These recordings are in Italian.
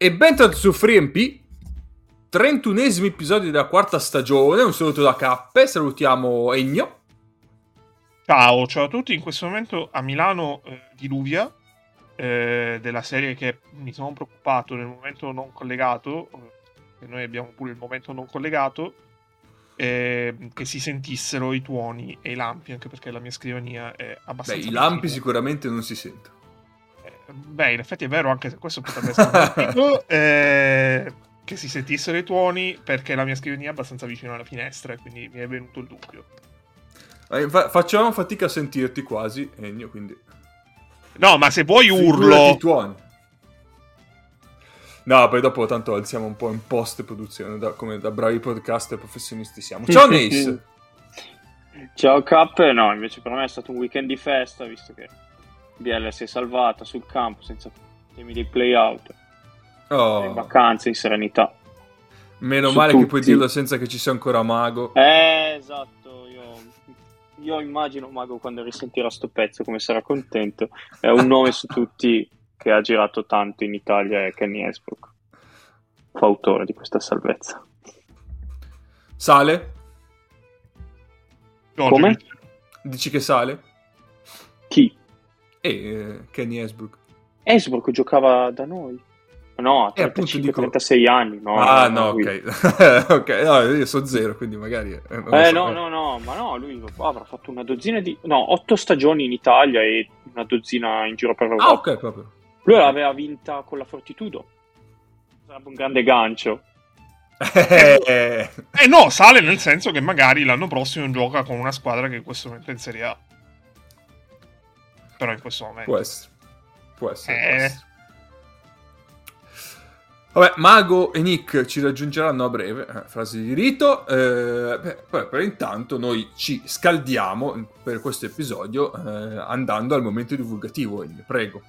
E bentornati su FreeMP, 31esimo episodio della quarta stagione. Un saluto da Cappe, salutiamo Egno. Ciao, ciao a tutti. In questo momento a Milano eh, diluvia eh, della serie che mi sono preoccupato nel momento non collegato, eh, noi abbiamo pure il momento non collegato, eh, che si sentissero i tuoni e i lampi, anche perché la mia scrivania è abbastanza... Beh, i lampi sicuramente non si sentono. Beh, in effetti è vero, anche se questo potrebbe essere un eh, che si sentissero i tuoni perché la mia scrivania è abbastanza vicino alla finestra e quindi mi è venuto il dubbio. Eh, fa- facciamo fatica a sentirti quasi, Ennio, quindi... No, ma se vuoi urlo... tuoni. No, poi dopo tanto alziamo un po' in post-produzione, da, come da bravi podcaster professionisti siamo. Ciao Nace! Ciao Cap, no, invece per me è stato un weekend di festa, visto che BL si è salvata sul campo senza temi dei play-out. Oh. In vacanze, in serenità. Meno Su male tutti. che puoi dirlo senza che ci sia ancora Mago. Eh, esatto. Io, io immagino Mago quando risentirà sto pezzo come sarà contento. È un nome su tutti che ha girato tanto in Italia è Kenny Esbrook. Fautore di questa salvezza. Sale? Come? Dici che sale? E eh, Kenny Esbrook. Esbrook giocava da noi. No, a 35-36 dico... anni. No, ah, no, no ok. ok, no, io sono zero, quindi magari... Eh, eh so. no, no, no, ma no, lui avrà fatto una dozzina di... No, otto stagioni in Italia e una dozzina in giro per l'Europa. Ah, ok, proprio. Lui l'aveva vinta con la Fortitudo. Sarebbe un grande gancio. eh, eh no, sale nel senso che magari l'anno prossimo gioca con una squadra che in questo momento è in Serie A però in questo momento. Può essere. Può essere. Eh... Può essere. Vabbè, Mago e Nick ci raggiungeranno a breve, eh, frase di rito. Eh, beh, poi, però intanto noi ci scaldiamo per questo episodio eh, andando al momento divulgativo. Prego.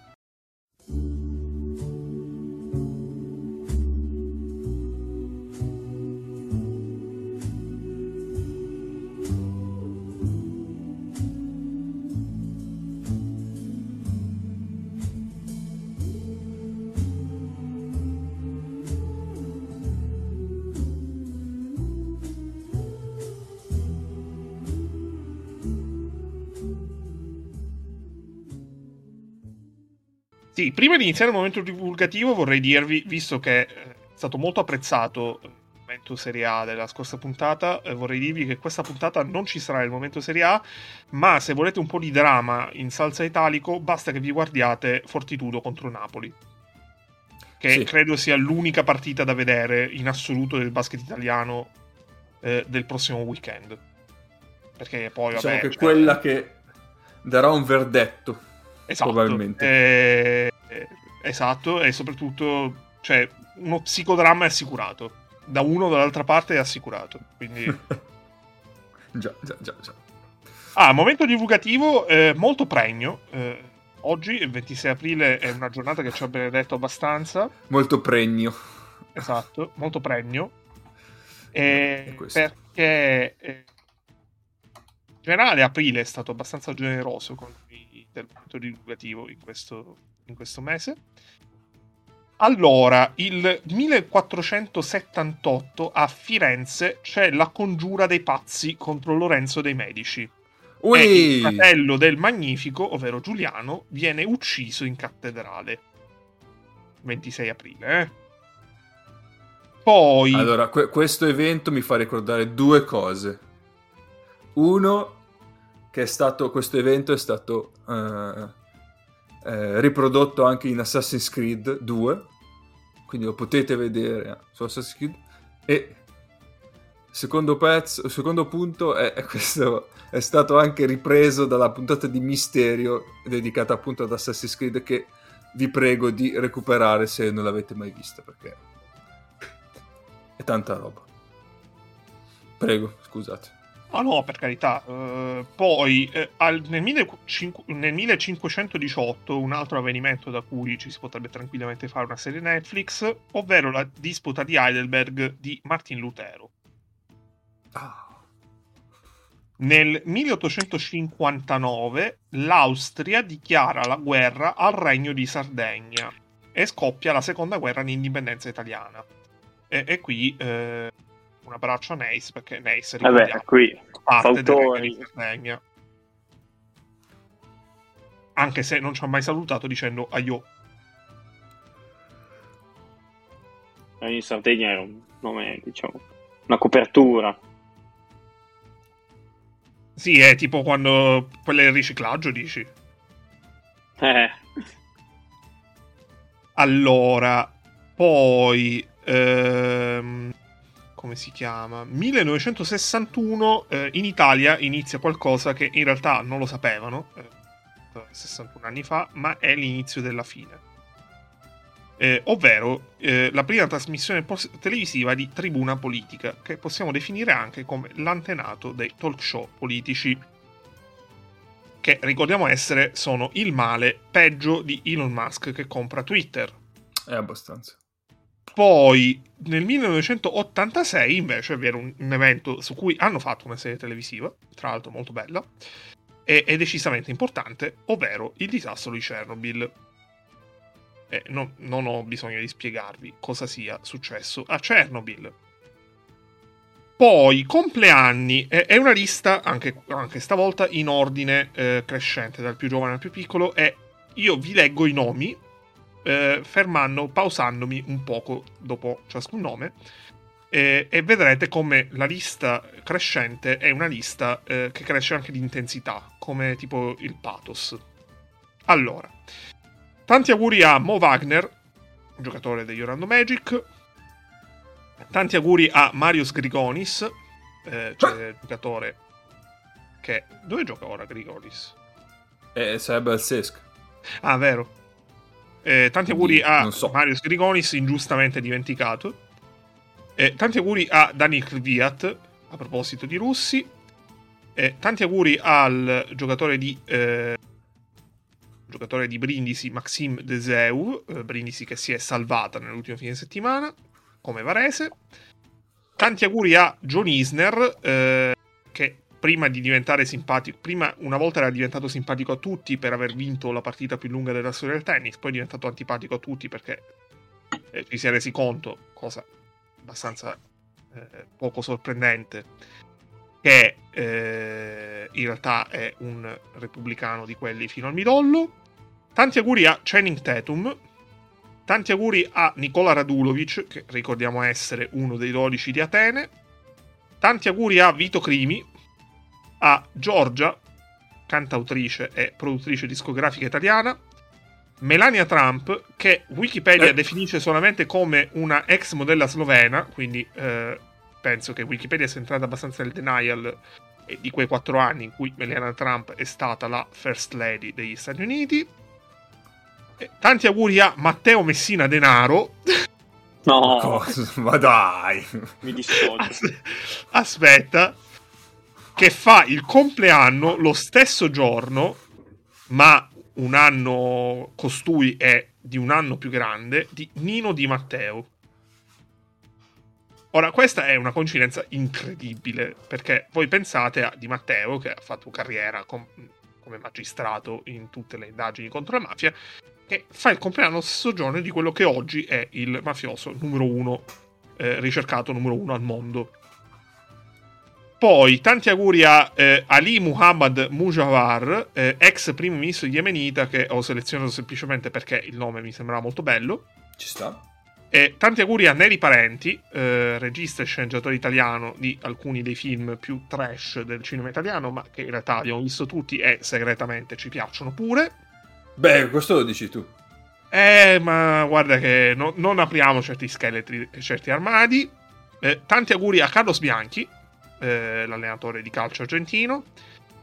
Sì, prima di iniziare il momento divulgativo vorrei dirvi, visto che è stato molto apprezzato il momento Serie A della scorsa puntata, eh, vorrei dirvi che questa puntata non ci sarà il momento Serie A, ma se volete un po' di dramma in salsa italico, basta che vi guardiate Fortitudo contro Napoli. Che sì. credo sia l'unica partita da vedere in assoluto del basket italiano eh, del prossimo weekend. Perché poi, diciamo vabbè... che cioè... quella che darà un verdetto Esatto. Probabilmente. Eh, esatto, e soprattutto, cioè, uno psicodramma è assicurato. Da uno o dall'altra parte è assicurato. Quindi... già, già, già, già. Ah, momento divulgativo eh, molto pregno. Eh, oggi, il 26 aprile, è una giornata che ci ha benedetto abbastanza. Molto pregno. Esatto, molto pregno. Eh, perché eh, in generale aprile è stato abbastanza generoso con del punto divulgativo in questo, in questo mese. Allora, il 1478 a Firenze c'è la congiura dei pazzi contro Lorenzo dei Medici. Ui. E il fratello del Magnifico, ovvero Giuliano, viene ucciso in cattedrale. 26 aprile, eh? Poi... Allora, que- questo evento mi fa ricordare due cose. Uno, che è stato, questo evento è stato uh, eh, riprodotto anche in Assassin's Creed 2, quindi lo potete vedere su Assassin's Creed. E secondo, pezzo, secondo punto è, è, questo è stato anche ripreso dalla puntata di Misterio dedicata appunto ad Assassin's Creed che vi prego di recuperare se non l'avete mai vista perché è tanta roba. Prego, scusate. Ah no, per carità. Uh, poi eh, al, nel, 15, nel, 1518 un altro avvenimento da cui ci si potrebbe tranquillamente fare una serie Netflix, ovvero la disputa di Heidelberg di Martin Lutero. Ah. Nel 1859 l'Austria dichiara la guerra al regno di Sardegna e scoppia la seconda guerra di indipendenza italiana. E, e qui eh, un abbraccio a Neis perché Neis Vabbè, qui parte della Sardegna. Anche se non ci ha mai salutato dicendo aio. In Sardegna era un nome, diciamo, una copertura. Sì, è tipo quando quelle del riciclaggio, dici. Eh. Allora, poi... Ehm, come si chiama? 1961 eh, in Italia inizia qualcosa che in realtà non lo sapevano, eh, 61 anni fa, ma è l'inizio della fine. Eh, ovvero eh, la prima trasmissione pos- televisiva di tribuna politica, che possiamo definire anche come l'antenato dei talk show politici, che ricordiamo essere sono il male peggio di Elon Musk che compra Twitter. È abbastanza. Poi nel 1986 invece vi era un, un, evento su cui hanno fatto una serie televisiva, tra l'altro molto bella, e, e decisamente importante, ovvero il disastro di Chernobyl. Eh, non, non, ho bisogno di spiegarvi cosa sia successo a Chernobyl. Poi, compleanni, eh, è una lista, anche, anche stavolta, in ordine eh, crescente, dal più giovane al più piccolo, e io vi leggo i nomi eh, fermando, pausandomi un poco dopo ciascun nome. Eh, e vedrete come la lista crescente è una lista eh, che cresce anche di intensità, come tipo il pathos. Allora, tanti auguri a Mo Wagner, giocatore degli Orlando Magic. Tanti auguri a Marius Grigonis, eh, cioè giocatore che... Dove gioca ora Grigonis? Eh, sarebbe al Sesc. Ah, vero. Eh, tanti auguri a so. Marius Grigonis, ingiustamente dimenticato. Eh, tanti auguri a Daniel Kviat, a proposito di russi. Eh, tanti auguri al giocatore di, eh, giocatore di Brindisi, Maxime Deseu, eh, Brindisi che si è salvata nell'ultimo fine settimana, come Varese. Tanti auguri a John Isner, eh, che prima di diventare simpatico, prima una volta era diventato simpatico a tutti per aver vinto la partita più lunga della storia del tennis, poi è diventato antipatico a tutti perché eh, ci si è resi conto, cosa abbastanza eh, poco sorprendente, che eh, in realtà è un repubblicano di quelli fino al midollo. Tanti auguri a Channing Tatum, tanti auguri a Nicola Radulovic, che ricordiamo essere uno dei 12 di Atene. Tanti auguri a Vito Crimi, a Giorgia, cantautrice e produttrice discografica italiana, Melania Trump, che Wikipedia eh. definisce solamente come una ex modella slovena, quindi eh, penso che Wikipedia sia entrata abbastanza nel denial di quei quattro anni in cui Melania Trump è stata la First Lady degli Stati Uniti. E tanti auguri a Matteo Messina Denaro. No, ma dai, mi dissocio. Aspetta, che fa il compleanno lo stesso giorno, ma un anno costui è di un anno più grande, di Nino Di Matteo. Ora, questa è una coincidenza incredibile, perché voi pensate a Di Matteo, che ha fatto carriera com- come magistrato in tutte le indagini contro la mafia, che fa il compleanno lo stesso giorno di quello che oggi è il mafioso numero uno, eh, ricercato numero uno al mondo. Poi tanti auguri a eh, Ali Muhammad Mujawar, eh, ex primo ministro yemenita, che ho selezionato semplicemente perché il nome mi sembrava molto bello. Ci sta. E tanti auguri a Neri Parenti, eh, regista e sceneggiatore italiano di alcuni dei film più trash del cinema italiano, ma che in realtà abbiamo visto tutti e segretamente ci piacciono pure. Beh, questo lo dici tu. Eh, ma guarda che no, non apriamo certi scheletri, certi armadi. Eh, tanti auguri a Carlos Bianchi, eh, l'allenatore di calcio argentino.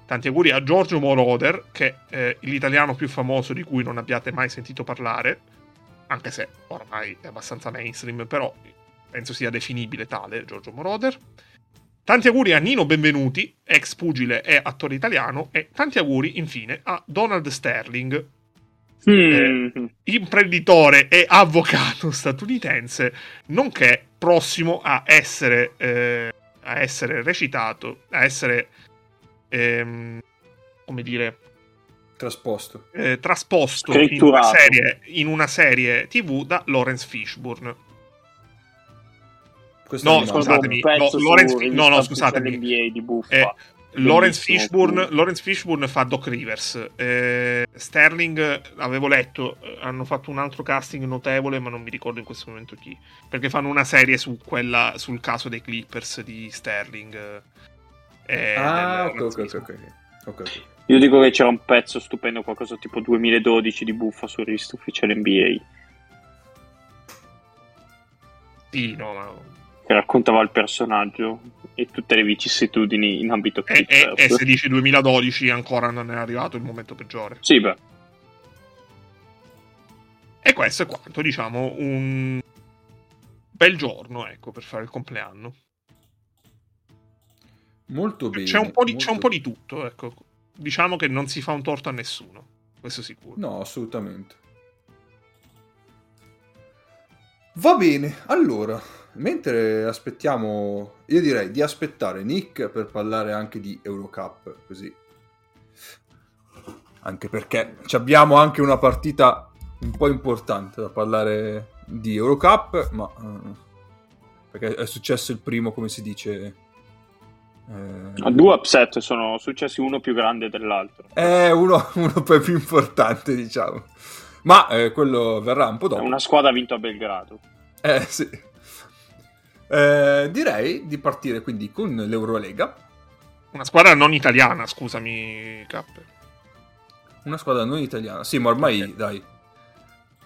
Tanti auguri a Giorgio Moroder, che è l'italiano più famoso di cui non abbiate mai sentito parlare, anche se ormai è abbastanza mainstream, però penso sia definibile tale Giorgio Moroder. Tanti auguri a Nino Benvenuti, ex pugile e attore italiano, e tanti auguri infine a Donald Sterling, mm. eh, imprenditore e avvocato statunitense, nonché prossimo a essere eh, a essere recitato, a essere, ehm, come dire, Trasposto. eh, trasposto in una, serie, in una serie TV da Lawrence Fishburne. Questo No, scusatemi, no, Lawrence no, no, scusatemi. NBA di Buffa. Eh, Lawrence. Fishburne, Lawrence Fishburne fa Doc Rivers. Eh, Sterling, avevo letto, hanno fatto un altro casting notevole, ma non mi ricordo in questo momento chi. Perché fanno una serie su quella, sul caso dei Clippers di Sterling. eh, Ah, ok, ok, ok. ok. Ok, ok. Io dico che c'era un pezzo stupendo, qualcosa tipo 2012 di Buffa su Rivista Ufficiale NBA, Sì, no, ma... che raccontava il personaggio e tutte le vicissitudini in ambito E, e- e se dici 2012 ancora non è arrivato il momento peggiore. Sì, beh. E questo è quanto, diciamo, un bel giorno, ecco, per fare il compleanno. Molto bene. C'è un, po di, molto c'è un po' di tutto, ecco. Diciamo che non si fa un torto a nessuno, questo sicuro. No, assolutamente. Va bene, allora, mentre aspettiamo, io direi di aspettare Nick per parlare anche di Eurocup, così. Anche perché abbiamo anche una partita un po' importante da parlare di Eurocup, ma eh, perché è successo il primo, come si dice, eh, Due upset sono successi uno più grande dell'altro. è uno, uno poi più importante, diciamo. Ma eh, quello verrà un po' dopo. Una squadra ha vinto a Belgrado. Eh, sì. Eh, direi di partire quindi con l'Eurolega. Una squadra non italiana, scusami, Cappe. Una squadra non italiana. Sì, ma ormai, Ok. dai.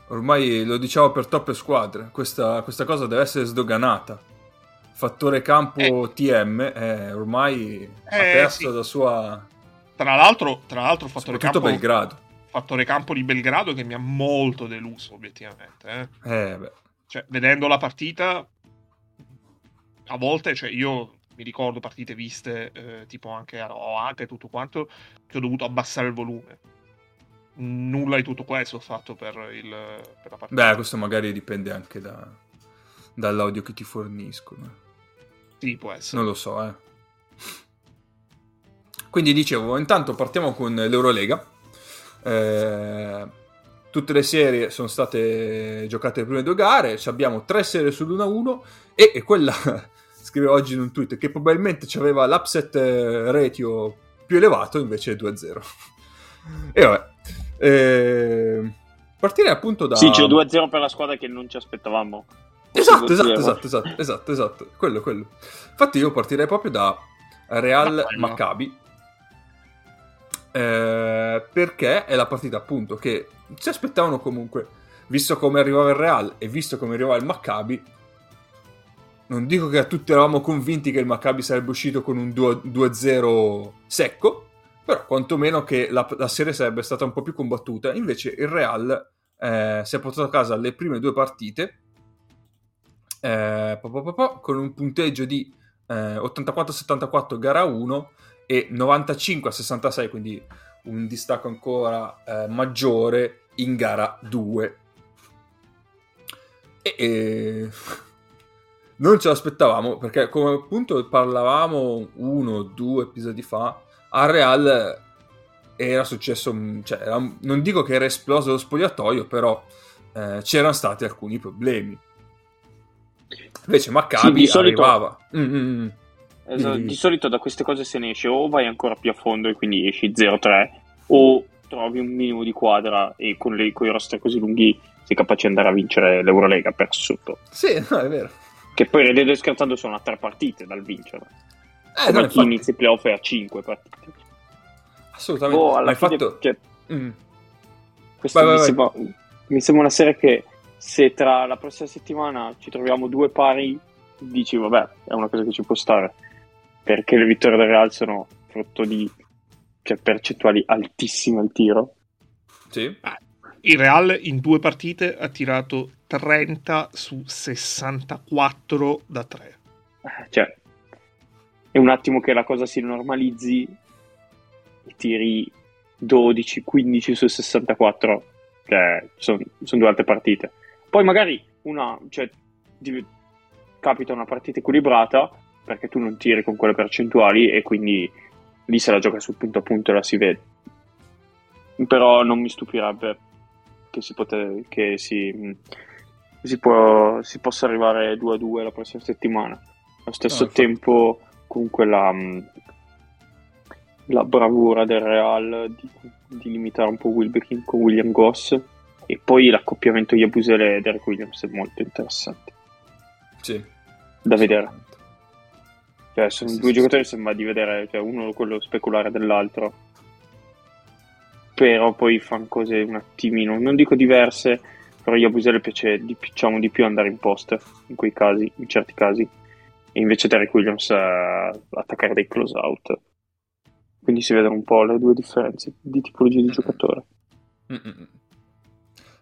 Ormai lo diciamo per troppe squadre. Questa, questa cosa deve essere sdoganata. Fattore campo TM è ormai ha Eh, perso sì. la sua... Tra l'altro, tra l'altro fattore, Soprattutto campo, Belgrado. Fattore campo di Belgrado che mi ha molto deluso, obiettivamente. Eh. Eh. Cioè, vedendo la partita, a volte, cioè, io mi ricordo partite viste, eh, tipo anche a OAC e tutto quanto, che ho dovuto abbassare il volume. Nulla di tutto questo ho fatto per, il, per la partita. Beh, questo magari dipende anche da- dall'audio che ti forniscono. Sì, può essere. Non lo so, eh. Quindi dicevo, intanto partiamo con l'Eurolega. Eh, tutte le serie sono state giocate le prime due gare. ci Abbiamo tre serie sull'1-1 e, e quella scrive oggi in un tweet che probabilmente aveva l'upset eh, ratio più elevato invece è 2-0. e vabbè. Eh, partire appunto da... Sì, c'è 2-0 per la squadra che non ci aspettavamo. Esatto, 2-0. esatto, esatto, esatto, esatto, esatto, quello, quello. Infatti io partirei proprio da Real. Maccabi. Eh, perché è la partita appunto che si aspettavano comunque, visto come arrivava il Real e visto come arrivava il Maccabi, non dico che tutti eravamo convinti che il Maccabi sarebbe uscito con un 2- 2-0 secco, però quantomeno che la, la serie sarebbe stata un po' più combattuta. Invece il Real eh, si è portato a casa le prime due partite eh, po- po- po, con un punteggio di eh, 84-74 gara 1 e 95-66, quindi un distacco ancora eh, maggiore in gara 2. E, e non ce l'aspettavamo perché come appunto parlavamo uno o due episodi fa, al Real era successo, un- cioè, era non dico che era esploso lo spogliatoio, però eh, c'erano stati alcuni problemi. Invece Maccabi Sì, solito- arrivava. Mm, mm, mm. Esatto, Sì. Di solito da queste cose se ne esce o vai ancora più a fondo e quindi esci 0-3 o trovi un minimo di quadra e con, le- con i roster così lunghi sei capace di andare a vincere l'Eurolega per sotto. Sì, no, è vero. Che poi ridendo e scherzando sono a tre partite dal vincere. Eh, Come no, chi infatti, inizia i playoff è a 5 partite. assolutamente. Oh, alla fine, fatto... cioè, Mm. Questa Vai, mi, vai, Sembra, mi sembra una serie che se tra la prossima settimana ci troviamo due pari, dici vabbè, è una cosa che ci può stare. Perché le vittorie del Real sono frutto di cioè, percentuali altissime al tiro. Sì. Il Real in due partite ha tirato 30 su 64 da 3. Eh, Cioè, è un attimo che la cosa si normalizzi e tiri 12, 15 su 64, che sono due altre partite. Poi magari una, cioè, div- capita una partita equilibrata perché tu non tiri con quelle percentuali e quindi lì se la gioca sul punto a punto e la si vede. però non mi stupirebbe che si, pote- che si, si, può, si possa arrivare 2 a 2 la prossima settimana. Allo stesso no, tempo, comunque, la, la bravura del Real di, di limitare un po' Wilbekin con William Goss e poi l'accoppiamento Yabusele e Derek Williams è molto interessante. Sì. Da vedere. Cioè, sono sì, due sì, giocatori, sì. sembra di vedere, cioè uno quello speculare dell'altro. Però poi fanno cose un attimino, non dico diverse, però Yabusele piace di, diciamo, di più andare in post in quei casi, in certi casi. E invece Derek Williams uh, attaccare dei close out. Quindi si vedono un po' le due differenze di tipologia di giocatore. Mm-mm.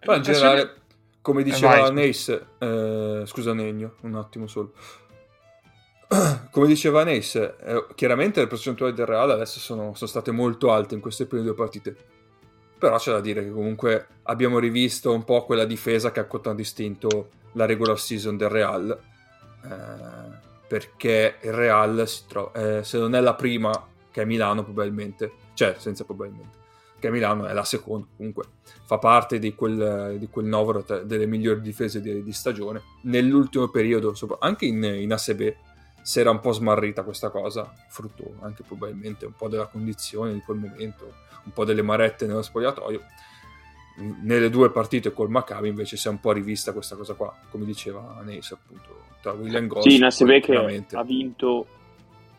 Poi in generale, come diceva Nace, eh, scusa Negno, un attimo solo. come diceva Nace, eh, chiaramente le percentuali del Real adesso sono, sono, state molto alte in queste prime due partite. Però c'è da dire che comunque abbiamo rivisto un po' quella difesa che ha contraddistinto la regular season del Real. Eh, perché il Real, tro- eh, se non è la prima, che è Milano probabilmente, cioè senza probabilmente, che Milano è la seconda, comunque fa parte di quel, di quel novero delle migliori difese di, di stagione. Nell'ultimo periodo, anche in, in ASB, si era un po' smarrita questa cosa, frutto anche probabilmente un po' della condizione di quel momento, un po' delle marette nello spogliatoio. Nelle due partite col Maccabi invece si è un po' rivista questa cosa qua, come diceva Neis appunto, tra William Goss Sì, ASB che ha vinto,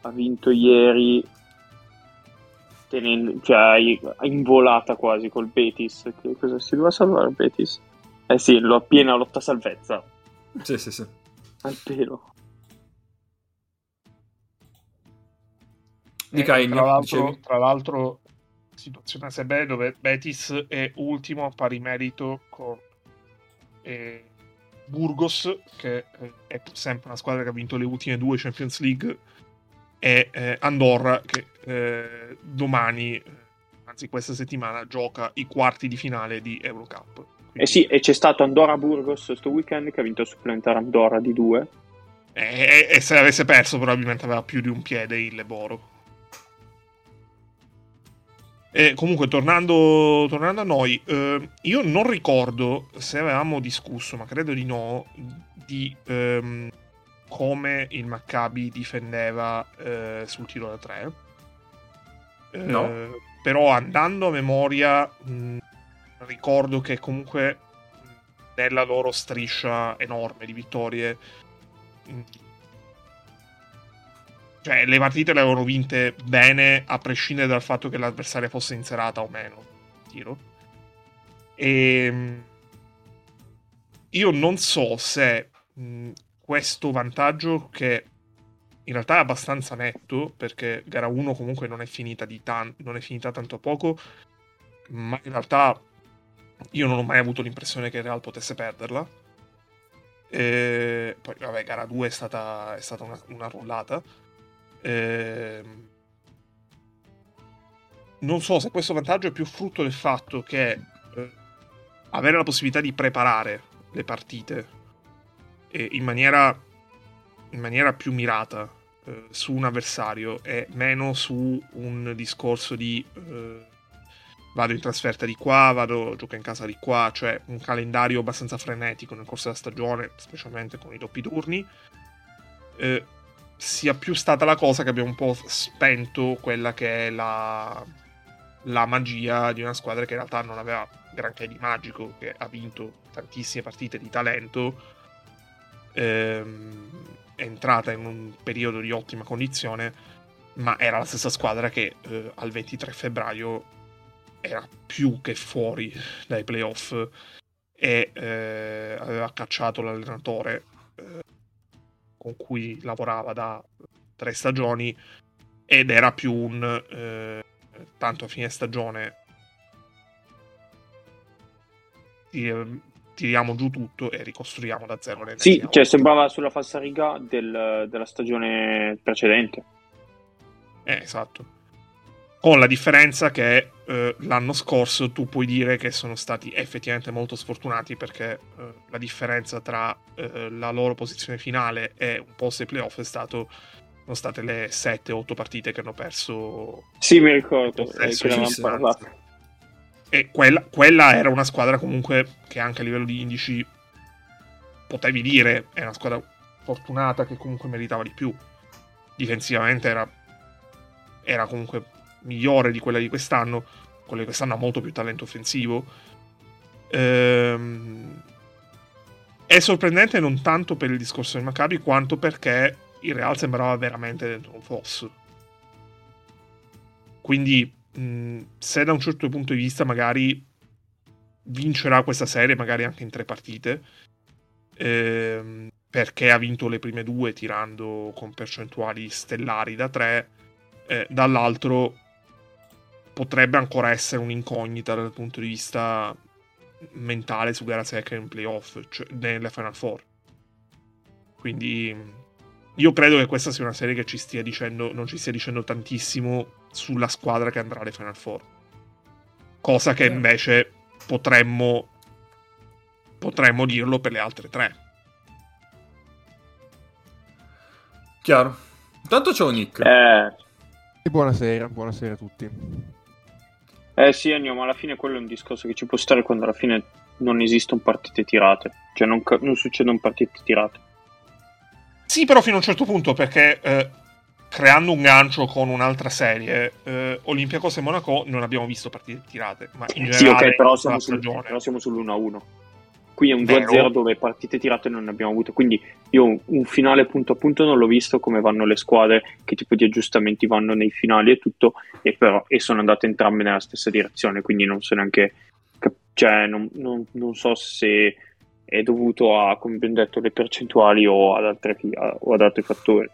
ha vinto ieri tenendo, cioè in volata quasi col Betis. Che cosa si doveva salvare il Betis? Eh sì, lo piena lotta salvezza. Sì, sì, sì. Al pelo. Eh, tra, l'altro, tra l'altro, situazione SB dove Betis è ultimo a pari merito con eh, Burgos, che eh, è sempre una squadra che ha vinto le ultime due Champions League e eh, Andorra che eh, domani, anzi questa settimana, gioca i quarti di finale di Eurocup. Quindi... Eh sì, e c'è stato Andorra-Burgos questo weekend che ha vinto il supplementare Andorra di due. E, e, se avesse perso probabilmente aveva più di un piede il Leboro. E comunque, tornando, tornando a noi, eh, io non ricordo se avevamo discusso, ma credo di no, di ehm, come il Maccabi difendeva eh, sul tiro da 3. Eh, no. Però andando a memoria, mh, ricordo che comunque nella loro striscia enorme di vittorie, mh, cioè le partite le avevano vinte bene a prescindere dal fatto che l'avversaria fosse in serata o meno. Tiro. E io non so se mh, questo vantaggio che in realtà è abbastanza netto perché gara 1 comunque non è finita, tan- non è finita tanto poco, ma in realtà io non ho mai avuto l'impressione che il Real potesse perderla. E poi, vabbè, gara 2 è stata, è stata una, una rullata. E... Non so se questo vantaggio è più frutto del fatto che eh, avere la possibilità di preparare le partite in maniera, in maniera più mirata eh, su un avversario e meno su un discorso di eh, vado in trasferta di qua, vado gioco in casa di qua, cioè un calendario abbastanza frenetico nel corso della stagione, specialmente con i doppi turni. Eh, sia più stata la cosa che abbiamo un po' spento quella che è la, la magia di una squadra che in realtà non aveva granché di magico, che ha vinto tantissime partite di talento ehm, è entrata in un periodo di ottima condizione, ma era la stessa squadra che eh, al 23 febbraio era più che fuori dai playoff e eh, aveva cacciato l'allenatore eh, con cui lavorava da tre stagioni ed era più un eh, tanto a fine stagione tiriamo giù tutto e ricostruiamo da zero le Sì, cioè sembrava sulla falsariga del, della stagione precedente. Eh, esatto. Con la differenza che eh, l'anno scorso tu puoi dire che sono stati effettivamente molto sfortunati perché eh, la differenza tra eh, la loro posizione finale e un post ai playoff è stato sono state le 7-8 partite che hanno perso. Sì, mi ricordo, eh, e quella, quella, era una squadra comunque che anche a livello di indici potevi dire è una squadra fortunata che comunque meritava di più. Difensivamente era, era comunque migliore di quella di quest'anno. Quella di quest'anno ha molto più talento offensivo. Ehm, è sorprendente non tanto per il discorso del Maccabi quanto perché il Real sembrava veramente dentro un fosso. Quindi mh, se da un certo punto di vista magari vincerà questa serie, magari anche in tre partite, ehm, perché ha vinto le prime due tirando con percentuali stellari da tre, eh, dall'altro potrebbe ancora essere un'incognita dal punto di vista mentale su gara secca in playoff, cioè nelle Final Four. Quindi io credo che questa sia una serie che ci stia dicendo, non ci stia dicendo tantissimo sulla squadra che andrà alle Final Four. Cosa che invece potremmo, potremmo dirlo per le altre tre. Chiaro. Intanto ciao Nick. Eh. E buonasera, buonasera a tutti. Eh sì, Ennio, ma alla fine quello è un discorso che ci può stare quando alla fine non esistono partite tirate. Cioè non, non succedono partite tirate. Sì, però fino a un certo punto, perché eh, creando un gancio con un'altra serie, eh, Olympiacos e Monaco non abbiamo visto partite tirate, ma in generale sì, ok, però siamo, sul, però siamo sull'1-1. Qui è un 2-0 dove partite tirate non ne abbiamo avute, quindi io un finale punto a punto non l'ho visto come vanno le squadre, che tipo di aggiustamenti vanno nei finali e tutto, e, però, e sono andate entrambe nella stessa direzione, quindi non so neanche, cioè non, non, non so se è dovuto a, come abbiamo detto, le percentuali o ad, altre, o ad altri fattori.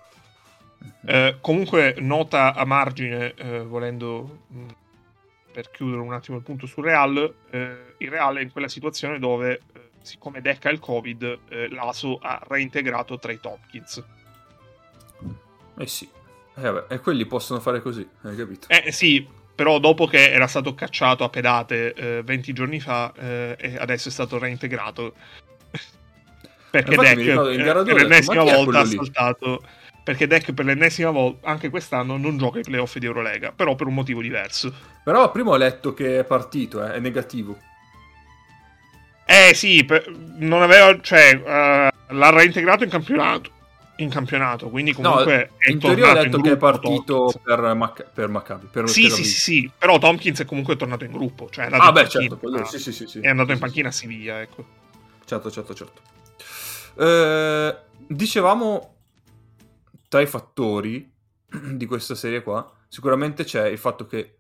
Eh, comunque, nota a margine, eh, volendo mm, per chiudere un attimo il punto sul Real, eh, il Real è in quella situazione dove, eh, siccome decca il Covid, eh, l'ASO ha reintegrato Trey Tompkins. Eh sì, eh, vabbè, e quelli possono fare così, hai capito? Eh sì, però dopo che era stato cacciato a pedate 20 giorni fa, e adesso è stato reintegrato. perché Deck per l'ennesima volta ha saltato perché Deck per l'ennesima volta, anche quest'anno, non gioca i playoff di Eurolega, però per un motivo diverso. Però prima ho letto che è partito, eh, è negativo. Eh sì, per, non aveva, cioè, uh, l'ha reintegrato in campionato. In campionato, quindi comunque no, in teoria ho letto che è partito per, Mac- per Maccabi. Per sì, sì, sì, sì, però Tompkins è comunque tornato in gruppo. Cioè è andato ah, in beh, panchina, certo, quello, sì, sì, sì, sì, È andato in panchina a Siviglia, ecco. Certo, certo, certo. Eh, dicevamo tra i fattori di questa serie qua, sicuramente c'è il fatto che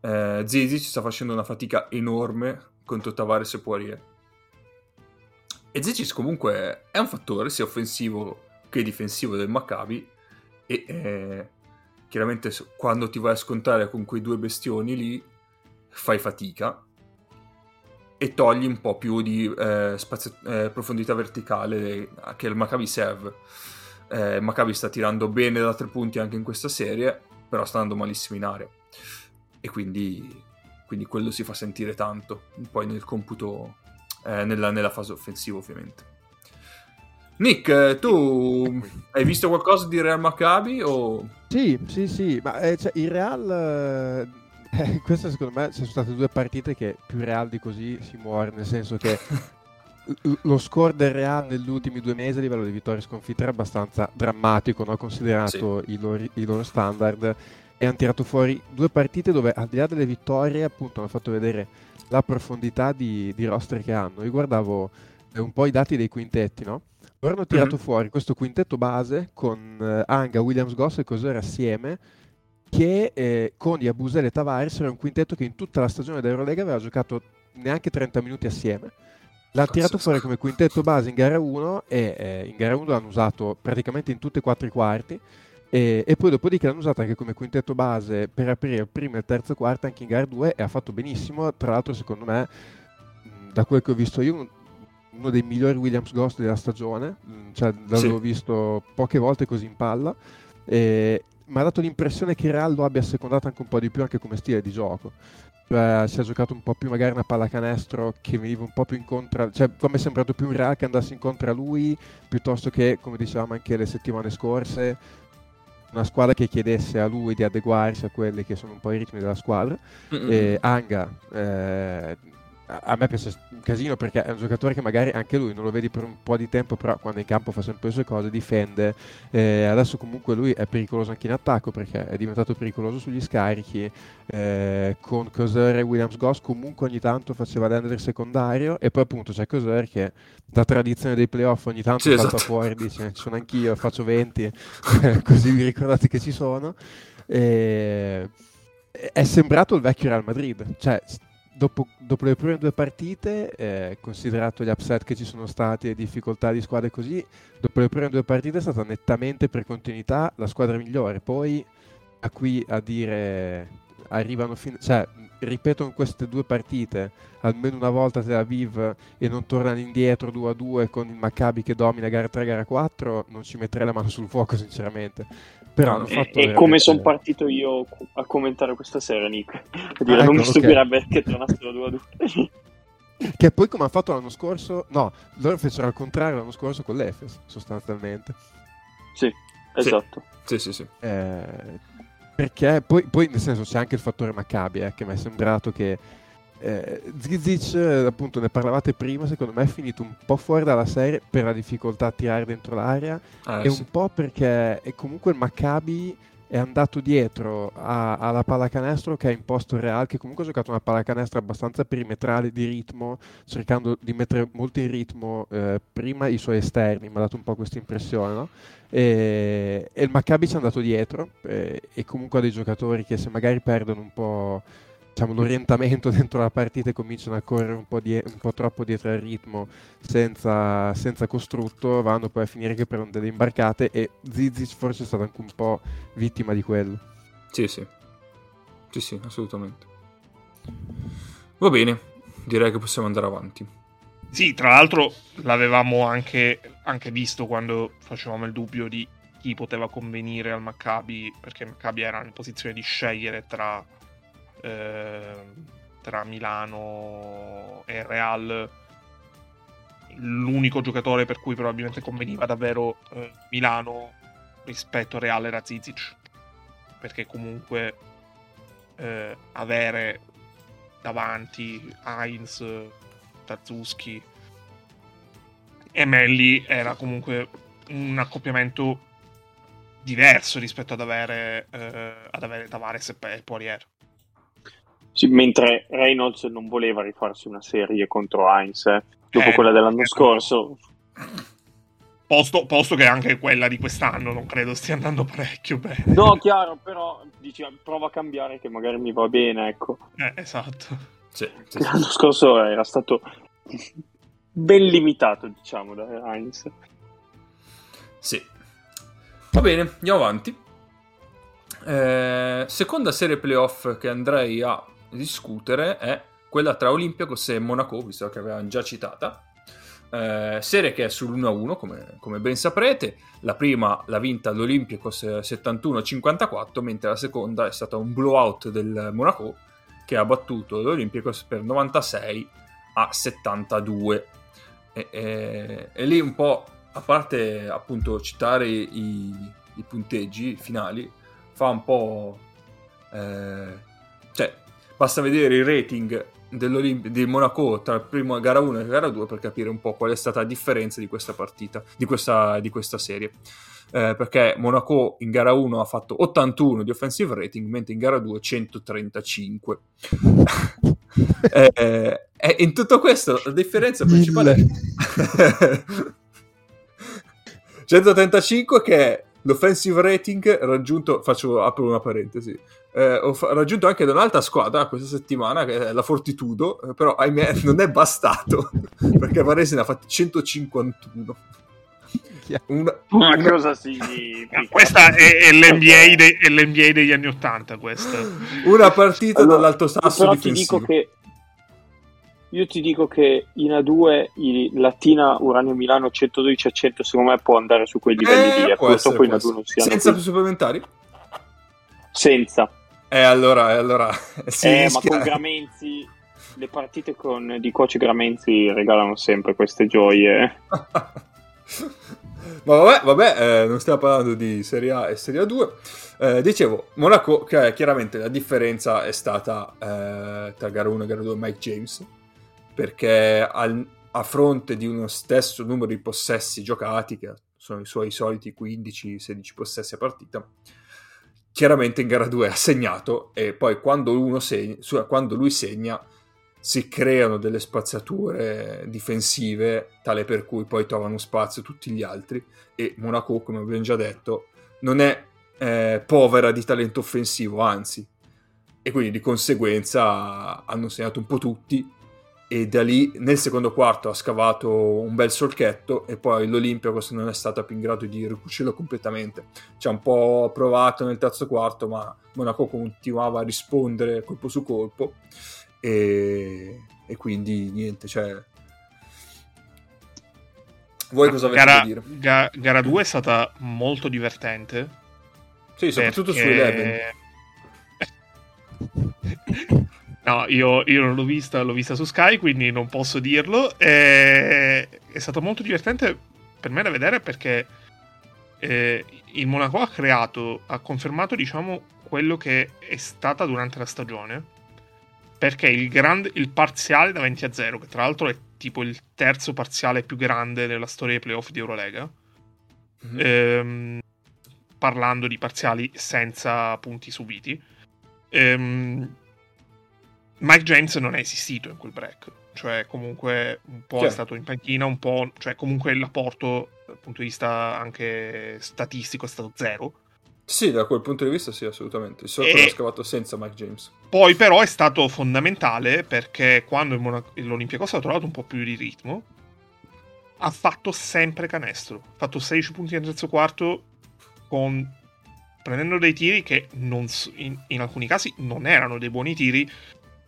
eh, Zizi ci sta facendo una fatica enorme contro Tavares e Poirier. E Zizi comunque è un fattore sia offensivo che difensivo del Maccabi. E eh, chiaramente quando ti vai a scontrare con quei due bestioni lì fai fatica. E togli un po' più di eh, spazio, eh, profondità verticale che il Maccabi serve. Eh, Maccabi sta tirando bene da tre punti anche in questa serie, però sta andando malissimo in area. E quindi, quindi quello si fa sentire tanto, poi nel computo, eh, nella, nella, fase offensiva ovviamente. Nick, eh, tu hai visto qualcosa di Real Maccabi? O... Sì, sì, sì, ma eh, cioè, il Real... Eh, queste secondo me sono state due partite che più Real di così si muore, nel senso che lo score del Real negli ultimi due mesi a livello di vittorie e sconfitte era abbastanza drammatico, no? considerato sì. i, loro, i, loro, standard. E hanno tirato fuori due partite dove, al di là delle vittorie, appunto, hanno fatto vedere la profondità di, di roster che hanno. Io guardavo eh, un po' i dati dei quintetti, no? Loro hanno tirato mm-hmm. fuori questo quintetto base con eh, Anga, Williams Goss e Cosere assieme che eh, con Yabusele e Tavares era un quintetto che in tutta la stagione dell'Eurolega aveva giocato neanche 30 minuti assieme L'ha tirato fuori come quintetto base in gara 1 e eh, in gara 1 l'hanno usato praticamente in tutti e quattro i quarti e, e, poi dopodiché l'hanno usato anche come quintetto base per aprire il primo e il terzo quarto anche in gara 2 e ha fatto benissimo. Tra l'altro secondo me, da quel che ho visto io, uno dei migliori Williams Ghost della stagione, cioè l'avevo sì. visto poche volte così in palla. E, mi ha dato l'impressione che Real lo abbia secondato anche un po' di più anche come stile di gioco cioè, si è giocato un po' più magari una pallacanestro che veniva un po' più incontro, cioè come è sembrato più un Real che andasse incontro a lui piuttosto che, come dicevamo anche le settimane scorse, una squadra che chiedesse a lui di adeguarsi a quelli che sono un po' i ritmi della squadra. Mm-mm. E Anga, eh, a- me piace un casino perché è un giocatore che magari anche lui non lo vedi per un po' di tempo, però quando in campo fa sempre le sue cose, difende. Eh, adesso comunque lui è pericoloso anche in attacco perché è diventato pericoloso sugli scarichi. eh, con Coser e Williams Goss comunque ogni tanto faceva l'ender secondario e poi appunto c'è Coser che da tradizione dei playoff ogni tanto Sì, salta esatto. fuori dice ci sono anch'io, faccio 20 così vi ricordate che ci sono e... è sembrato il vecchio Real Madrid cioè dopo, dopo le prime due partite eh, considerato gli upset che ci sono stati e difficoltà di squadre così dopo le prime due partite è stata nettamente per continuità la squadra migliore. Poi a qui a dire arrivano fin- cioè ripetono queste due partite almeno una volta Tel Aviv e non tornano indietro 2 a 2 con il Maccabi che domina gara 3 gara 4 non ci metterei la mano sul fuoco sinceramente però. E, e come sono partito io a commentare questa sera, Nick. A dire, Ah, non mi ecco, ok. stupirebbe che tornassero 2 a 2. che poi come hanno fatto l'anno scorso no loro fecero al contrario l'anno scorso con l'Efes sostanzialmente sì, esatto. Sì, sì, sì. Eh, perché poi, poi, nel senso c'è anche il fattore Maccabi eh, che mi è sembrato che eh, Zizic eh, appunto ne parlavate prima secondo me è finito un po' fuori dalla serie per la difficoltà a tirare dentro l'area Eh, e sì. un po' perché comunque il Maccabi è andato dietro a- alla pallacanestro che ha imposto il Real che comunque ha giocato una pallacanestro abbastanza perimetrale di ritmo cercando di mettere molto in ritmo eh, prima i suoi esterni mi ha dato un po' questa impressione no? e, e il Maccabi ci è andato dietro eh, e comunque ha dei giocatori che se magari perdono un po' diciamo, l'orientamento dentro la partita e cominciano a correre un po', die- un po' troppo dietro al ritmo senza, senza costrutto vanno poi a finire che prendono delle imbarcate e Zizic forse è stato anche un po' vittima di quello Sì, sì. Sì, sì, assolutamente. Va bene, direi che possiamo andare avanti. Sì, tra l'altro l'avevamo anche, anche visto quando facevamo il dubbio di chi poteva convenire al Maccabi, perché il Maccabi era in posizione di scegliere tra, eh, tra Milano e Real. L'unico giocatore per cui probabilmente conveniva davvero eh, Milano rispetto a Real era Zizic, perché comunque eh, avere davanti Heinz, Tarzuski e Melli era comunque un accoppiamento diverso rispetto ad avere, eh, ad avere Tavares e e Poirier. Sì, mentre Reynolds non voleva rifarsi una serie contro Heinz eh, dopo Eh, quella dell'anno eh, scorso. Posto, posto che anche quella di quest'anno non credo stia andando parecchio bene. No, chiaro, però dici, prova a cambiare che magari mi va bene, ecco. Eh, esatto. Sì, sì, sì. L'anno scorso era stato ben limitato, diciamo, da Heinz. Sì. Va bene, andiamo avanti. Eh, seconda serie playoff che andrei a discutere è quella tra Olympiacos e Monaco, visto che avevamo già citata. Eh, serie che è sull'1-1, come, come ben saprete. La prima l'ha vinta l'Olympiacos eh, 71-54, mentre la seconda è stata un blowout del Monaco che ha battuto l'Olympiacos per 96 a 72. E, e- e lì un po', a parte appunto citare i, i punteggi finali, fa un po'... eh, cioè, basta vedere il rating di Monaco tra prima gara 1 e gara 2 per capire un po' qual è stata la differenza di questa partita, di questa, di questa serie. Eh, perché Monaco in gara 1 ha fatto 81 di offensive rating, mentre in gara 2 135. Eh, e in tutto questo la differenza principale è 135 che è l'offensive rating raggiunto, faccio, apro una parentesi, eh, ho fa- raggiunto anche da un'alta squadra questa settimana che è la Fortitudo, eh, però ahimè non è bastato perché Varese ne ha fatti 151. Una, Ma una- cosa significa? Ah, Questa è, è l'NBA, de- è l'NBA degli anni Ottanta, questa. una partita Allora, dall'alto sasso però ti difensivo. dico che io ti dico che in A2 i Latina Uranio Milano 112 a 100 secondo me può andare su quei livelli Eh, lì. eh. Purtroppo in può A2 non siano Senza più supplementari? senza. Eh, allora, eh, allora si Eh, ma con Gramenzi le partite con, di coach Gramenzi regalano sempre queste gioie. Ma vabbè, vabbè eh, non stiamo parlando di Serie A e Serie A2. Eh, dicevo, Monaco, che chiaramente la differenza è stata eh, tra gara 1 e gara 2 Mike James, perché al, a fronte di uno stesso numero di possessi giocati, che sono i suoi soliti 15-16 possessi a partita, chiaramente in gara 2 ha segnato e poi quando, segna, quando lui segna si creano delle spaziature difensive tale per cui poi trovano spazio tutti gli altri e Monaco come abbiamo già detto non è eh, povera di talento offensivo anzi. E quindi di conseguenza hanno segnato un po' tutti e da lì nel secondo quarto ha scavato un bel solchetto e poi l'Olimpiakos non è stata più in grado di ricucirlo completamente. Ci ha un po' provato nel terzo quarto, ma Monaco continuava a rispondere colpo su colpo e, e quindi niente, cioè... Voi cosa avete gara, da dire? Ga, gara 2 è stata molto divertente. Sì, soprattutto perché... su Eleven. No, io, io, non l'ho vista, l'ho vista su Sky, quindi non posso dirlo. E... È stato molto divertente per me da vedere perché eh, il Monaco ha creato, ha confermato, diciamo, quello che è stata durante la stagione. Perché il, grande, il parziale da 20 a 0, che tra l'altro è tipo il terzo parziale più grande nella storia dei playoff di Eurolega, mm-hmm. ehm, parlando di parziali senza punti subiti. Ehm, Mike James non è esistito in quel break, cioè comunque un po' certo. è stato in panchina, un po', cioè comunque l'apporto dal punto di vista anche statistico è stato zero. Sì, da quel punto di vista sì, assolutamente. Il Soccer e... l'ha scavato senza Mike James. Poi però è stato fondamentale perché quando il Monaco, l'Olympiacos ha trovato un po' più di ritmo, ha fatto sempre canestro. Ha fatto 16 punti nel terzo quarto con... prendendo dei tiri che non, in, in alcuni casi non erano dei buoni tiri,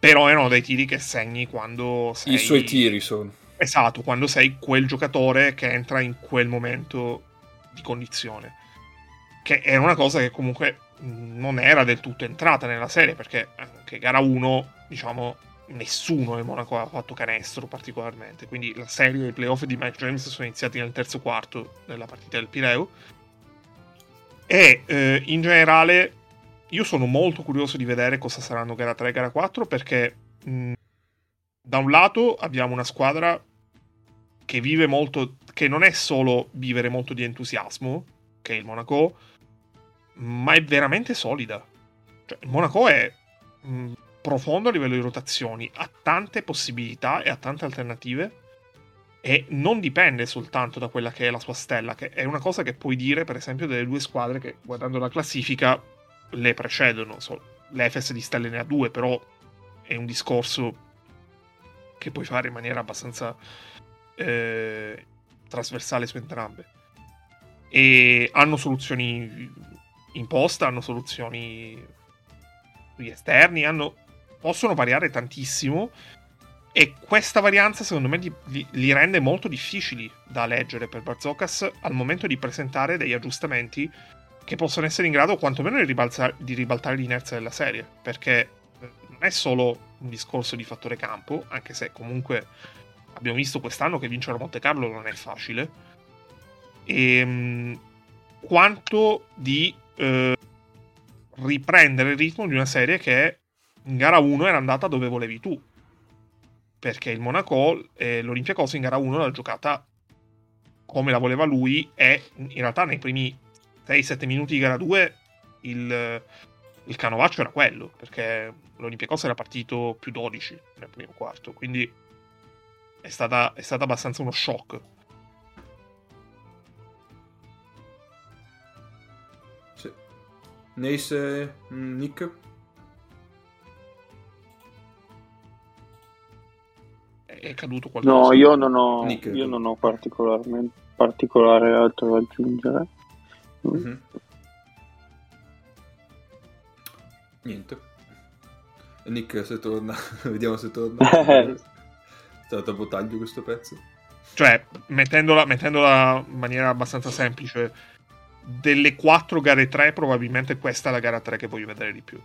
però erano dei tiri che segni quando sei... I suoi tiri sono. Esatto, quando sei quel giocatore che entra in quel momento di condizione. Che era una cosa che comunque non era del tutto entrata nella serie, perché anche gara 1, diciamo, nessuno nel Monaco ha fatto canestro particolarmente. Quindi la serie dei playoff di Mike James sono iniziati nel terzo quarto della partita del Pireo. E eh, in generale io sono molto curioso di vedere cosa saranno gara 3 e gara 4 perché mh, da un lato abbiamo una squadra che vive molto, che non è solo vivere molto di entusiasmo, che è il Monaco, ma è veramente solida. Cioè, il Monaco è mh, profondo a livello di rotazioni, ha tante possibilità e ha tante alternative e non dipende soltanto da quella che è la sua stella, che è una cosa che puoi dire per esempio delle due squadre che guardando la classifica le precedono. So, L'Efes di Stelle ne ha due, però è un discorso che puoi fare in maniera abbastanza eh, trasversale su entrambe. E hanno soluzioni in posta, hanno soluzioni sugli esterni, hanno, possono variare tantissimo. E questa varianza, secondo me, li, li, rende molto difficili da leggere per Barzokas al momento di presentare degli aggiustamenti che possono essere in grado quantomeno di, ribalzare, di ribaltare l'inerzia della serie, perché eh, non è solo un discorso di fattore campo, anche se comunque abbiamo visto quest'anno che vincere a Monte Carlo non è facile, e, ehm, quanto di eh, riprendere il ritmo di una serie che in gara 1 era andata dove volevi tu, perché il Monaco e l'Olympiacos in gara 1 l'ha giocata come la voleva lui e in realtà nei primi 6-7 minuti di gara 2 il, il canovaccio era quello, perché l'Olympiacos era partito più 12 nel primo quarto, quindi è stata, è stata abbastanza uno shock. Sì. Nace, mm, Nick? È caduto qualcosa? No, io non ho, Nick, io non ho particolarmente particolare altro da aggiungere. Mm-hmm. Niente. Nick se torna, vediamo se torna. È stato a taglio questo pezzo. Cioè, mettendola, mettendola in maniera abbastanza semplice, delle quattro gare 3 probabilmente questa è la gara 3 che voglio vedere di più.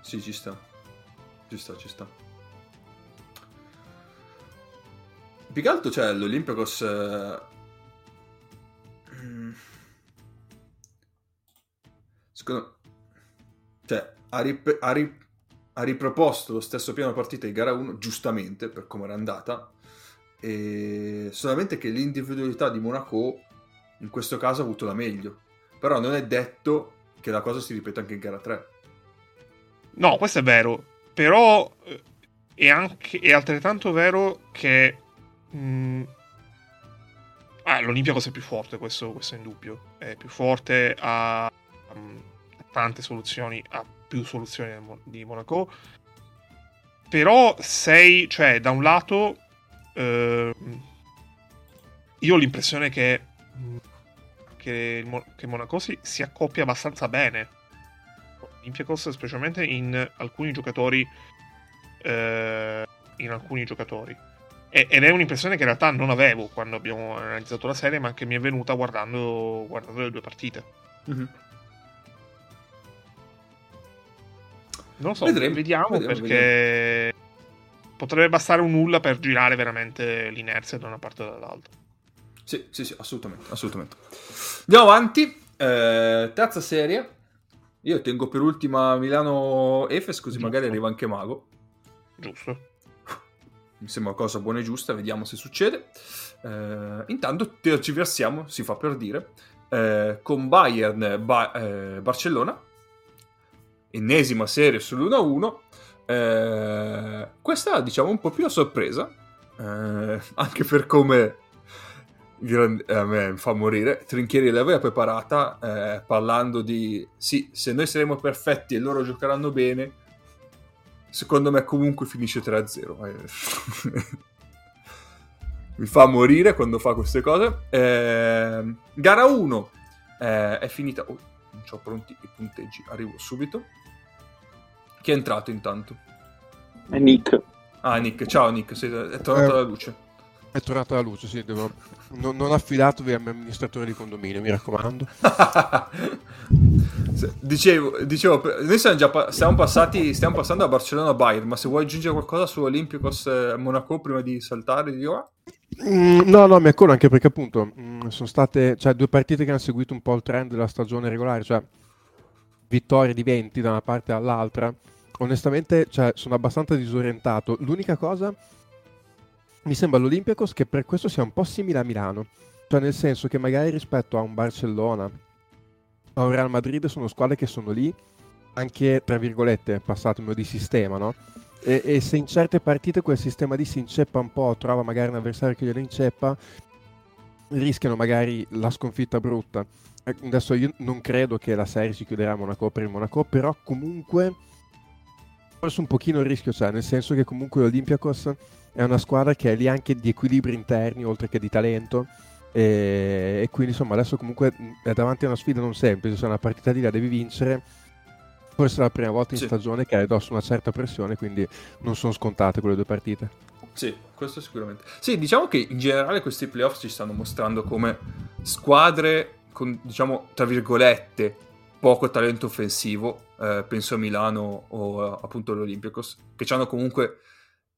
Sì, ci sta. Ci sta, ci sta. più che altro c'è l'Olympiacos... Secondo... Cioè, ha, rip- ha ri- ha riproposto lo stesso piano partita di gara 1, giustamente, per come era andata, solamente che l'individualità di Monaco in questo caso ha avuto la meglio. Però non è detto che la cosa si ripeta anche in gara 3. No, questo è vero, però eh, è, anche, è altrettanto vero che mh, ah, l'Olympiacos è più forte, questo, questo è indubbio. È più forte, ha um, tante soluzioni, ha più soluzioni Mon- di Monaco. Però sei, cioè, da un lato, eh, io ho l'impressione che, che, il Mo- che Monaco si, si accoppia abbastanza bene. Olympiacos, specialmente in alcuni giocatori. eh, in alcuni giocatori. E- ed è un'impressione che in realtà non avevo quando abbiamo analizzato la serie, ma che mi è venuta guardando, guardando le due partite. Non lo so, Vedremo, vediamo vedremo, perché potrebbe bastare un nulla per girare veramente l'inerzia da una parte o dall'altra. Sì, sì, sì, assolutamente, assolutamente. Andiamo avanti. Eh, terza serie. Io tengo per ultima Milano-Efes, così Giusto. magari arriva anche Mago. Giusto. Mi sembra una cosa buona e giusta, vediamo se succede. Eh, intanto tergiversiamo, si fa per dire, eh, con Bayern Ba- eh, Barcellona, ennesima serie sull'1-1. Eh, questa diciamo un po' più a sorpresa, eh, anche per come gran- a me fa morire. Trinchieri l'aveva preparata eh, parlando di sì, se noi saremo perfetti e loro giocheranno bene, secondo me comunque finisce 3-0. Eh. Mi fa morire quando fa queste cose. Eh, gara 1 eh, è finita. Oh, non ho pronti i punteggi, arrivo subito. Chi è entrato intanto? È Nick. Ah, Nick, ciao Nick, sei, è tornata Eh. la luce. È tornata la luce, sì, devo... non, non affidatevi al mio amministratore di condominio, mi raccomando. Dicevo, dicevo, noi siamo già pa- stiamo, passati, stiamo passando a Barcellona Bayern, ma se vuoi aggiungere qualcosa su Olympiacos Monaco prima di saltare di qua? Mm, no, no, mi accorgo anche perché appunto mm, sono state cioè, due partite che hanno seguito un po' il trend della stagione regolare, cioè vittorie di 20 da una parte all'altra. Onestamente cioè, sono abbastanza disorientato. L'unica cosa mi sembra l'Olympiacos che per questo sia un po' simile a Milano, cioè nel senso che magari rispetto a un Barcellona, a un Real Madrid sono squadre che sono lì anche tra virgolette, passatemi di sistema, no? E, e se in certe partite quel sistema lì si inceppa un po', trova magari un avversario che glielo inceppa, rischiano magari la sconfitta brutta. Adesso io non credo che la serie si chiuderà a Monaco per il Monaco, però comunque forse un pochino il rischio c'è, nel senso che comunque l'Olympiacos è una squadra che è lì anche di equilibri interni oltre che di talento e, e quindi insomma adesso comunque è davanti a una sfida non semplice, se una partita lì la devi vincere forse è la prima volta in Sì. stagione che hai addosso una certa pressione quindi non sono scontate quelle due partite. Sì, questo sicuramente. Sì, diciamo che in generale questi playoff ci stanno mostrando come squadre con, diciamo, tra virgolette, poco talento offensivo, eh, penso a Milano o appunto all'Olympiacos, che hanno comunque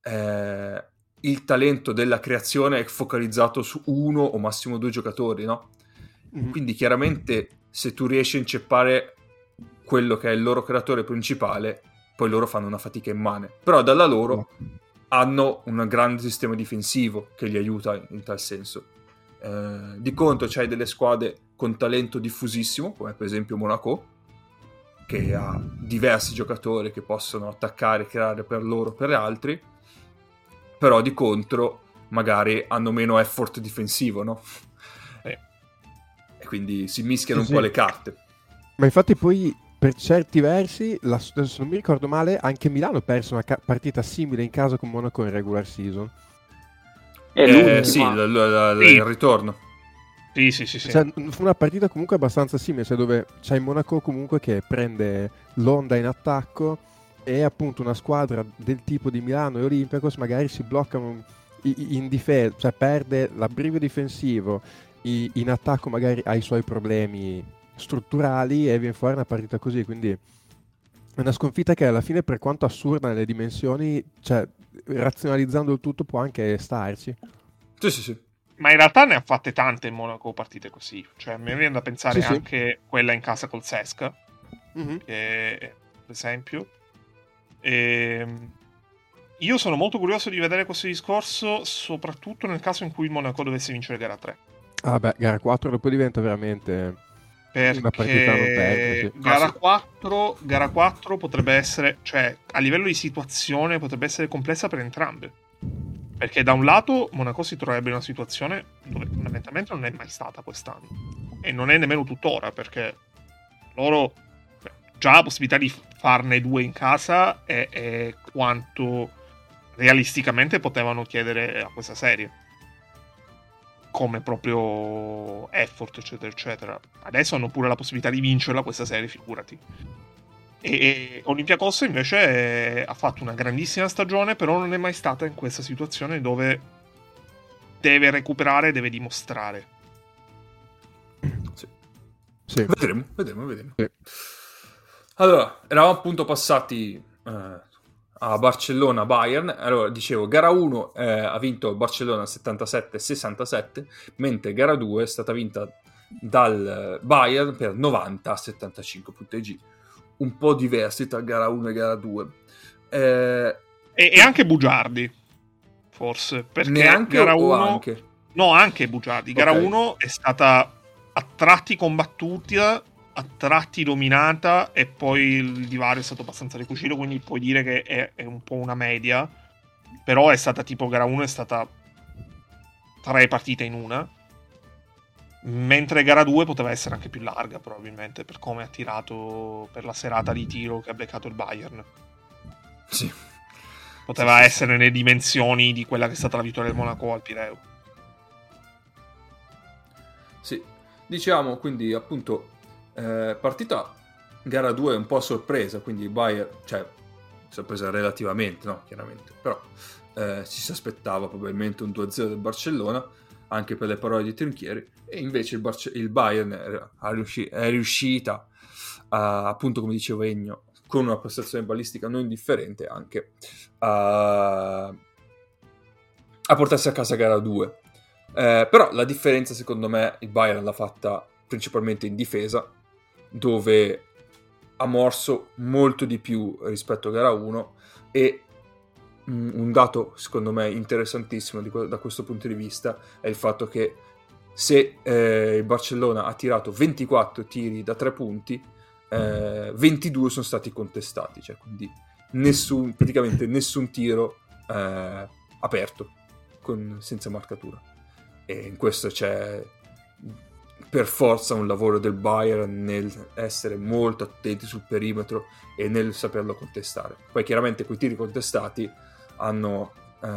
eh, il talento della creazione focalizzato su uno o massimo due giocatori, no? Quindi chiaramente se tu riesci a inceppare quello che è il loro creatore principale, poi loro fanno una fatica immane. Però dalla loro hanno un grande sistema difensivo che li aiuta in tal senso. Eh, di conto c'hai delle squadre con talento diffusissimo, come per esempio Monaco, che ha diversi giocatori che possono attaccare e creare per loro o per altri, però di contro magari hanno meno effort difensivo, no? Sì. E quindi si mischiano Sì, un po' sì. le carte. Ma infatti poi per certi versi, la- se non mi ricordo male, anche Milano ha perso una ca- partita simile in casa con Monaco in regular season. È Eh, sì, l- l- l- Sì. il ritorno. Sì, sì, sì. sì. Cioè, fu una partita comunque abbastanza simile, cioè dove c'è il Monaco comunque che prende l'onda in attacco e appunto una squadra del tipo di Milano e Olympiacos magari si bloccano in difesa, cioè perde l'abbrivio difensivo, in attacco magari ha i suoi problemi strutturali e viene fuori una partita così, quindi è una sconfitta che alla fine per quanto assurda nelle dimensioni, cioè razionalizzando il tutto può anche starci. Sì, sì, sì. Ma in realtà ne ha fatte tante in Monaco partite così. Cioè, mi viene da pensare Sì, sì. anche quella in casa col Sesca, Mhm. che è, per esempio. Ehm, io sono molto curioso di vedere questo discorso, soprattutto nel caso in cui il Monaco dovesse vincere gara 3. Ah beh, gara 4 dopo diventa veramente... Perché Una partita non persa, sì. gara, Ah, sì. 4, gara 4 potrebbe essere, cioè a livello di situazione potrebbe essere complessa per entrambe. Perché da un lato Monaco si troverebbe in una situazione dove fondamentalmente non è mai stata quest'anno. E non è nemmeno tuttora, perché loro già la possibilità di farne due in casa è, è quanto realisticamente potevano chiedere a questa serie come proprio effort, eccetera, eccetera. Adesso hanno pure la possibilità di vincerla questa serie, figurati. E, e Olympiacos invece eh, ha fatto una grandissima stagione, però non è mai stata in questa situazione dove deve recuperare, deve dimostrare. Sì. Sì. Vedremo, vedremo, vedremo. Sì. Allora, eravamo appunto passati eh, a Barcellona-Bayern. Allora, dicevo, gara 1 eh, ha vinto Barcellona 77-67, mentre gara 2 è stata vinta dal Bayern per 90-75 punteggi. Un po' diversi tra gara 1 e gara 2. Eh, E, e anche Bugiardi, forse. Perché neanche gara o 1... anche? No, anche Bugiardi. Gara Ok. 1 è stata a tratti combattuta, a tratti dominata e poi il divario è stato abbastanza ricucito, quindi puoi dire che è, è un po' una media. Però è stata tipo gara 1 è stata tre partite in una. Mentre gara 2 poteva essere anche più larga, probabilmente, per come ha tirato per la serata di tiro che ha beccato il Bayern. Sì. Poteva Sì, sì, essere nelle dimensioni di quella che è stata la vittoria del Monaco al Pireo. Sì, diciamo quindi appunto eh, partita gara 2 un po' a sorpresa, quindi Bayern, cioè sorpresa relativamente, no, chiaramente, però eh, ci si aspettava probabilmente un 2-0 del Barcellona, anche per le parole di Trinchieri, e invece il, Barce- il Bayern ha riusci- è riuscita, a, appunto come dicevo Egno, con una prestazione ballistica non indifferente anche a, a portarsi a casa gara 2. Eh, però la differenza, secondo me, il Bayern l'ha fatta principalmente in difesa, dove ha morso molto di più rispetto a gara 1 e mm, un dato, secondo me, interessantissimo que- da questo punto di vista è il fatto che se eh, il Barcellona ha tirato 24 tiri da 3 punti, eh, 22 sono stati contestati, cioè quindi nessun, praticamente nessun tiro eh, aperto con- senza marcatura. E in questo c'è per forza un lavoro del Bayern nel essere molto attenti sul perimetro e nel saperlo contestare. Poi chiaramente quei tiri contestati hanno eh,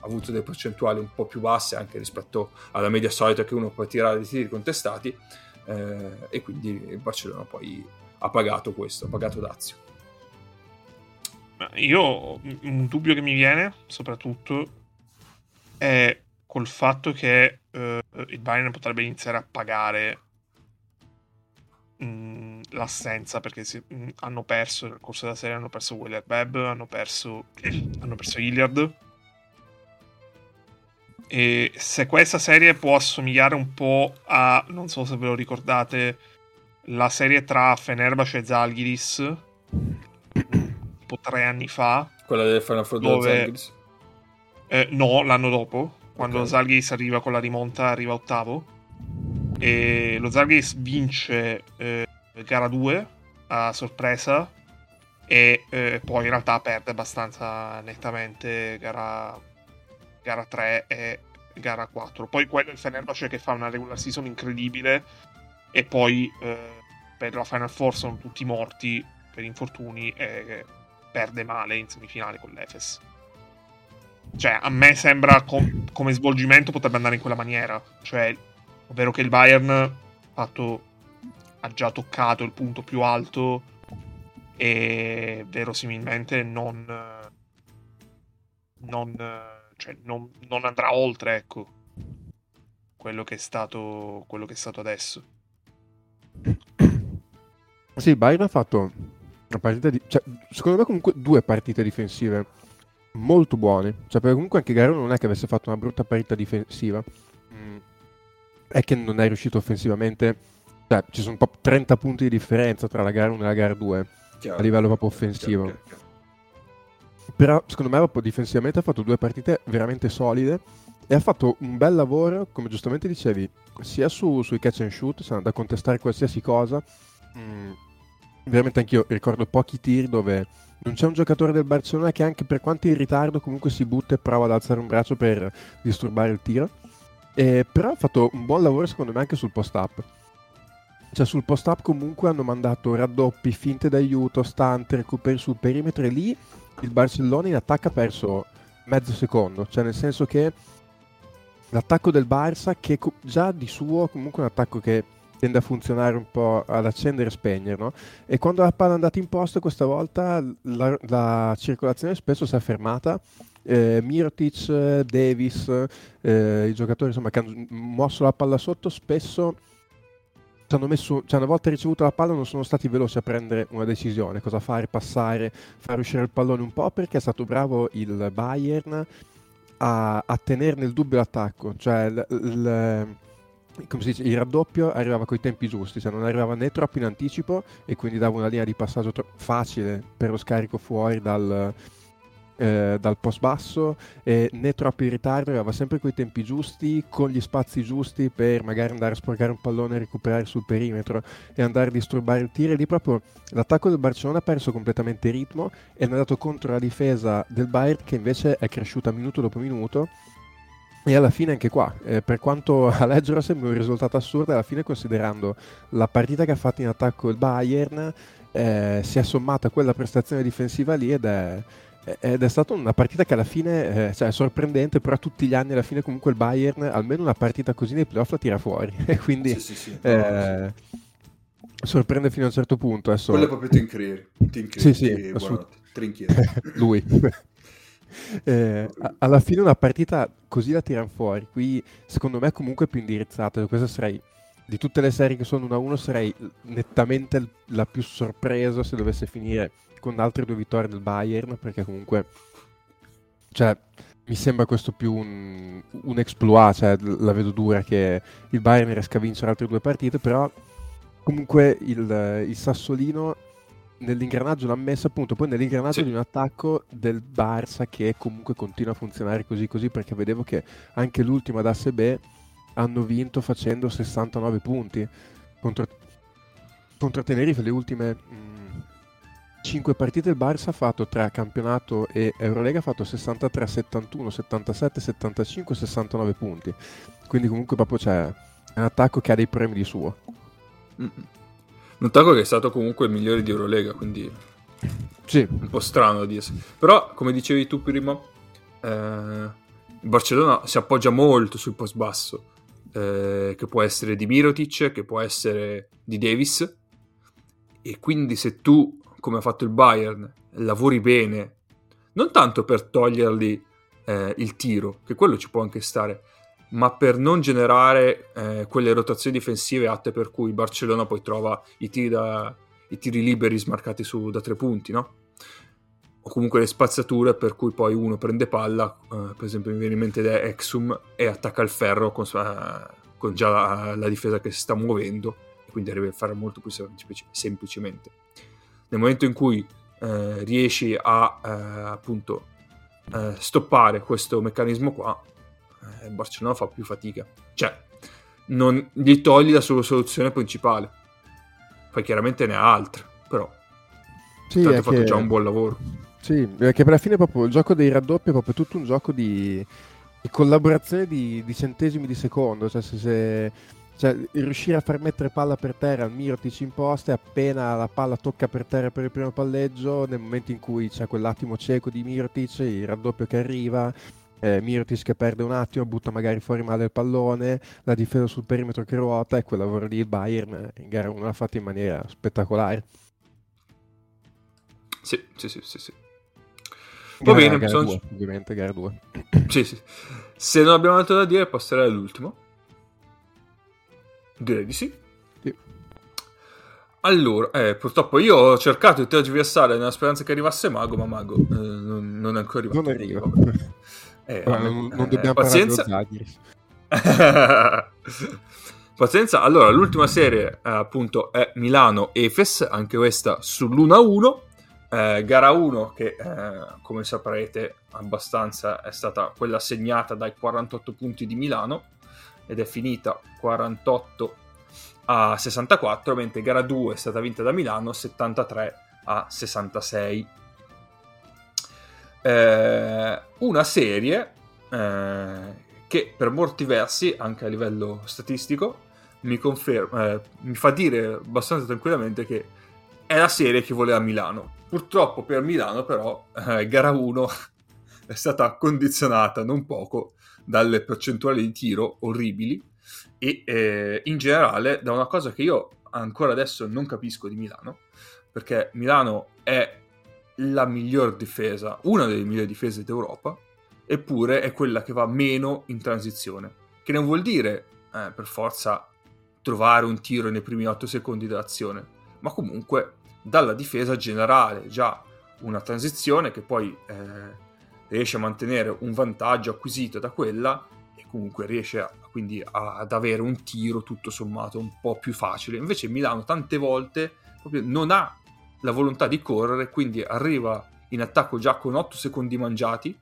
avuto delle percentuali un po' più basse anche rispetto alla media solita che uno può tirare dei tiri contestati eh, e quindi il Barcellona poi ha pagato questo, ha pagato Dazio. Io un dubbio che mi viene, soprattutto, è col fatto che eh, il Bayern potrebbe iniziare a pagare mh, l'assenza perché si- mh, hanno perso nel corso della serie hanno perso Wheeler Webb, hanno perso hanno perso Hilliard. E se questa serie può assomigliare un po' a non so se ve lo ricordate la serie tra Fenerbahce e Zalgiris tipo tre anni fa Quella del Final della Dove- eh, no, l'anno dopo, quando Ok. Zalgiris arriva con la rimonta, arriva ottavo. E lo Zalgiris vince eh, gara 2 a sorpresa e eh, poi in realtà perde abbastanza nettamente gara, gara 3 e gara 4. Poi quello è il Fenerbahce che fa una regular season incredibile e poi eh, per la Final Four sono tutti morti per infortuni e perde male in semifinale con l'Efes. Cioè, a me sembra com- come svolgimento potrebbe andare in quella maniera. Cioè, ovvero che il Bayern fatto, ha già toccato il punto più alto e verosimilmente non, non, cioè, non, non andrà oltre, ecco, quello che è stato, quello che è stato adesso. Sì, il Bayern ha fatto una partita di... Cioè, secondo me comunque due partite difensive molto buoni. Cioè, perché comunque anche Garone non è che avesse fatto una brutta partita difensiva, mm. è che non è riuscito offensivamente. Cioè, ci sono po' 30 punti di differenza tra la gara 1 e la gara 2 chiaro, a livello proprio offensivo. Chiaro, chiaro, Però secondo me proprio difensivamente ha fatto due partite veramente solide e ha fatto un bel lavoro, come giustamente dicevi, sia su, sui catch and shoot, cioè da contestare qualsiasi cosa. Mm, veramente anch'io ricordo pochi tir dove non c'è un giocatore del Barcellona che anche per quanto in ritardo comunque si butta e prova ad alzare un braccio per disturbare il tiro. E, però ha fatto un buon lavoro secondo me anche sul post-up. Cioè sul post-up comunque hanno mandato raddoppi, finte d'aiuto, stunt, recuperi sul perimetro e lì il Barcellona in attacco ha perso mezzo secondo. Cioè nel senso che l'attacco del Barça che già di suo comunque un attacco che tende a funzionare un po' ad accendere e spegnere, no? E quando la palla è andata in posto, questa volta la, la circolazione spesso si è fermata. Eh, Mirotic, Davis, eh, i giocatori insomma, che hanno mosso la palla sotto, spesso ci hanno messo, cioè una volta ricevuto la palla non sono stati veloci a prendere una decisione, cosa fare, passare, far uscire il pallone un po' perché è stato bravo il Bayern a, a tenere nel dubbio l'attacco, cioè l, l, come si dice, il raddoppio arrivava coi tempi giusti, cioè non arrivava né troppo in anticipo e quindi dava una linea di passaggio tro- facile per lo scarico fuori dal, eh, dal post basso eh, né troppo in ritardo, arrivava sempre coi tempi giusti, con gli spazi giusti per magari andare a sporcare un pallone e recuperare sul perimetro e andare a disturbare il tiro. E lì proprio l'attacco del Barcellona ha perso completamente il ritmo e è andato contro la difesa del Bayern che invece è cresciuta minuto dopo minuto e alla fine anche qua, eh, per quanto a leggere sembra un risultato assurdo, alla fine considerando la partita che ha fatto in attacco il Bayern, eh, si è sommata quella prestazione difensiva lì ed è, ed è stata una partita che alla fine eh, cioè, è sorprendente, però tutti gli anni alla fine comunque il Bayern almeno una partita così nei playoff la tira fuori. e quindi sì, sì, sì, eh, sorprende fino a un certo punto. Adesso... Quello è proprio Tim Creer. Tim Creer sì, sì, assolut- Lui. Eh, alla fine una partita così la tirano fuori. Qui secondo me comunque più indirizzata. Questa sarei di tutte le serie che sono 1-1 sarei nettamente la più sorpresa se dovesse finire con altre due vittorie del Bayern perché comunque cioè mi sembra questo più un, un exploit, cioè la vedo dura che il Bayern riesca a vincere altre due partite, però comunque il, il Sassolino nell'ingranaggio l'ha messo appunto poi nell'ingranaggio sì. di un attacco del Barça che comunque continua a funzionare così così perché vedevo che anche l'ultima ad ASB hanno vinto facendo 69 punti contro, contro Tenerife le ultime mh, 5 partite il Barça ha fatto tra campionato e Eurolega ha fatto 63, 71, 77, 75, 69 punti quindi comunque proprio c'è un attacco che ha dei premi di suo mm-hmm. Attacco che è stato comunque il migliore di Eurolega, quindi sì. un po' strano da dirsi. Però, come dicevi tu prima, eh, Barcellona si appoggia molto sul post basso, eh, che può essere di Mirotic, che può essere di Davis, e quindi se tu, come ha fatto il Bayern, lavori bene, non tanto per togliergli eh, il tiro, che quello ci può anche stare, ma per non generare eh, quelle rotazioni difensive atte per cui Barcellona poi trova i tiri, da, i tiri liberi smarcati su, da tre punti, no? O comunque le spazzature per cui poi uno prende palla, eh, per esempio mi viene in mente da Exum, e attacca il ferro con, eh, con già la, la, difesa che si sta muovendo, e quindi arriva a fare molto più semplici, semplicemente. Nel momento in cui eh, riesci a eh, appunto eh, stoppare questo meccanismo qua, eh, il Barcellona fa più fatica. Cioè, non gli togli la sua soluzione principale. Poi chiaramente ne ha altre, però sì, ha fatto che... già un buon lavoro. Sì, perché per la fine proprio il gioco dei raddoppi è proprio tutto un gioco di, di collaborazione di, di, centesimi di secondo. Cioè, se, se, cioè, riuscire a far mettere palla per terra al Mirotic in posta e appena la palla tocca per terra per il primo palleggio, nel momento in cui c'è quell'attimo cieco di Mirotic, il raddoppio che arriva, eh, Mirtis che perde un attimo, butta magari fuori male il pallone, la difesa sul perimetro che ruota e quel lavoro lì il Bayern in gara 1 l'ha fatto in maniera spettacolare. Sì, sì, sì, sì. sì. Va bene, gara sono... 2, ovviamente gara 2. sì, sì. Se non abbiamo altro da dire passerei all'ultimo. Direi di sì. sì. Allora, eh, purtroppo io ho cercato di tergiversare nella speranza che arrivasse Mago, ma Mago eh, non, non, è ancora arrivato. Non arriva. Eh, Allora, non, non dobbiamo pazienza. pazienza. Allora, l'ultima serie eh, appunto è Milano-Efes, anche questa sull'1-1. Eh, gara 1 che eh, come saprete abbastanza è stata quella segnata dai 48 punti di Milano ed è finita 48 a 64 mentre gara 2 è stata vinta da Milano 73 a 66 Eh, una serie eh, che per molti versi anche a livello statistico mi, conferma, eh, mi fa dire abbastanza tranquillamente che è la serie che voleva Milano. Purtroppo per Milano però eh, gara 1 è stata condizionata non poco dalle percentuali di tiro orribili e eh, in generale da una cosa che io ancora adesso non capisco di Milano perché Milano è la miglior difesa, una delle migliori difese d'Europa eppure è quella che va meno in transizione che non vuol dire eh, per forza trovare un tiro nei primi 8 secondi dell'azione ma comunque dalla difesa generale già una transizione che poi eh, riesce a mantenere un vantaggio acquisito da quella e comunque riesce a, quindi a, ad avere un tiro tutto sommato un po' più facile. Invece Milano tante volte proprio non ha la volontà di correre, quindi arriva in attacco già con 8 secondi mangiati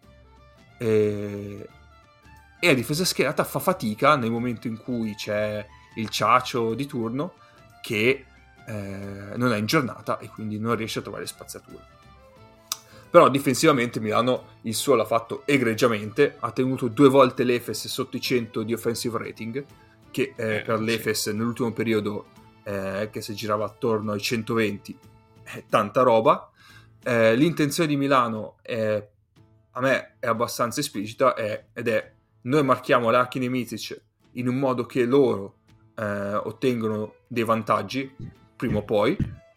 e, e la difesa schierata fa fatica nel momento in cui c'è il ciacio di turno che eh, non è in giornata e quindi non riesce a trovare spaziature. Però difensivamente Milano il suo l'ha fatto egregiamente, ha tenuto due volte l'Efes sotto i 100 di offensive rating, che eh, Eh, per l'Efes nell'ultimo periodo, eh, che si girava attorno ai 120, è tanta roba. Eh, l'intenzione di Milano è, a me è abbastanza esplicita è- ed è noi marchiamo l'archi Mitic in un modo che loro eh, ottengono dei vantaggi prima o poi,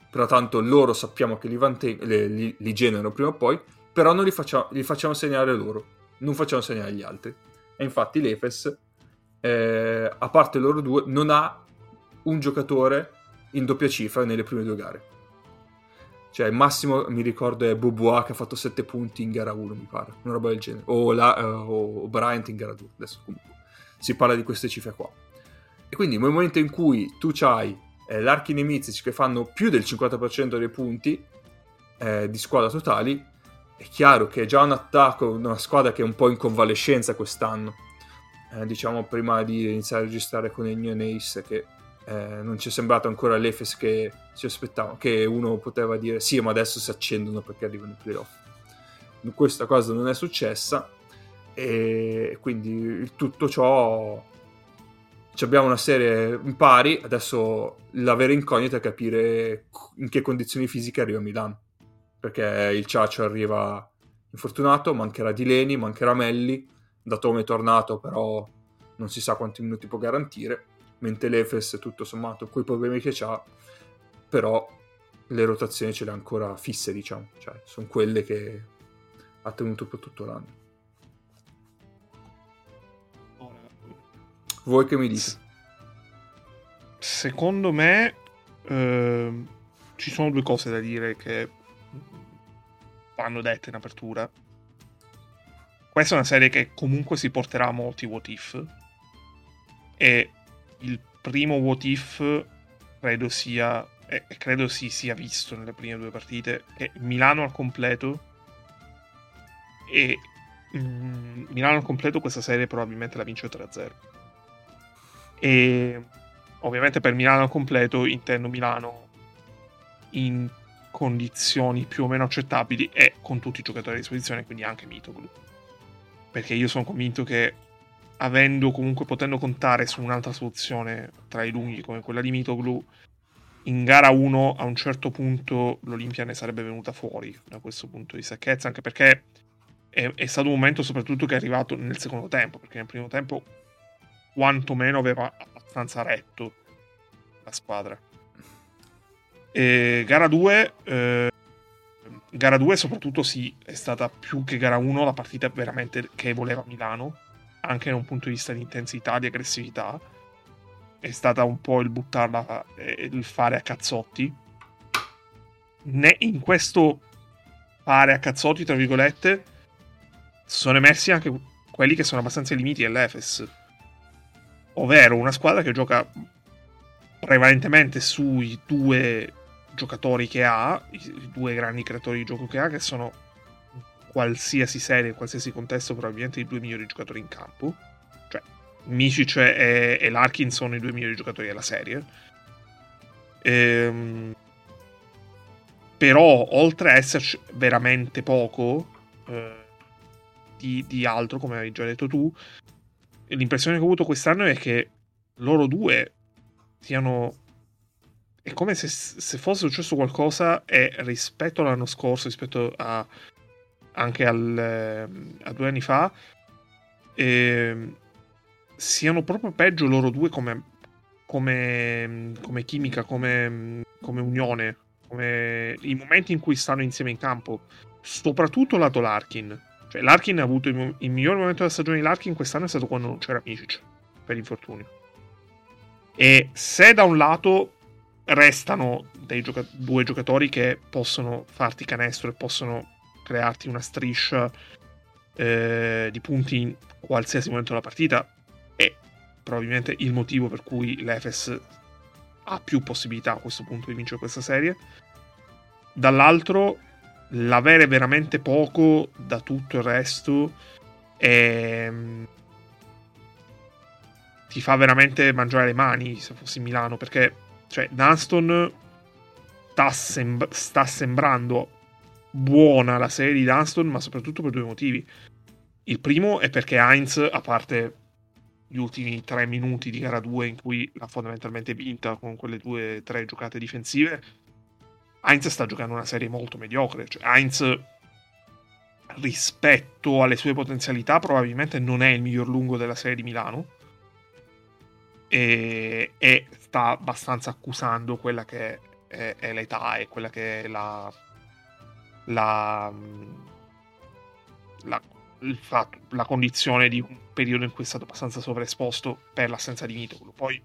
però tanto loro sappiamo che li, vante- le- li- li generano prima o poi, però non li facciamo, li facciamo segnare loro, non facciamo segnare gli altri. E infatti l'Efes, eh, a parte loro due, non ha un giocatore in doppia cifra nelle prime due gare. Cioè, il massimo mi ricordo è Bobois che ha fatto 7 punti in gara 1, mi pare, una roba del genere. O, la, eh, o Bryant in gara 2, adesso comunque. Si parla di queste cifre qua. E quindi nel momento in cui tu hai eh, l'archi nemici che fanno più del 50% dei punti eh, di squadra totali, è chiaro che è già un attacco, una squadra che è un po' in convalescenza quest'anno. Eh, diciamo prima di iniziare a registrare con il New Ace che eh, non ci è sembrato ancora l'Efes che si aspettava, che uno poteva dire sì, ma adesso si accendono perché arrivano i playoff. Questa cosa non è successa e quindi tutto ciò ci abbiamo una serie in pari, adesso la vera incognita è capire in che condizioni fisiche arriva Milan, perché il Ciaccio arriva infortunato, mancherà Dileni, mancherà Melli, Datome è tornato però non si sa quanti minuti può garantire, mentre l'Efes tutto sommato con i problemi che ha, però le rotazioni ce le ha ancora fisse diciamo, cioè sono quelle che ha tenuto per tutto l'anno. Voi che mi dite? Secondo me ehm, ci sono due cose da dire che vanno dette in apertura. Questa è una serie che comunque si porterà a molti what if. E il primo what if credo sia e e credo si sia visto nelle prime due partite che Milano al completo. E mm, Milano al completo questa serie probabilmente la vince 3-0 e ovviamente per Milano al completo intendo Milano in condizioni più o meno accettabili e con tutti i giocatori a disposizione quindi anche Mitoglu. Perché io sono convinto che avendo comunque potendo contare su un'altra soluzione tra i lunghi come quella di Mitoglu in gara 1 a un certo punto l'Olimpia ne sarebbe venuta fuori da questo punto di secchezza anche perché è, è stato un momento soprattutto che è arrivato nel secondo tempo perché nel primo tempo quantomeno aveva abbastanza retto la squadra. E gara 2 eh, gara 2 soprattutto sì è stata più che gara 1 la partita veramente che voleva Milano anche da un punto di vista di intensità di aggressività è stata un po' il buttarla, eh, il fare a cazzotti. Né in questo fare a cazzotti, tra virgolette, sono emersi anche quelli che sono abbastanza limiti all'Efes. Ovvero una squadra che gioca prevalentemente sui due giocatori che ha, i due grandi creatori di gioco che ha, che sono qualsiasi serie, in qualsiasi contesto, probabilmente i due migliori giocatori in campo. Cioè, Micic e, e Larkin sono i due migliori giocatori della serie. Ehm, però, oltre a esserci veramente poco eh, di, di altro, come hai già detto tu, l'impressione che ho avuto quest'anno è che loro due siano è come se, se, fosse successo qualcosa e rispetto all'anno scorso, rispetto a, anche al, eh, a due anni fa, eh, siano proprio peggio loro due come, come, come chimica, come, come, unione, come i momenti in cui stanno insieme in campo, soprattutto lato Larkin. Cioè, Larkin ha avuto il, il miglior momento della stagione di Larkin quest'anno è stato quando non c'era Micic, per infortunio. E se da un lato restano gioca- due giocatori che possono farti canestro e possono crearti una striscia eh, di punti in qualsiasi momento della partita è probabilmente il motivo per cui l'Efes ha più possibilità a questo punto di vincere questa serie. Dall'altro, l'avere veramente poco da tutto il resto è... ti fa veramente mangiare le mani se fossi Milano perché cioè, Dunston sta, sem- sta sembrando buona la serie di Dunston, ma soprattutto per due motivi. Il primo è perché Heinz, a parte gli ultimi tre minuti di gara 2 in cui l'ha fondamentalmente vinta con quelle due o tre giocate difensive, Heinz sta giocando una serie molto mediocre. Cioè, Heinz, rispetto alle sue potenzialità, probabilmente non è il miglior lungo della serie di Milano e, e sta abbastanza accusando quella che è, è, l'età e quella che è la, la, la, fatto, la, condizione di un periodo in cui è stato abbastanza sovraesposto per l'assenza di Mitoglu. Poi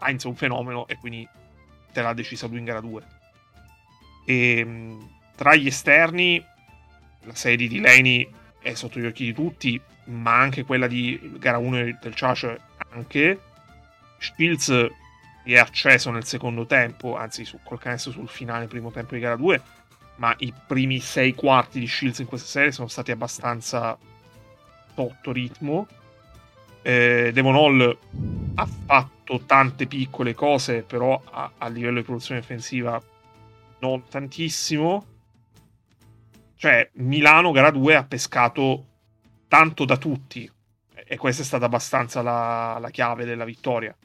Heinz è un fenomeno e quindi te l'ha decisa lui in gara 2. E, tra gli esterni, la serie di Delaney è sotto gli occhi di tutti, ma anche quella di gara 1 del Ciace anche. Shields è acceso nel secondo tempo, anzi su, col canestro sul finale primo tempo di gara 2, ma i primi sei quarti di Shields in questa serie sono stati abbastanza sotto ritmo. Eh, Devon Hall ha fatto tante piccole cose, però a, a livello di produzione offensiva non tantissimo. Cioè, Milano gara 2 ha pescato tanto da tutti e questa è stata abbastanza la, la chiave della vittoria.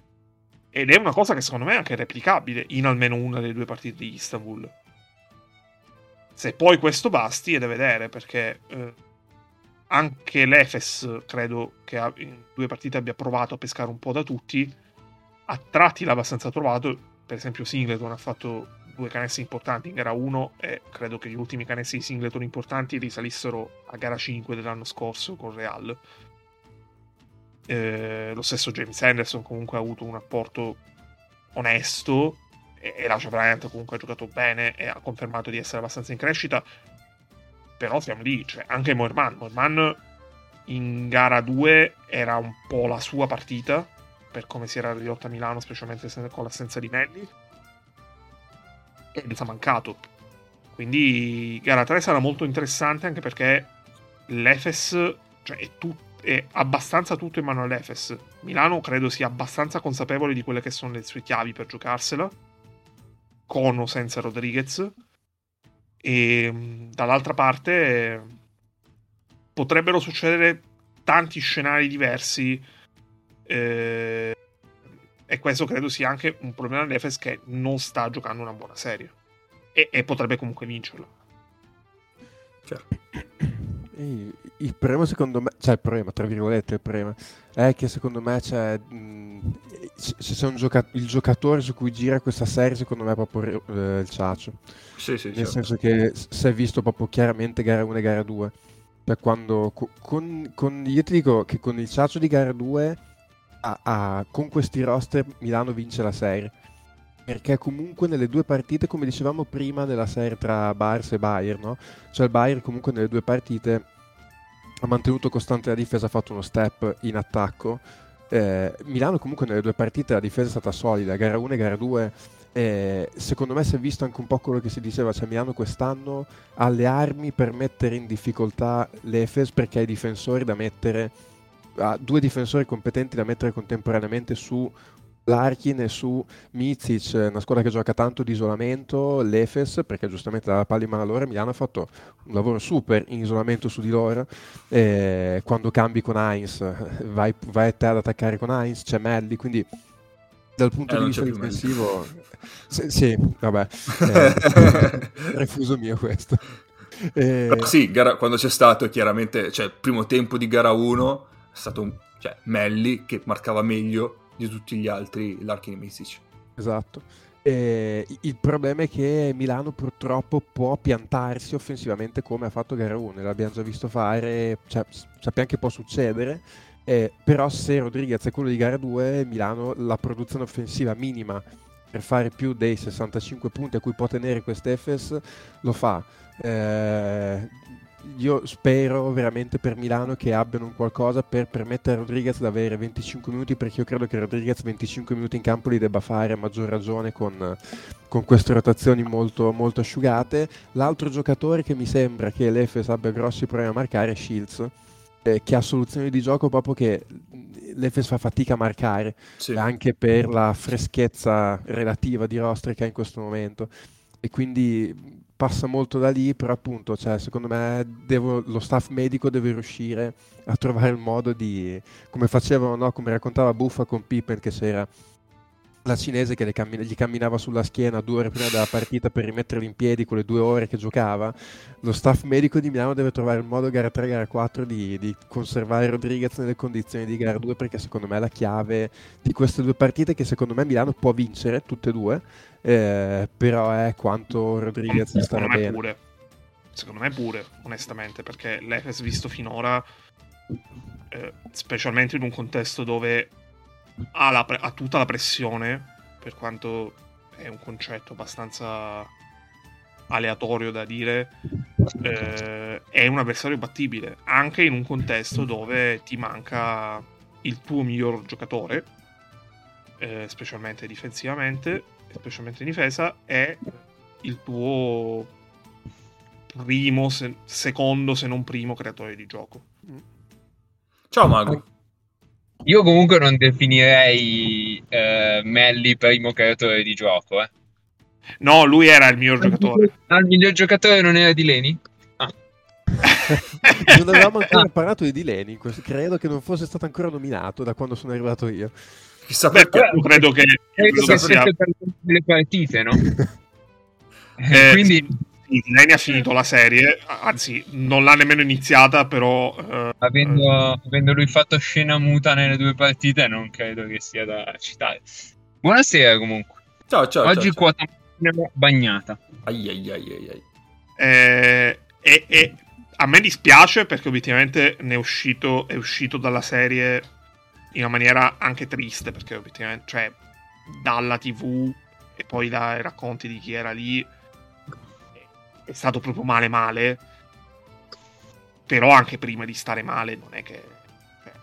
Ed è una cosa che secondo me è anche replicabile in almeno una delle due partite di Istanbul. Se poi questo basti è da vedere, perché eh, anche l'Efes credo che in due partite abbia provato a pescare un po' da tutti. A tratti l'ha abbastanza trovato. Per esempio, Singleton ha fatto due canestri importanti in gara 1 e credo che gli ultimi canestri di Singleton importanti risalissero a gara 5 dell'anno scorso con Real. Eh, lo stesso James Anderson comunque ha avuto un apporto onesto e, e Lacio Bryant comunque ha giocato bene e ha confermato di essere abbastanza in crescita. Però siamo lì, cioè anche Moerman. Moerman in gara 2 era un po' la sua partita per come si era ridotta a Milano specialmente con l'assenza di Manny e gli ha mancato. Quindi gara 3 sarà molto interessante anche perché l'Efes cioè è tutto è abbastanza tutto in mano all'Efes. Milano credo sia abbastanza consapevole di quelle che sono le sue chiavi per giocarsela, con o senza Rodriguez. E mm, dall'altra parte potrebbero succedere tanti scenari diversi. Eh, e questo credo sia anche un problema dell'Efes che non sta giocando una buona serie. E, e potrebbe comunque vincerla. Certo. Il problema secondo me, cioè il problema, tra virgolette il problema, è che secondo me c'è, mh, c'è un gioca- il giocatore su cui gira questa serie secondo me è proprio eh, il Ciaccio. Sì, sì, Nel certo. senso che si è visto proprio chiaramente gara 1 e gara 2. Cioè quando, con, con, io ti dico che con il Ciaccio di gara 2 a- a- con questi roster Milano vince la serie. Perché comunque nelle due partite, come dicevamo prima nella serie tra Bars e Bayern, no? cioè il Bayern comunque nelle due partite ha mantenuto costante la difesa, ha fatto uno step in attacco. Eh, Milano comunque nelle due partite la difesa è stata solida, gara 1 e gara 2. Eh, secondo me si è visto anche un po' quello che si diceva, cioè Milano quest'anno ha le armi per mettere in difficoltà l'Efes perché ha i difensori da mettere, ha due difensori competenti da mettere contemporaneamente su Larkin e su Mizic, una squadra che gioca tanto di isolamento, l'Efes, perché giustamente dalla palla in mano a loro, Milano ha fatto un lavoro super in isolamento su di loro, eh, quando cambi con Heinz, vai, vai a te ad attaccare con Heinz, c'è Melli, quindi dal punto Eh, di vista difensivo... Sì, sì, vabbè, eh, refuso mio questo. Eh, Però sì, gara- quando c'è stato chiaramente, cioè il primo tempo di gara 1 è stato un, cioè, Melli che marcava meglio di tutti gli altri Larkin e Misic. Esatto. Eh, il problema è che Milano purtroppo può piantarsi offensivamente come ha fatto gara 1, l'abbiamo già visto fare, cioè, sappiamo che può succedere, eh, però se Rodriguez è quello di gara 2, Milano la produzione offensiva minima per fare più dei 65 punti a cui può tenere quest'Efes lo fa. Eh, io spero veramente per Milano che abbiano un qualcosa per permettere a Rodriguez di avere 25 minuti perché io credo che Rodriguez 25 minuti in campo li debba fare a maggior ragione con, con queste rotazioni molto, molto asciugate. L'altro giocatore che mi sembra che l'Efes abbia grossi problemi a marcare è Shields eh, che ha soluzioni di gioco proprio che l'Efes fa fatica a marcare Sì. anche per la freschezza relativa di roster che ha in questo momento e quindi passa molto da lì però appunto cioè, secondo me devo- lo staff medico deve riuscire a trovare il modo di come facevano no? come raccontava Buffa con Pippen che c'era la cinese che cammin- gli camminava sulla schiena due ore prima della partita per rimetterli in piedi quelle due ore che giocava lo staff medico di Milano deve trovare il modo gara 3 gara 4 di, di conservare Rodriguez nelle condizioni di gara 2 perché secondo me è la chiave di queste due partite che secondo me Milano può vincere tutte e due eh, però è quanto Rodriguez starà Secondo me bene pure. Secondo me pure, onestamente, perché l'Efes visto finora, eh, specialmente in un contesto dove ha, la pre- ha tutta la pressione, per quanto è un concetto abbastanza aleatorio da dire, eh, è un avversario battibile, anche in un contesto dove ti manca il tuo miglior giocatore, eh, specialmente difensivamente, specialmente in difesa, e il tuo primo, se- secondo se non primo creatore di gioco. Ciao Mago. Io comunque non definirei eh, Melli primo creatore di gioco. Eh. No, lui era il miglior giocatore. Ah, il miglior giocatore non era di Leni? non avevamo ancora parlato di questo- credo che non fosse stato ancora nominato da quando sono arrivato io Chissà Beh, perché. io credo che Credo che sia- siete per le partite, no? Eh, Quindi sì, Leni ha finito la serie, anzi, non l'ha nemmeno iniziata, però. eh, avendo, avendo lui fatto scena muta nelle due partite, non credo che sia da citare. Buonasera comunque. Ciao, ciao. Oggi ciao, ciao. quota bagnata. Ai, ai, ai, ai, ai. eh, e, e a me dispiace perché obiettivamente ne è uscito, è uscito dalla serie in una maniera anche triste perché obiettivamente, cioè, dalla TV e poi dai racconti di chi era lì è stato proprio male male. Però anche prima di stare male non è che... cioè,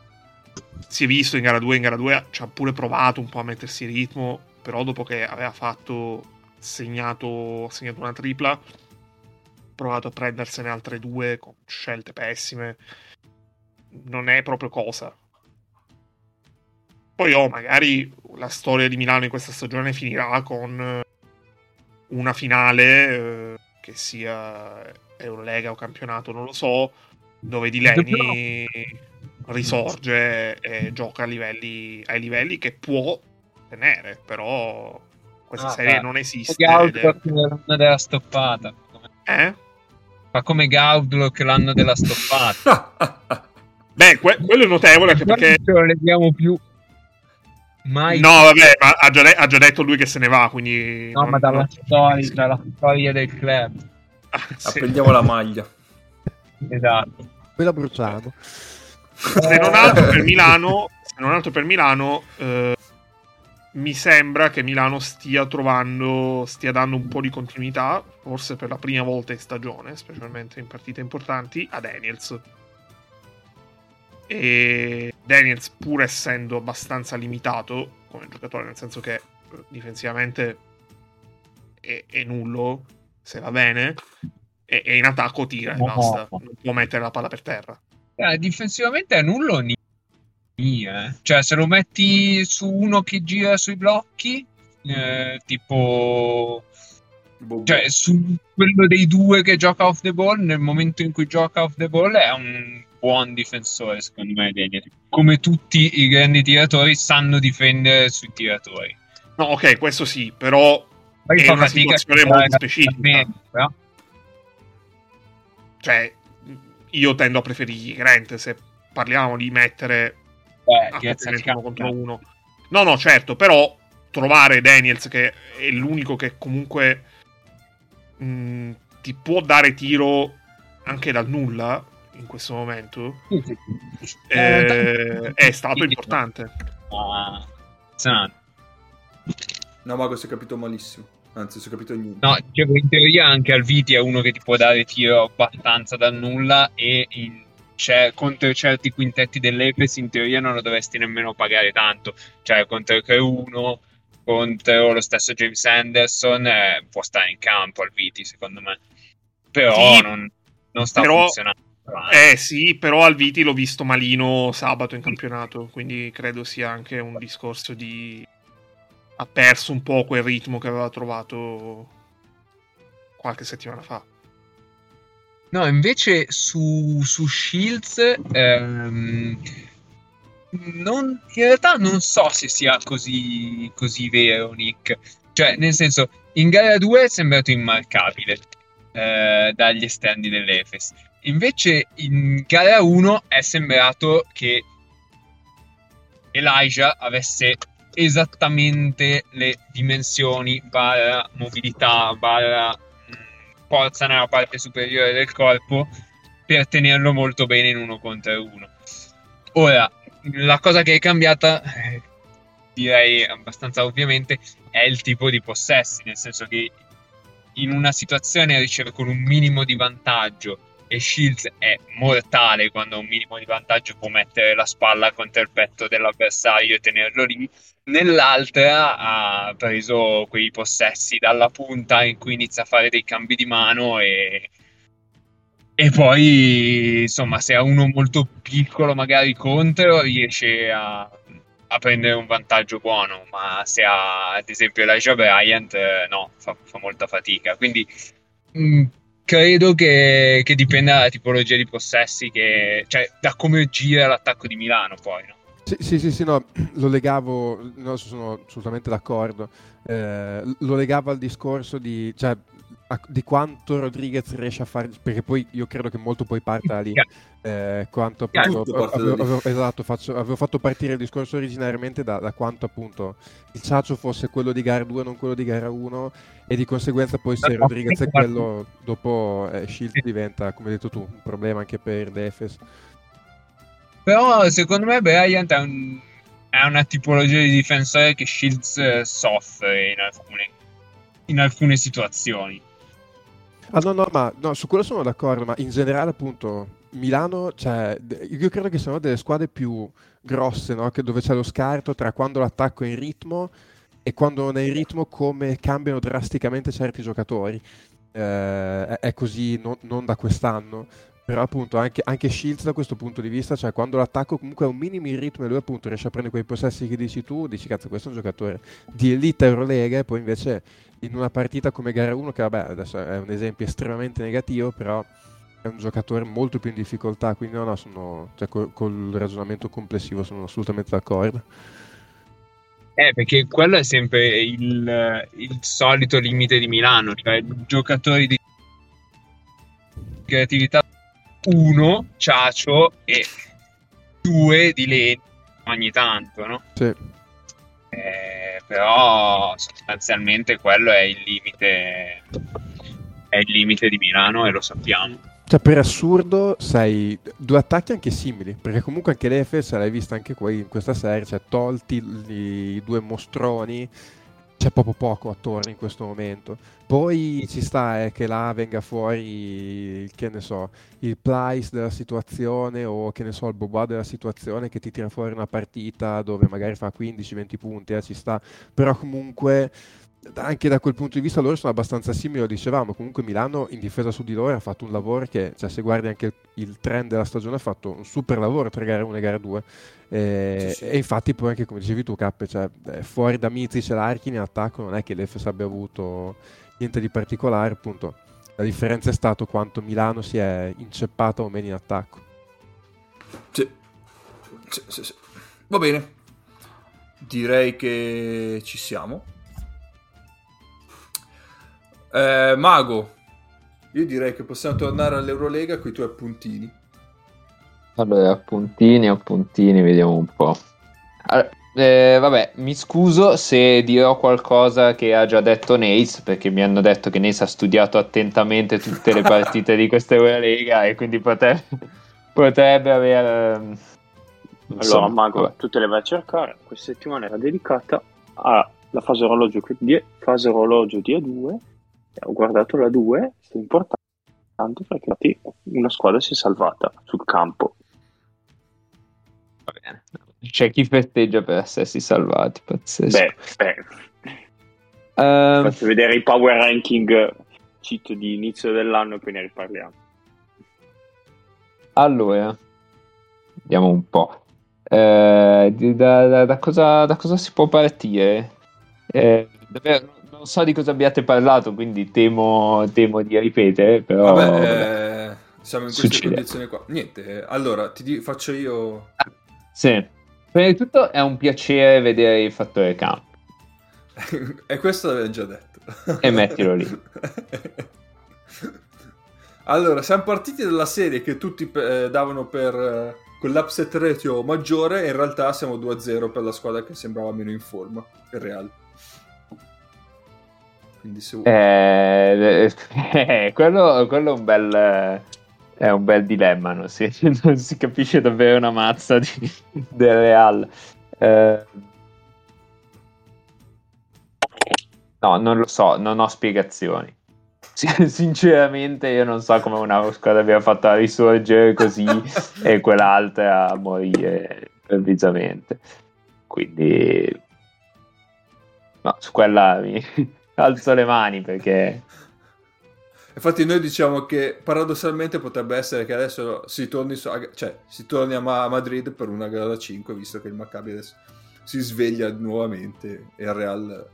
si è visto in gara 2, in gara 2 ci ha pure provato un po' a mettersi in ritmo, però dopo che aveva fatto segnato, segnato una tripla, provato a prendersene altre due con scelte pessime. Non è proprio cosa. Poi, oh, magari la storia di Milano in questa stagione finirà con eh, una finale eh, che sia Eurolega o campionato, non lo so, dove Di Leni risorge e gioca a livelli, ai livelli che può tenere, però questa Ah, serie beh. non esiste. Gaudlock ed l'anno della stoppata. è- Eh? Ma come Gaudlock l'anno della stoppata. Beh, que- quello è notevole anche perché... Non ce lo leghiamo più. Mai. No, vabbè, ma ha già, de- ha già detto lui che se ne va, quindi... No, non- ma dalla non- storia, dalla storia del club. Ah, sì. Apprendiamo la maglia. Esatto. poi la bruciamo Se non altro per Milano, se non altro per Milano, eh, mi sembra che Milano stia trovando, stia dando un po' di continuità, forse per la prima volta in stagione, specialmente in partite importanti, a Daniels. E Daniels, pur essendo abbastanza limitato come giocatore, nel senso che eh, difensivamente è, è nullo, se va bene, e, e in attacco tira e basta, non può mettere la palla per terra. Eh, difensivamente è nullo ni- ni, eh. Cioè, se lo metti su uno che gira sui blocchi, eh, tipo... Cioè, su quello dei due che gioca off the ball, nel momento in cui gioca off the ball è un buon difensore, secondo me, Daniel. Come tutti i grandi tiratori sanno difendere sui tiratori. No, ok, questo sì, però Poi È una situazione molto specifica. bene, però. cioè, io tendo a preferire Grant se parliamo di mettere Eh, a cazzo. contro uno. No, no, certo, però trovare Daniels che è l'unico che comunque mh, ti può dare tiro anche dal nulla in questo momento eh, è stato importante. Sanante. No, Mago, si è capito malissimo. Anzi, si è capito niente. No, dicevo, in teoria anche Alviti è uno che ti può dare tiro abbastanza dal nulla e in- cioè, contro certi quintetti dell'Epes in teoria non lo dovresti nemmeno pagare tanto. Cioè, contro 1 contro lo stesso James Anderson eh, può stare in campo Alviti, secondo me. Però Sì, non, non sta però- funzionando. Eh sì, però al Viti l'ho visto malino sabato in campionato, quindi credo sia anche un discorso di... ha perso un po' quel ritmo che aveva trovato qualche settimana fa. No, invece su, su Shields ehm, non- in realtà non so se sia così, così vero, Nick. Cioè, nel senso, in gara 2 è sembrato immarcabile eh, dagli esterni dell'Efes. Invece in gara 1 è sembrato che Elijah avesse esattamente le dimensioni barra mobilità barra mh, forza nella parte superiore del corpo per tenerlo molto bene in uno contro uno. Ora, la cosa che è cambiata, eh, direi abbastanza ovviamente, è il tipo di possessi, nel senso che in una situazione riceve con un minimo di vantaggio e Shields è mortale quando ha un minimo di vantaggio può mettere la spalla contro il petto dell'avversario e tenerlo lì. Nell'altra ha preso quei possessi dalla punta in cui inizia a fare dei cambi di mano e, e poi insomma se ha uno molto piccolo magari contro riesce a, a prendere un vantaggio buono ma se ha ad esempio Elijah Bryant eh, no fa, fa molta fatica. Quindi mh, credo che, che dipenda dalla tipologia di possessi che, cioè da come gira l'attacco di Milano poi no? Sì, sì, sì, sì, no, lo legavo, no, sono assolutamente d'accordo, eh, lo legavo al discorso di, cioè, a- di quanto Rodriguez riesce a fare, perché poi io credo che molto poi parta lì, eh, quanto appunto, avevo, avevo- esatto, faccio- avevo fatto partire il discorso originariamente da, da quanto appunto il Ciaccio fosse quello di gara 2 non quello di gara 1 e di conseguenza poi se Rodriguez è quello dopo eh, Shields diventa, come hai detto tu, un problema anche per Defes. Però secondo me Bryant è, un- è una tipologia di difensore che Shields eh, soffre in alcune, in alcune situazioni. Ah no, no, ma no, su quello sono d'accordo, ma in generale appunto Milano, cioè, io credo che siano delle squadre più grosse, no? Dove c'è lo scarto tra quando l'attacco è in ritmo e quando non è in ritmo come cambiano drasticamente certi giocatori. Eh, è, è così non, non da quest'anno, però appunto anche, anche Shields da questo punto di vista, cioè quando l'attacco comunque è un minimo in ritmo e lui appunto riesce a prendere quei possessi che dici tu, dici cazzo questo è un giocatore di elite Eurolega e poi invece in una partita come gara 1 che vabbè adesso è un esempio estremamente negativo però è un giocatore molto più in difficoltà quindi no no sono cioè, col, col ragionamento complessivo sono assolutamente d'accordo Eh, perché quello è sempre il, il solito limite di Milano, cioè giocatori di creatività 1, Ciacio e 2 di Leni ogni tanto, no? sì. Eh, però sostanzialmente quello è il limite è il limite di Milano e lo sappiamo. cioè, per assurdo, sei due attacchi anche simili, perché comunque anche l'Efes, l'hai vista anche qui in questa serie, cioè tolti i due mostroni, c'è proprio poco attorno in questo momento. Poi ci sta eh, che là venga fuori, che ne so, il Price della situazione o che ne so, il Boba della situazione che ti tira fuori una partita dove magari fa 15-20 punti, eh, ci sta. Però comunque anche da quel punto di vista loro sono abbastanza simili, lo dicevamo, comunque Milano in difesa su di loro ha fatto un lavoro che, cioè, se guardi anche il, trend della stagione, ha fatto un super lavoro tra gare 1 e gare 2 eh, sì, sì. e infatti poi anche come dicevi tu Cappe, cioè, fuori da Mizic e Larkin in attacco non è che l'Efes abbia avuto niente di particolare, appunto la differenza è stato quanto Milano si è inceppato o meno in attacco. Sì. Sì, Va bene, direi che ci siamo. Eh, Mago, io direi che possiamo tornare all'Eurolega con i tuoi appuntini. Allora, appuntini, appuntini, vediamo un po'. Allora, eh, vabbè, mi scuso se dirò qualcosa che ha già detto Nace, perché mi hanno detto che Nace ha studiato attentamente tutte le partite di questa Eurolega e quindi potrebbe, potrebbe aver... Ehm, insomma, allora, Mago, vabbè. tu te le vai a cercare. Questa settimana era dedicata alla fase orologio, di, fase orologio di A2 ho guardato la 2, è importante perché una squadra si è salvata sul campo. Va bene. C'è chi festeggia per essersi salvati, pazzesco. Beh, beh. Uh, Faccio vedere i power ranking cheat di inizio dell'anno e poi ne riparliamo. Allora, vediamo un po'. Eh, da, da, da, cosa, da, cosa, si può partire? Eh, davvero, non so di cosa abbiate parlato, quindi temo, temo di ripetere, però... Vabbè, eh, siamo in queste Succede. condizioni qua. Niente, allora ti di- faccio io... Ah, sì, prima di tutto è un piacere vedere il fattore campo. e questo l'abbiamo già detto. e mettilo lì. allora, siamo partiti dalla serie che tutti eh, davano per... Eh, con l'upset ratio maggiore, in realtà siamo 2-0 per la squadra che sembrava meno in forma, il Real. Quindi se. Eh, eh, quello, quello, è un bel. È un bel dilemma, non si, non si capisce davvero una mazza di, del Real. Eh, no, non lo so, non ho spiegazioni. Sinceramente, io non so come una squadra abbia fatto a risorgere così e quell'altra a morire improvvisamente. Quindi, no, su quella mi, alzo le mani perché... Infatti noi diciamo che paradossalmente potrebbe essere che adesso si torni, su, cioè, si torni a, Ma- Madrid per una gara 5, visto che il Maccabi adesso si sveglia nuovamente e il Real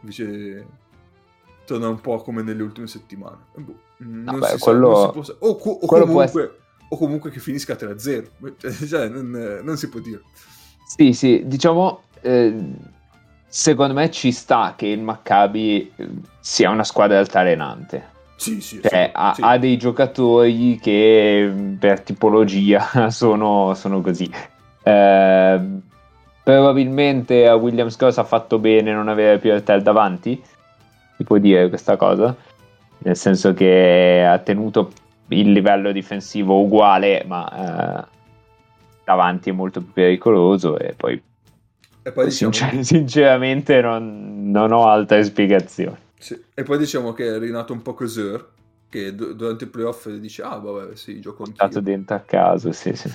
invece torna un po' come nelle ultime settimane. Boh, non, Vabbè, si quello... sa, non si può... O, o, comunque, essere... o, comunque, che finisca 3-0, cioè, non, non, si può dire. Sì, sì, diciamo... Eh secondo me ci sta che il Maccabi eh, sia una squadra altalenante. Sì, sì, cioè, sì, ha, ha, dei giocatori che per tipologia sono, sono così. Eh, probabilmente a Williams cosa ha fatto bene non avere più Piortel davanti. Si può dire questa cosa? Nel senso che ha tenuto il livello difensivo uguale, ma eh, davanti è molto più pericoloso e poi e poi diciamo... Sincer- sinceramente non, non, ho altre spiegazioni. Sì. E poi diciamo che è rinato un po' Coseur, che d- durante i playoff dice, ah vabbè, sì, gioco anch'io. Stato dentro a caso, sì, sì.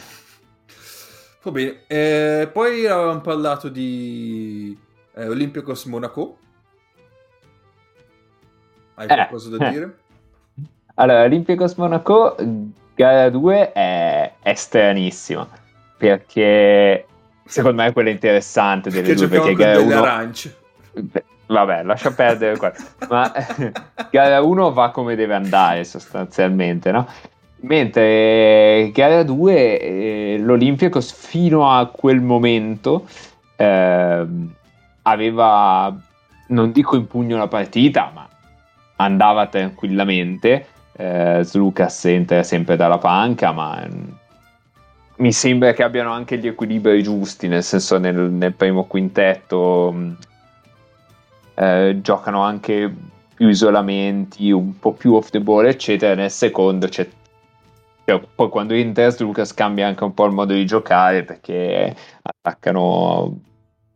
Va bene. Eh, poi avevamo parlato di eh, Olympiacos Monaco. Hai eh, qualcosa da dire? Allora, Olympiacos Monaco, gara 2 è, è stranissima, perché secondo me è quella interessante delle perché due perché gara 1 arance. Vabbè lascia perdere qua ma gara 1 va come deve andare sostanzialmente no? mentre gara 2 eh, l'Olimpiakos fino a quel momento eh, aveva non dico in pugno la partita ma andava tranquillamente. Eh, Slucas entra sempre dalla panca ma mi sembra che abbiano anche gli equilibri giusti, nel senso nel, nel primo quintetto mm, eh, giocano anche più isolamenti, un po' più off the ball, eccetera. Nel secondo c'è cioè, poi quando test Lucas cambia anche un po' il modo di giocare perché attaccano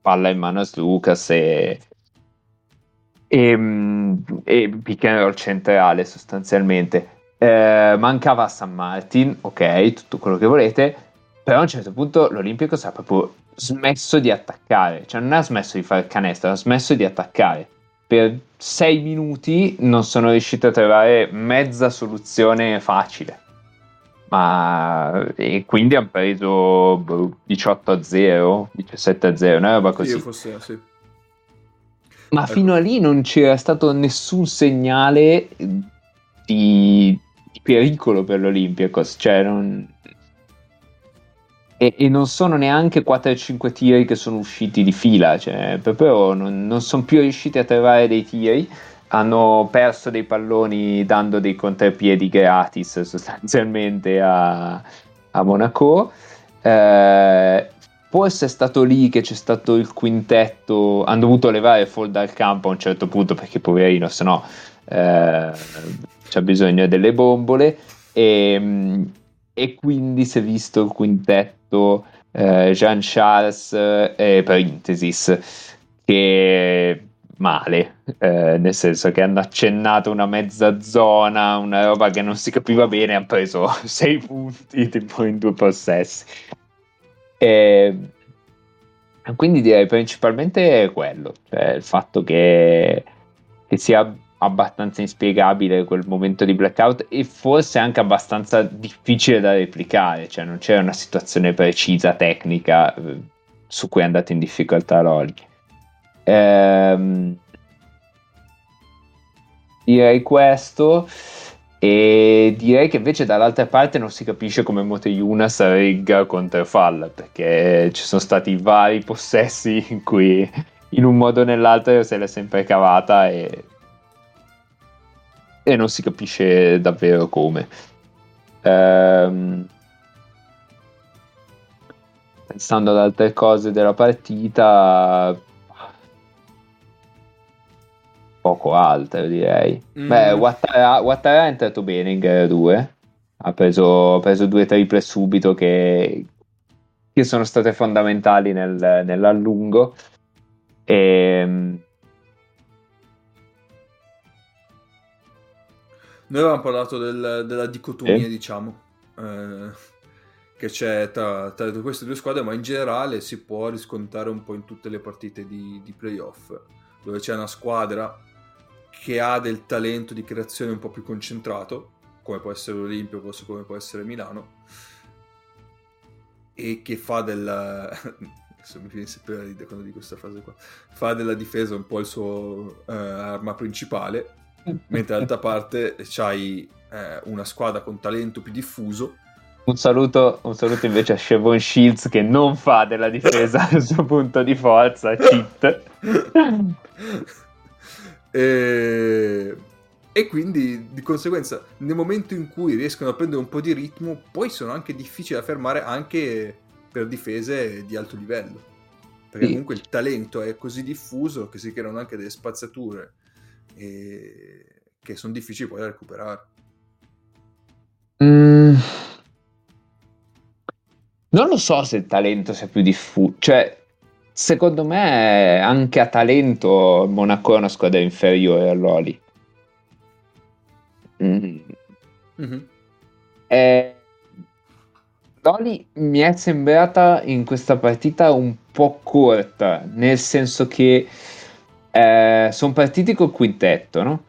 palla in mano a Lucas e, e, mm, e pick and centrale sostanzialmente. Eh, mancava San Martin, ok, tutto quello che volete, però a un certo punto l'Olimpico ha proprio smesso di attaccare, cioè non ha smesso di fare canestro, ha smesso di attaccare. Per sei minuti non sono riuscito a trovare mezza soluzione facile. Ma e quindi hanno preso 18 a 0, 17 a 0, una roba così. Io fosse, sì. Ma Ecco. fino a lì non c'era stato nessun segnale di, di pericolo per l'Olympiacos, cioè non... E, e non sono neanche 4-5 tiri che sono usciti di fila, cioè proprio non, non sono più riusciti a trovare dei tiri, hanno perso dei palloni dando dei contropiedi gratis sostanzialmente a, a Monaco. Eh, forse è stato lì che c'è stato il quintetto, hanno dovuto levare Fall dal campo a un certo punto perché poverino, se no eh, c'ha bisogno delle bombole. E, e quindi si è visto il quintetto eh, Jean Charles eh, e Parenthesis che male, eh, nel senso che hanno accennato una mezza zona, una roba che non si capiva bene, hanno preso 6 punti tipo in due possessi. E quindi direi principalmente quello, cioè il fatto che, che sia abbastanza inspiegabile quel momento di blackout e forse anche abbastanza difficile da replicare, cioè non c'era una situazione precisa tecnica eh, su cui è andato in difficoltà Lolli. Ehm, direi questo e direi che invece dall'altra parte non si capisce come Moteyunas regga contro Fall perché ci sono stati vari possessi in cui in un modo o nell'altro se l'è sempre cavata e, e non si capisce davvero come. Ehm, pensando ad altre cose della partita, poco altro direi. Mm. Beh, Ouattara, Ouattara è entrato bene in gara 2. Ha preso, ha preso due triple subito che, che sono state fondamentali nel, nell'allungo. E, Noi avevamo parlato del- della dicotomia, Sì. diciamo, eh, che c'è tra, tra queste due squadre, ma in generale si può riscontrare un po' in tutte le partite di, di playoff, dove c'è una squadra che ha del talento di creazione un po' più concentrato, come può essere l'Olimpio, come può essere Milano, e che fa della... adesso mi viene sempre da ridere quando dico questa frase qua, fa della difesa un po' il suo eh, arma principale, mentre dall'altra parte c'hai eh, una squadra con talento più diffuso un, saluto, un saluto invece a Chevron Shields che non fa della difesa il suo punto di forza, cheat. e... e quindi di conseguenza nel momento in cui riescono a prendere un po' di ritmo poi sono anche difficili da fermare anche per difese di alto livello perché Sì. comunque il talento è così diffuso che si creano anche delle spazzature e... che sono difficili poi da recuperare Mm. Non lo so se il talento sia più diffuso. Cioè, secondo me anche a talento Monaco è una squadra inferiore all'Oli. Mm. Mhm. Eh, Loli mi è sembrata in questa partita un po' corta, nel senso che sono partiti col quintetto, no?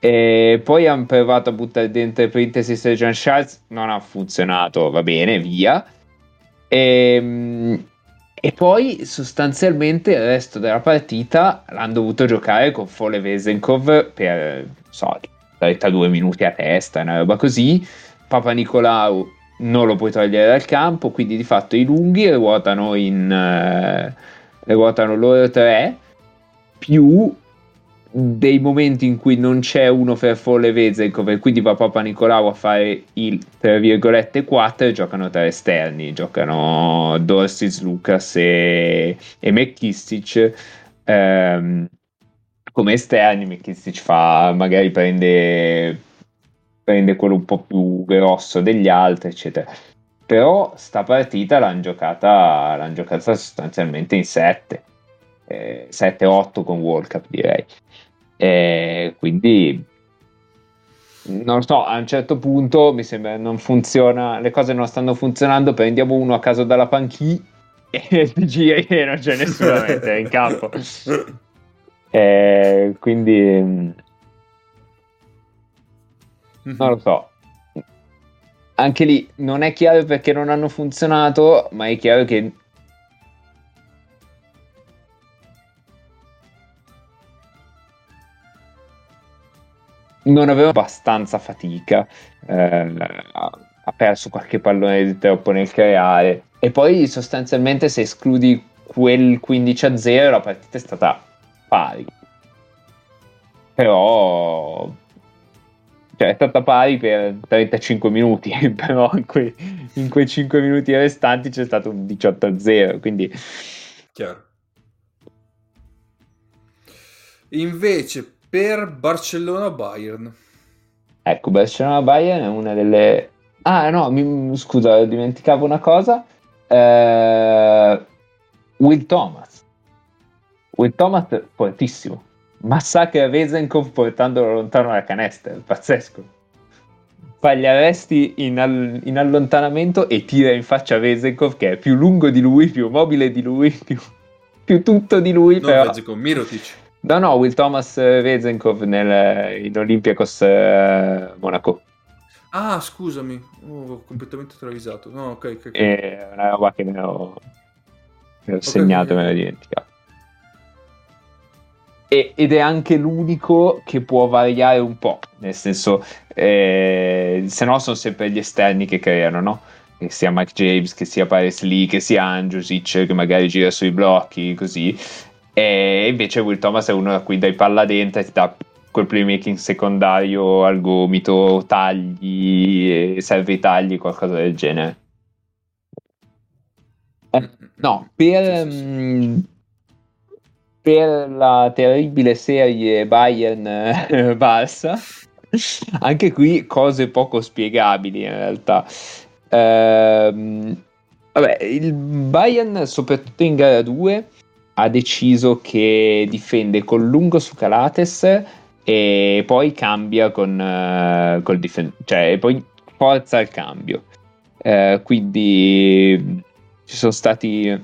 E poi hanno provato a buttare dentro Parenthesis e John Charles, non ha funzionato, va bene, via. E, e poi sostanzialmente il resto della partita l'hanno dovuto giocare con Fole Vesenkov per, so, 32 minuti a testa, una roba così. Papa Nicolau non lo puoi togliere dal campo, quindi di fatto i lunghi ruotano in eh, ruotano loro tre più dei momenti in cui non c'è uno per Folle Vezenkov e quindi va Papa Nicolau a fare il tra virgolette 4 e giocano tre esterni giocano Dorsis, Lucas e, e McKistic ehm, come esterni McKistic fa magari prende prende quello un po' più grosso degli altri, eccetera. Però sta partita l'hanno giocata, l'hanno giocata sostanzialmente in 7, eh, 7-8 con World Cup direi. Eh, quindi non lo so, a un certo punto mi sembra non funziona, le cose non stanno funzionando, prendiamo uno a caso dalla panchina e giri e non c'è nessuno in campo. Eh, quindi mm, non lo so anche lì non è chiaro perché non hanno funzionato, ma è chiaro che non aveva abbastanza fatica, eh, ha perso qualche pallone di troppo nel creare e poi sostanzialmente se escludi quel 15 a 0 la partita è stata pari. Però cioè è stata pari per 35 minuti, però in quei, in quei 5 minuti restanti c'è stato un 18-0, quindi... Chiaro. Invece per Barcellona-Bayern. Ecco, Barcellona-Bayern è una delle... Ah no, mi, scusa, dimenticavo una cosa. Eh, Will Thomas. Will Thomas fortissimo massacra Vezenkov portandolo lontano dalla canestra, è pazzesco. Fa gli arresti in, all- in, allontanamento e tira in faccia Vezenkov che è più lungo di lui, più mobile di lui, più, più tutto di lui. Non però... Vezenkov, Mirotic. No, no, Will Thomas Vezenkov nel, in Olympiacos eh, Monaco. Ah, scusami, oh, ho completamente travisato. No, ok, ok. okay. È una roba che me l'ho, me l'ho okay, segnato e okay. me l'ho dimenticato e, ed è anche l'unico che può variare un po', nel senso, eh, se no sono sempre gli esterni che creano, no? Che sia Mike James, che sia Paris Lee, che sia Angiosic, che magari gira sui blocchi, così. E invece Will Thomas è uno da cui dai palla dentro e ti dà quel playmaking secondario al gomito, tagli, serve i tagli, qualcosa del genere. Eh, no, per... Mh, mm, per la terribile serie Bayern-Barça. Anche qui cose poco spiegabili in realtà. Ehm, vabbè, il Bayern, soprattutto in gara 2, ha deciso che difende con lungo su Calates e poi cambia con uh, col difen- cioè poi forza il cambio. Uh, quindi ci sono stati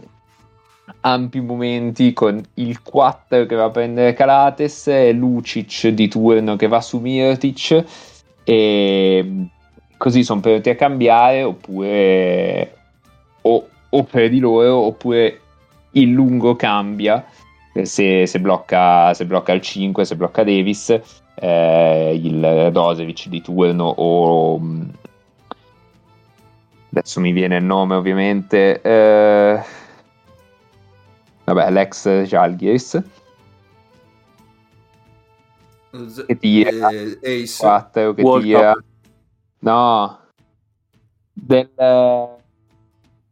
ampi momenti con il 4 che va a prendere Calates e Lucic di turno che va su Mirtic e così sono pronti a cambiare oppure o, o per di loro oppure il lungo cambia se, se, blocca, se blocca il 5 se blocca Davis eh, il Dosevic di turno o adesso mi viene il nome ovviamente eh, Vabbè, l'ex Jalgiris. Z- che tira eh, Ace 4 che World tira Cup. no del,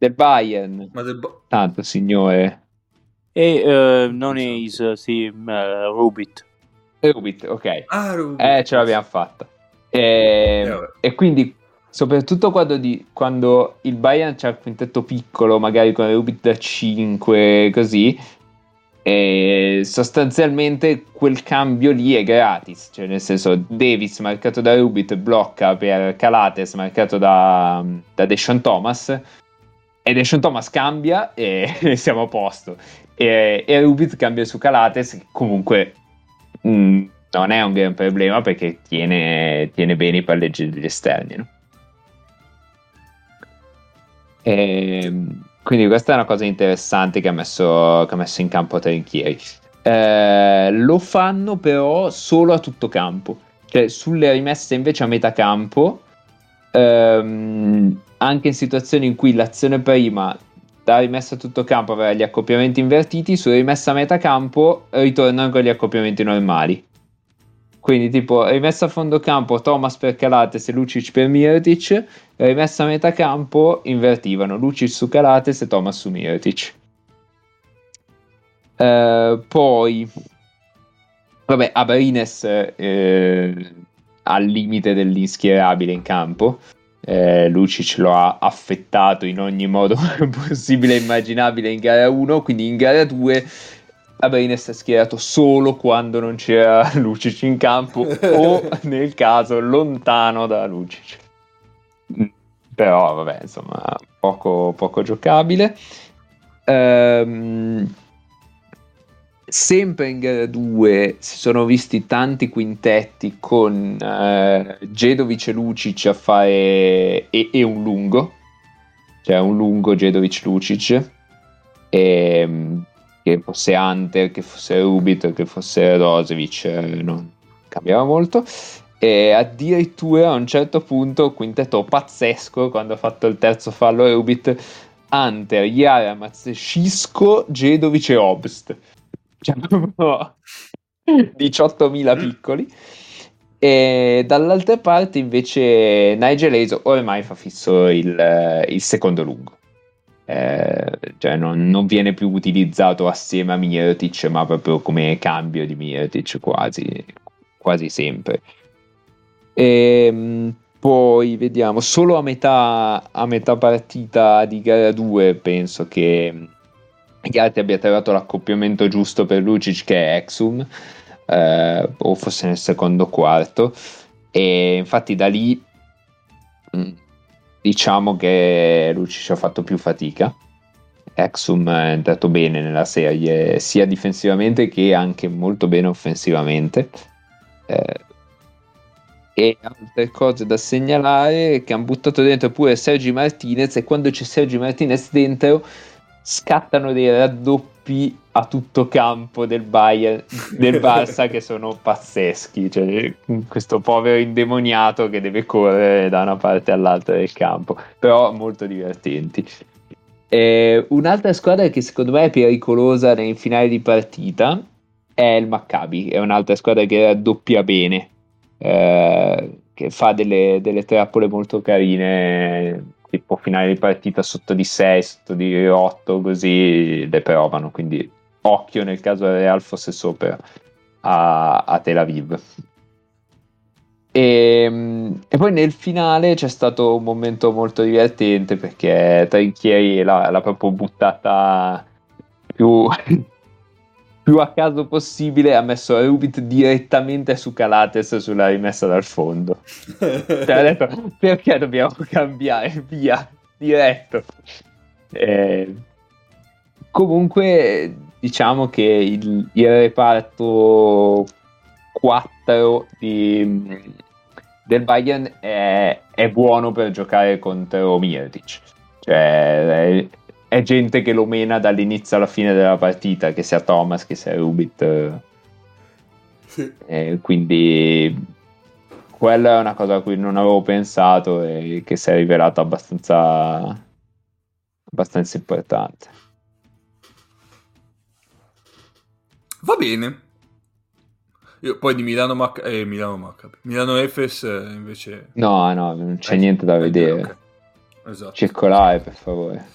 del Bayern. Ma del Ba- tanto signore. E eh, non Ace, sì, eh, Rubit. Rubit ok. Ah, Ruby. eh ce l'abbiamo fatta. E, Eh, e quindi soprattutto quando, di, quando il Bayern c'ha il quintetto piccolo magari con Rubit da 5 così e sostanzialmente quel cambio lì è gratis. Cioè nel senso Davis marcato da Rubit blocca per Calates marcato da, da Deshaun Thomas e Deshaun Thomas cambia e siamo a posto e, e Rubit cambia su Calates che comunque mh, non è un gran problema perché tiene, tiene bene i palleggi degli esterni no? E, ehm, quindi questa è una cosa interessante che ha messo, che ha messo in campo Trinchieri. Eh, lo fanno però solo a tutto campo, cioè sulle rimesse invece a metà campo, ehm, anche in situazioni in cui l'azione prima da rimessa a tutto campo aveva gli accoppiamenti invertiti, sulla rimessa a metà campo ritornano con gli accoppiamenti normali. Quindi tipo rimessa a fondo campo Thomas per Calates e Lucic per Mirotic, rimessa a metà campo invertivano Lucic su Calates e Thomas su Mirotic. Eh, poi, vabbè, Abrines eh, al limite dell'inschierabile in campo. Eh, Lucic lo ha affettato in ogni modo possibile e immaginabile in gara 1, quindi in gara 2 Abrines è schierato solo quando non c'era Lucic in campo o nel caso lontano da Lucic. Però vabbè, insomma, poco, poco giocabile. Ehm, sempre in gara 2 si sono visti tanti quintetti con eh, Gedovic e Lucic a fare e, e, un lungo. Cioè un lungo Gedovic Lucic e, ehm, che fosse Hunter che fosse Rubit che fosse Rosevic eh, non cambiava molto. E addirittura a un certo punto quintetto pazzesco quando ha fatto il terzo fallo Rubit Hunter, Yaramaz, Cisco, Gedovic e Obst cioè 18.000 piccoli. E dall'altra parte invece Nigel Aso ormai fa fisso il, il secondo lungo. Eh, cioè non, non, viene più utilizzato assieme a Mirotic ma proprio come cambio di Mirotic quasi, quasi sempre. E, ehm, poi vediamo, solo a metà, a metà partita di gara 2 penso che Gatti abbia trovato l'accoppiamento giusto per Lucic che è Exum eh, o forse nel secondo quarto. E infatti da lì mm, diciamo che Lucic ha fatto più fatica. Exum è andato bene nella serie sia difensivamente che anche molto bene offensivamente. Eh, e altre cose da segnalare che hanno buttato dentro pure Sergi Martinez e quando c'è Sergi Martinez dentro scattano dei raddoppi a tutto campo del Bayern, del Barça che sono pazzeschi. Cioè, questo povero indemoniato che deve correre da una parte all'altra del campo, però molto divertenti. Eh, un'altra squadra che secondo me è pericolosa nei finali di partita è il Maccabi, è un'altra squadra che raddoppia bene, eh, che fa delle, delle trappole molto carine tipo finale di partita sotto di 6, sotto di 8, così le provano. Quindi occhio nel caso del Real fosse sopra a, a Tel Aviv. E, ehm, e, poi nel finale c'è stato un momento molto divertente perché Trinchieri l'ha, l'ha proprio buttata più, più a caso possibile ha messo Rubit direttamente su Calates sulla rimessa dal fondo. cioè, ha detto perché dobbiamo cambiare? Via, diretto. Eh, comunque, diciamo che il, il reparto 4 di, del Bayern è, è, buono per giocare contro Mirtic. Cioè, è gente che lo mena dall'inizio alla fine della partita, che sia Thomas, che sia Rubit. Sì. Eh, quindi quella è una cosa a cui non avevo pensato e che si è rivelata abbastanza, abbastanza importante. Va bene. Io poi di Milano Mac eh, Milano Maccabi. Milano Efes eh, invece No, no, non c'è eh, niente da vedere. Okay. Esatto. Circolare, per favore.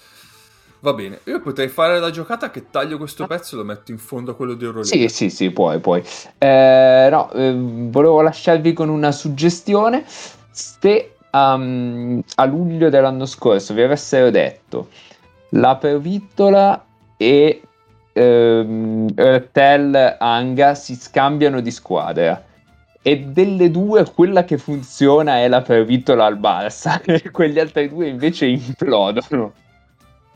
Va bene, io potrei fare la giocata che taglio questo pezzo e lo metto in fondo a quello di Eurolega. Sì, sì, sì, puoi, puoi. Eh, no, eh, volevo lasciarvi con una suggestione. Se um, a luglio dell'anno scorso vi avessero detto la pervittola e ehm, Ertel Anga si scambiano di squadra e delle due quella che funziona è la pervittola al Barça e quegli altri due invece implodono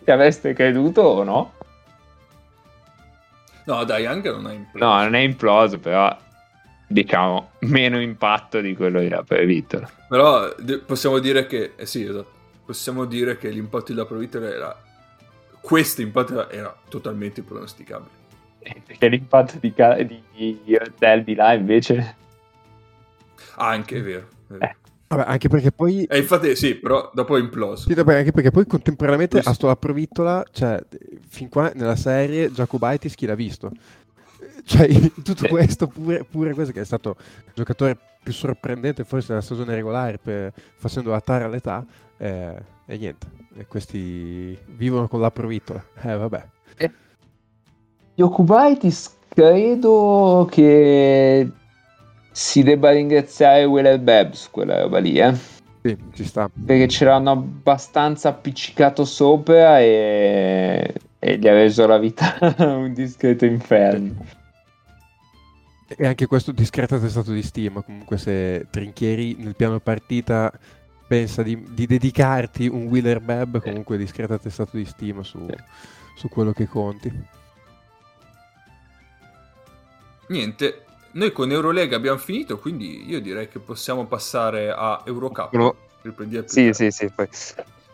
ci avreste creduto o no? No, dai, anche non è imploso. No, non è imploso, però diciamo meno impatto di quello della Previtor. Però possiamo dire che, eh sì, esatto, possiamo dire che l'impatto della Previtor era, questo impatto era totalmente pronosticabile. E l'impatto di, di, di Delby là invece? anche, è vero. È vero. Eh. Vabbè, anche perché poi... E infatti sì, però dopo è imploso. Sì, vabbè, anche perché poi contemporaneamente a sto Provittola, cioè, fin qua nella serie Giacobaitis chi l'ha visto? Cioè, tutto questo, pure, pure, questo che è stato il giocatore più sorprendente forse della stagione regolare, per, facendo la tara all'età, eh, e niente, e questi vivono con la Provittola. Eh, vabbè. Eh, Giacobaitis credo che si debba ringraziare Wheeler Babs, quella roba lì, eh. Sì, ci sta. Perché ce l'hanno abbastanza appiccicato sopra e, e gli ha reso la vita un discreto inferno. E anche questo discreto attestato di stima. Comunque, se Trinchieri nel piano partita pensa di, di dedicarti un Wheeler Bab, comunque discreto attestato di stima su, su quello che conti. Niente, noi con Eurolega abbiamo finito, quindi io direi che possiamo passare a Eurocup. No. Sì, sì, sì. Poi.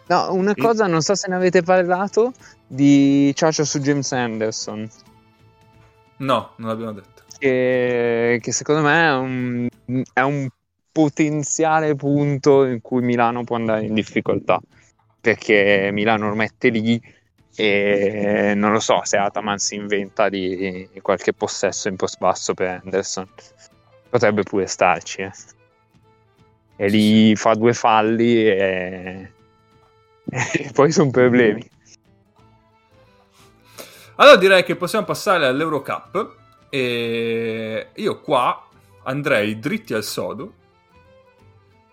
No, una E- cosa, non so se ne avete parlato, di Ciacio su James Anderson, No, non l'abbiamo detto. che, che secondo me è un, è un potenziale punto in cui Milano può andare in difficoltà, perché Milano lo mette lì e non lo so se Ataman si inventa di qualche possesso in post basso per Anderson. Potrebbe pure starci, eh. E lì fa due falli e, e poi sono problemi. Allora direi che possiamo passare all'Eurocup e io qua andrei dritti al sodo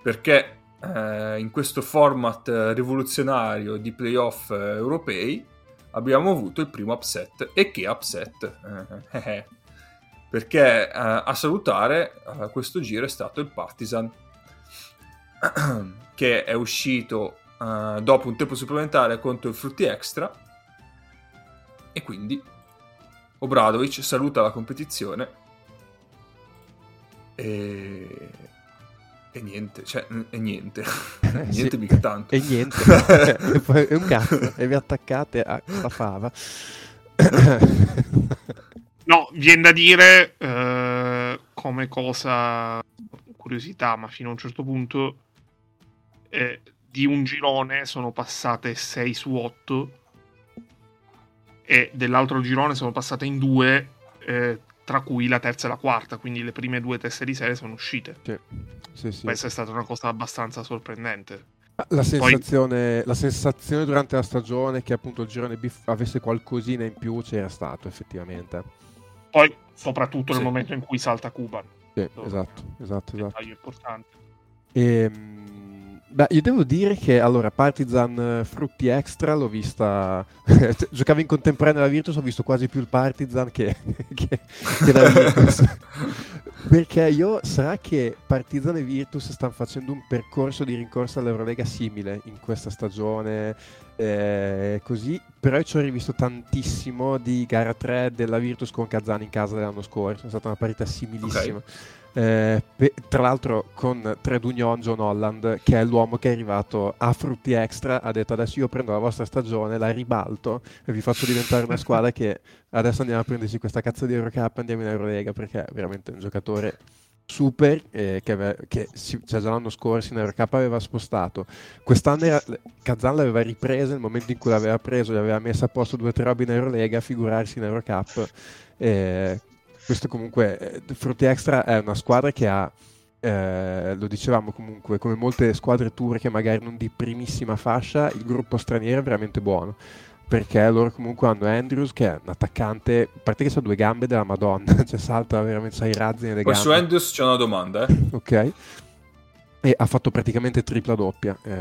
perché eh, in questo format rivoluzionario di playoff eh, europei abbiamo avuto il primo upset. E che upset? Eh, eh, eh. perché eh, a salutare eh, questo giro è stato il Partizan che è uscito dopo un tempo supplementare contro il Frutti Extra. E quindi Obradovic saluta la competizione e, e niente, cioè, e niente, niente sì. mica tanto. E niente, e poi è un cazzo, e vi attaccate a sta fava. No, viene da dire eh, come cosa, curiosità, ma fino a un certo punto, eh, di un girone sono passate 6 su 8 e dell'altro girone sono passate in due, eh, tra cui la terza e la quarta, quindi le prime due teste di serie sono uscite. Sì, sì, sì. Questa è stata una cosa abbastanza sorprendente. La sensazione, la sensazione durante la stagione che appunto il girone B avesse qualcosina in più c'era stato effettivamente. Poi, soprattutto nel momento in cui salta Cuban. Sì, esatto, esatto, esatto. Importante. Ehm, beh, io devo dire che allora Partizan eh, Frutti Extra l'ho vista. cioè, Giocavo in contemporanea alla Virtus, ho visto quasi più il Partizan che, che, che la Virtus. Perché io sarà che Partizan e Virtus stanno facendo un percorso di rincorsa all'Eurolega simile in questa stagione. eh, così, però io ci ho rivisto tantissimo di gara 3 della Virtus con Kazan in casa dell'anno scorso. È stata una partita similissima. Eh, pe- tra l'altro con Tredugnon John Holland che è l'uomo che è arrivato a Frutti Extra ha detto adesso io prendo la vostra stagione la ribalto e vi faccio diventare una squadra che adesso andiamo a prenderci questa cazzo di Eurocup andiamo in Eurolega perché è veramente un giocatore super eh, che, ave- che si- cioè, già l'anno scorso in Eurocup aveva spostato. Quest'anno era, Kazan l'aveva ripresa nel momento in cui l'aveva preso gli aveva messo a posto due o tre robe in Eurolega figurarsi in Eurocup eh, questo comunque eh, Frutti Extra è una squadra che ha eh, lo dicevamo comunque come molte squadre turche magari non di primissima fascia il gruppo straniero è veramente buono. Perché loro comunque hanno Andrews che è un attaccante a parte che ha due gambe della madonna cioè salta veramente sai i razzi nelle Poi gambe. Su Andrews c'è una domanda, eh. ok e ha fatto praticamente tripla doppia eh,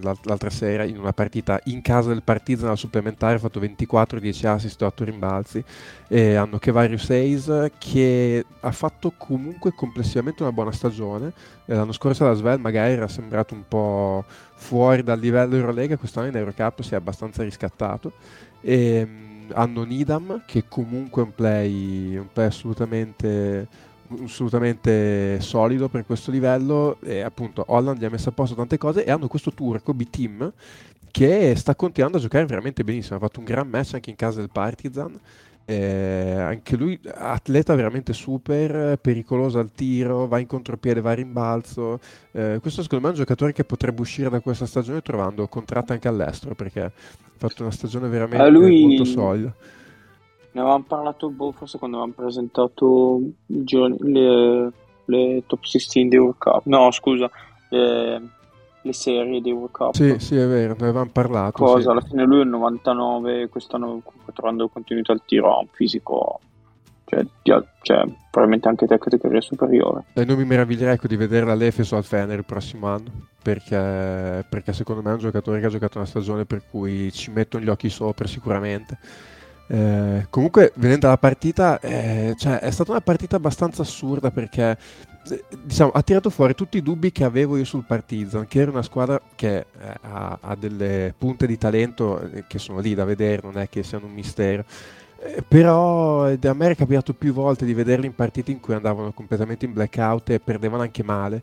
l'al- l'altra sera in una partita in casa del Partizan al supplementare ha fatto 24 10 assist 8 rimbalzi. E hanno Kevarius Hayes che ha fatto comunque complessivamente una buona stagione. Eh, l'anno scorso alla Svel magari era sembrato un po' fuori dal livello Eurolega quest'anno in Eurocup si è abbastanza riscattato. E, mm, hanno Nidam che comunque è un play, un play assolutamente assolutamente solido per questo livello. E appunto Holland gli ha messo a posto tante cose e hanno questo turco B-Team che sta continuando a giocare veramente benissimo. Ha fatto un gran match anche in casa del Partizan. Eh, anche lui atleta veramente super pericoloso al tiro va in contropiede va a rimbalzo. Eh, questo secondo me è un giocatore che potrebbe uscire da questa stagione trovando contratto anche all'estero perché ha fatto una stagione veramente lui- molto solida Ne avevamo parlato boh, forse quando avevamo presentato giorni- le, le top 16 di World Cup. No, scusa, le, le serie di World Cup. sì sì è vero ne avevamo parlato Cosa? sì. Alla fine lui è il 99, quest'anno trovando continuità al tiro, ha un fisico cioè, cioè, probabilmente anche te categoria superiore. E non mi meraviglierei ecco, di vederla all'Efeso al Fener il prossimo anno, perché, perché, secondo me è un giocatore che ha giocato una stagione per cui ci metto gli occhi sopra sicuramente. Eh, comunque, venendo alla partita, eh, cioè, è stata una partita abbastanza assurda perché eh, diciamo, ha tirato fuori tutti i dubbi che avevo io sul Partizan, che era una squadra che eh, ha, ha, delle punte di talento eh, che sono lì da vedere, non è che siano un mistero. Eh, però a me è capitato più volte di vederli in partite in cui andavano completamente in blackout e perdevano anche male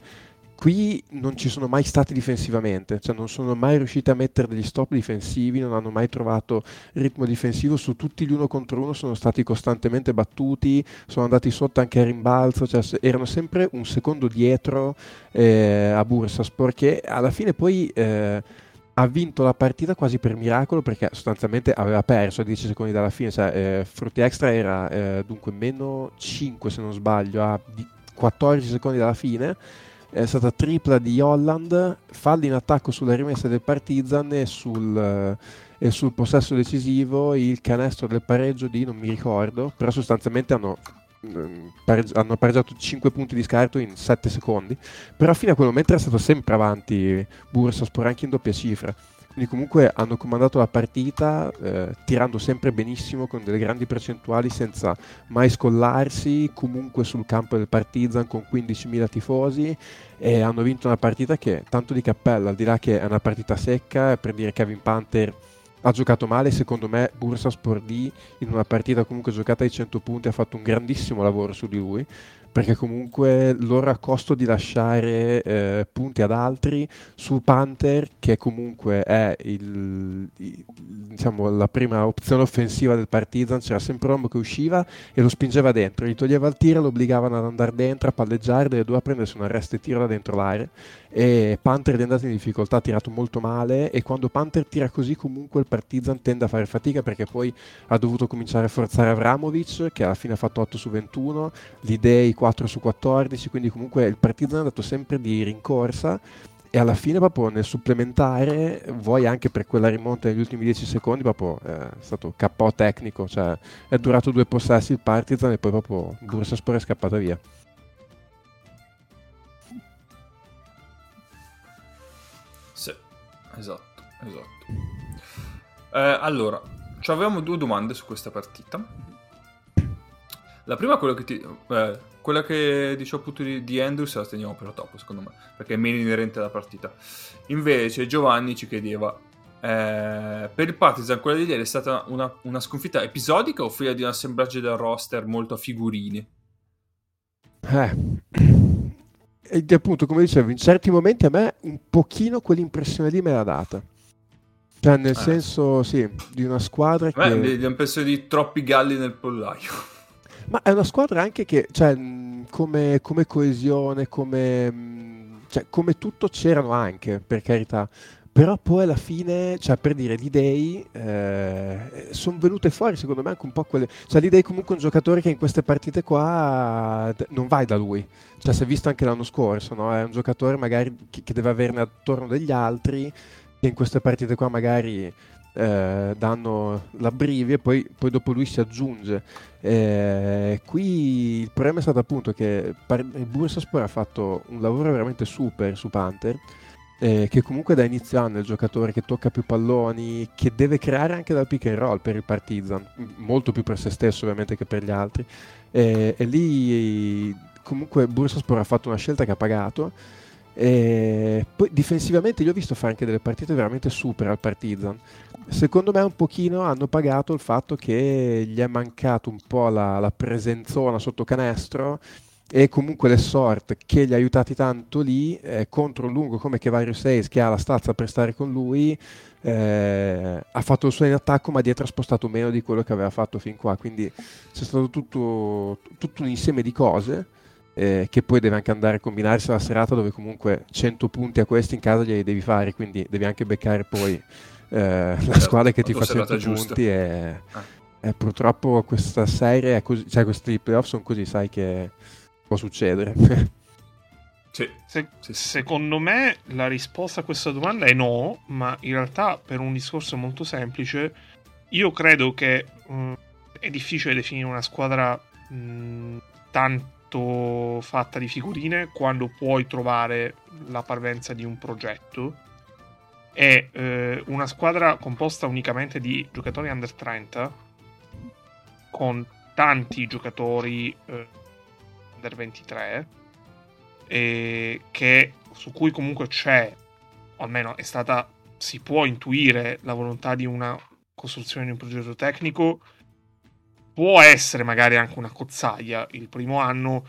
qui non ci sono mai stati difensivamente, cioè non sono mai riusciti a mettere degli stop difensivi, non hanno mai trovato ritmo difensivo, su tutti gli uno contro uno sono stati costantemente battuti, sono andati sotto anche a rimbalzo, cioè erano sempre un secondo dietro eh, a Bursaspor che alla fine poi... Eh, ha vinto la partita quasi per miracolo perché sostanzialmente aveva perso a 10 secondi dalla fine, cioè eh, Frutti Extra era eh, dunque meno 5 se non sbaglio a 14 secondi dalla fine è stata tripla di Holland, falli in attacco sulla rimessa del Partizan e sul, e sul possesso decisivo il canestro del pareggio di non mi ricordo, però sostanzialmente hanno mm, hanno pareggiato 5 punti di scarto in 7 secondi però fino a quel momento è stato sempre avanti Bursaspor anche in doppia cifra quindi comunque hanno comandato la partita eh, tirando sempre benissimo con delle grandi percentuali senza mai scollarsi, comunque sul campo del Partizan con 15.000 tifosi e hanno vinto una partita che tanto di cappello, al di là che è una partita secca, per dire Kevin Panther ha giocato male, secondo me Bursaspor D in una partita comunque giocata ai 100 punti ha fatto un grandissimo lavoro su di lui perché comunque loro a costo di lasciare eh, punti ad altri su Panther che comunque è il, il, diciamo, la prima opzione offensiva del Partizan c'era sempre un uomo che usciva e lo spingeva dentro gli toglieva il tiro lo obbligavano ad andare dentro a palleggiare dove doveva prendersi un arresto e tiro da dentro l'area. E Panther è andato in difficoltà ha tirato molto male e quando Panther tira così comunque il Partizan tende a fare fatica perché poi ha dovuto cominciare a forzare Avramovic che alla fine ha fatto 8 su 21 l'idea 4 su 14, quindi comunque il Partizan è andato sempre di rincorsa e alla fine proprio nel supplementare, vuoi anche per quella rimonta negli ultimi 10 secondi, proprio eh, è stato KO tecnico, cioè è durato due possessi il Partizan e poi proprio Bursaspor è scappata via. Sì, esatto, esatto. Eh, allora, avevamo due domande su questa partita. La prima è quella che ti... Eh, quella che dicevo appunto di, di Andrews la teniamo per dopo, secondo me, perché è meno inerente alla partita. Invece Giovanni ci chiedeva, eh, per il Partizan quella di ieri è stata una, una sconfitta episodica o figlia di un assemblaggio del roster molto a figurini? Eh, e appunto, come dicevo, in certi momenti a me un pochino quell'impressione lì me l'ha data. Cioè, nel eh. senso, sì, di una squadra Beh, che... L'impressione di troppi galli nel pollaio. Ma è una squadra anche che, cioè, come, come coesione, come, cioè, come tutto c'erano anche, per carità. Però poi alla fine, cioè per dire, gli dei eh, sono venute fuori secondo me anche un po' quelle... Cioè l'idea comunque un giocatore che in queste partite qua non vai da lui. Cioè si è visto anche l'anno scorso, no? È un giocatore magari che deve averne attorno degli altri, che in queste partite qua magari eh, danno l'abbrivio e poi, poi, dopo lui si aggiunge. Eh, qui il problema è stato appunto che il Bursaspor ha fatto un lavoro veramente super su Panther. Eh, che comunque da inizio anno è il giocatore che tocca più palloni, che deve creare anche dal pick and roll per il Partizan, molto più per se stesso ovviamente che per gli altri. e lì comunque Bursaspor ha fatto una scelta che ha pagato e poi difensivamente io ho visto fare anche delle partite veramente super al Partizan. Secondo me un pochino hanno pagato il fatto che gli è mancato un po' la, la presenzona sotto canestro e comunque le sort che gli ha aiutati tanto lì eh, contro un lungo come Kevario 6 che ha la stazza per stare con lui eh, ha fatto il suo in attacco ma dietro ha spostato meno di quello che aveva fatto fin qua. Quindi c'è stato tutto, tutto un insieme di cose eh, che poi deve anche andare a combinarsi la serata dove comunque 100 punti a questi in casa glieli devi fare, quindi devi anche beccare poi eh, la squadra che ti fa 100 punti e, ah. e, purtroppo questa serie è così, cioè questi playoff sono così, sai che può succedere. Sì, Se, sì, secondo me la risposta a questa domanda è no, ma in realtà per un discorso molto semplice, io credo che mh, è difficile definire una squadra mh, tanto fatta di figurine quando puoi trovare la parvenza di un progetto. È eh, una squadra composta unicamente di giocatori under 30 con tanti giocatori eh, under 23 e che, su cui comunque c'è, o almeno è stata, si può intuire la volontà di una costruzione di un progetto tecnico può essere magari anche una cozzaglia il primo anno,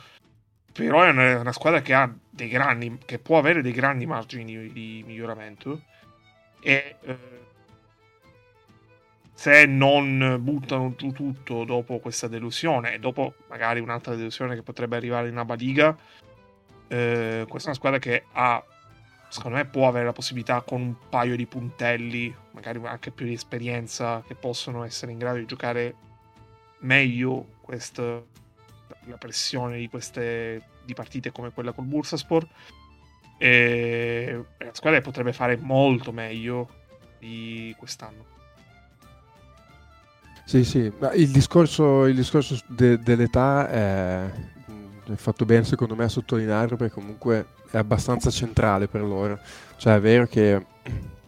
però è una, una squadra che ha dei grandi, che può avere dei grandi margini di, di miglioramento e eh, se non buttano giù tutto dopo questa delusione e dopo magari un'altra delusione che potrebbe arrivare in Abba Liga, eh, questa è una squadra che ha secondo me può avere la possibilità con un paio di puntelli, magari anche più di esperienza, che possono essere in grado di giocare meglio questa, la pressione di queste di partite come quella col Bursaspor. E la squadra potrebbe fare molto meglio di quest'anno. Sì, sì, ma il discorso, il discorso de- dell'età è, è fatto bene secondo me a sottolinearlo perché comunque è abbastanza centrale per loro. Cioè è vero che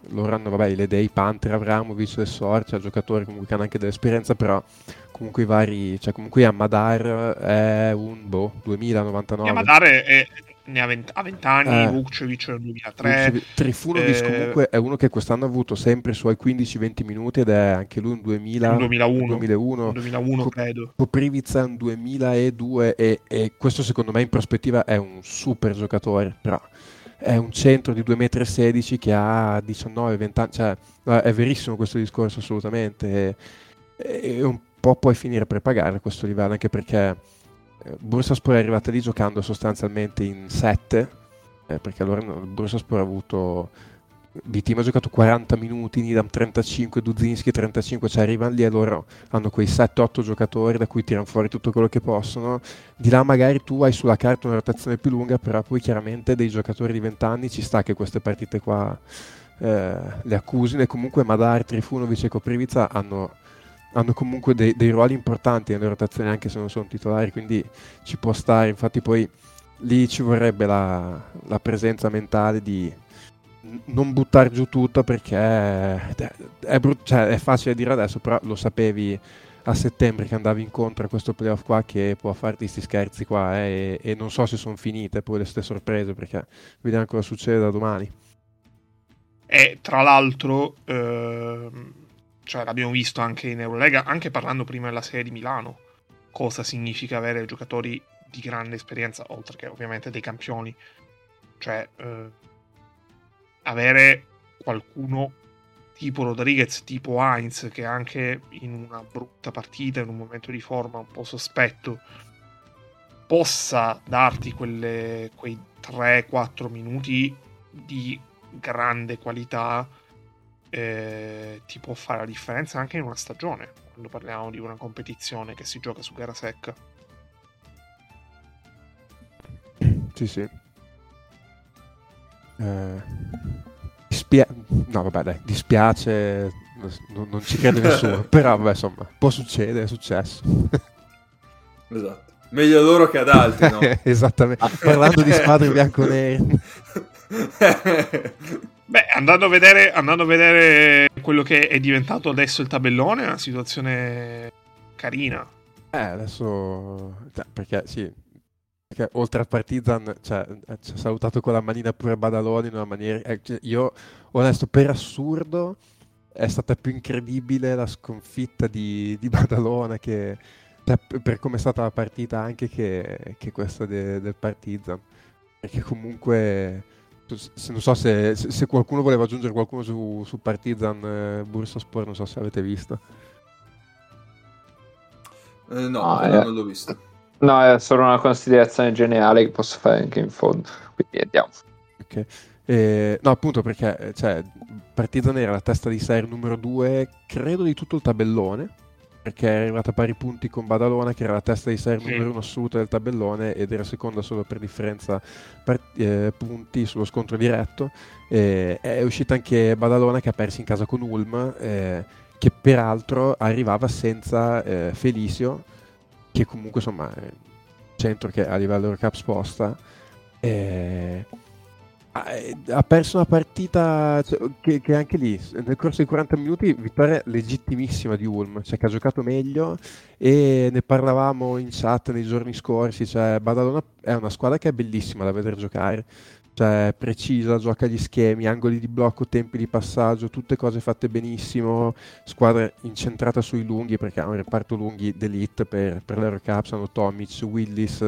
loro hanno vabbè, le dei Panther, Abramovic, e Sor, cioè giocatori comunque che hanno anche dell'esperienza, però comunque i vari, cioè comunque Amadar è un boh, 2099. Amadar è, ne ha 20, ha 20 anni, eh, Vukcevic nel 2003. Trifunovic eh, comunque è uno che quest'anno ha avuto sempre i suoi 15-20 minuti ed è anche lui un 2000, un 2001, 2001, 2001 Co- credo. Koprivica un 2002 e, e questo secondo me in prospettiva è un super giocatore, però è un centro di 2,16 m che ha 19-20 anni, cioè è verissimo questo discorso assolutamente. E, e un po' puoi finire per pagare a questo livello, anche perché Bursaspor è arrivata lì giocando sostanzialmente in 7, eh, perché allora Bursaspor ha avuto Vitima ha giocato 40 minuti, Nidam 35, Duzinski 35, cioè arrivano lì e loro hanno quei 7-8 giocatori da cui tirano fuori tutto quello che possono. Di là magari tu hai sulla carta una rotazione più lunga, però poi chiaramente dei giocatori di 20 anni ci sta che queste partite qua eh, le accusino e comunque Madar, Trifunovic e Koprivica hanno hanno comunque dei, dei, ruoli importanti nelle rotazioni anche se non sono titolari, quindi ci può stare, infatti poi lì ci vorrebbe la, la presenza mentale di non buttare giù tutto perché è, brut- cioè, è, facile dire adesso, però lo sapevi a settembre che andavi incontro a questo playoff qua che può farti questi scherzi qua eh, e, e, non so se sono finite poi le stesse sorprese perché vediamo cosa succede da domani. E tra l'altro... Ehm cioè l'abbiamo visto anche in Eurolega, anche parlando prima della serie di Milano, cosa significa avere giocatori di grande esperienza, oltre che ovviamente dei campioni. Cioè, eh, avere qualcuno tipo Rodriguez, tipo Heinz, che anche in una brutta partita, in un momento di forma un po' sospetto, possa darti quelle, quei 3-4 minuti di grande qualità eh, ti può fare la differenza anche in una stagione, quando parliamo di una competizione che si gioca su gara secca. Sì, sì. Eh, dispia- no, vabbè, dai, dispiace, non, non ci crede nessuno, però, vabbè, insomma, può succedere, è successo. esatto. Meglio loro che ad altri, no? Esattamente. Parlando di squadre bianco-nere. Beh, andando a, vedere, andando a vedere quello che è diventato adesso il tabellone, è una situazione carina. Eh, adesso... Cioè, perché sì, perché oltre al Partizan cioè, ci ha salutato con la manina pure Badaloni in una maniera... Eh, cioè, io, onesto, per assurdo è stata più incredibile la sconfitta di, di Badalona che... Cioè, per come è stata la partita anche che, che questa de, del Partizan. Perché comunque non so se, se, qualcuno voleva aggiungere qualcuno su, su Partizan eh, Bursaspor, non so se avete visto. Eh, no, no è... non l'ho visto. No, è solo una considerazione generale che posso fare anche in fondo. Quindi andiamo. Ok. Eh, no, appunto perché eh, cioè, Partizan era la testa di serie numero 2, credo, di tutto il tabellone perché è arrivata a pari punti con Badalona che era la testa di serie sì. numero uno assoluta del tabellone ed era seconda solo per differenza per, eh, punti sullo scontro diretto eh, è uscita anche Badalona che ha perso in casa con Ulm eh, che peraltro arrivava senza eh, Felicio che comunque insomma è un centro che a livello Eurocup sposta. Eh, ha perso una partita cioè, che, che, anche lì nel corso dei 40 minuti vittoria legittimissima di Ulm cioè che ha giocato meglio e ne parlavamo in chat nei giorni scorsi cioè Badalona è una squadra che è bellissima da vedere giocare cioè precisa, gioca gli schemi, angoli di blocco, tempi di passaggio, tutte cose fatte benissimo, squadra incentrata sui lunghi perché ha un reparto lunghi d'elite per, per l'Eurocup, sono Tomic, Willis,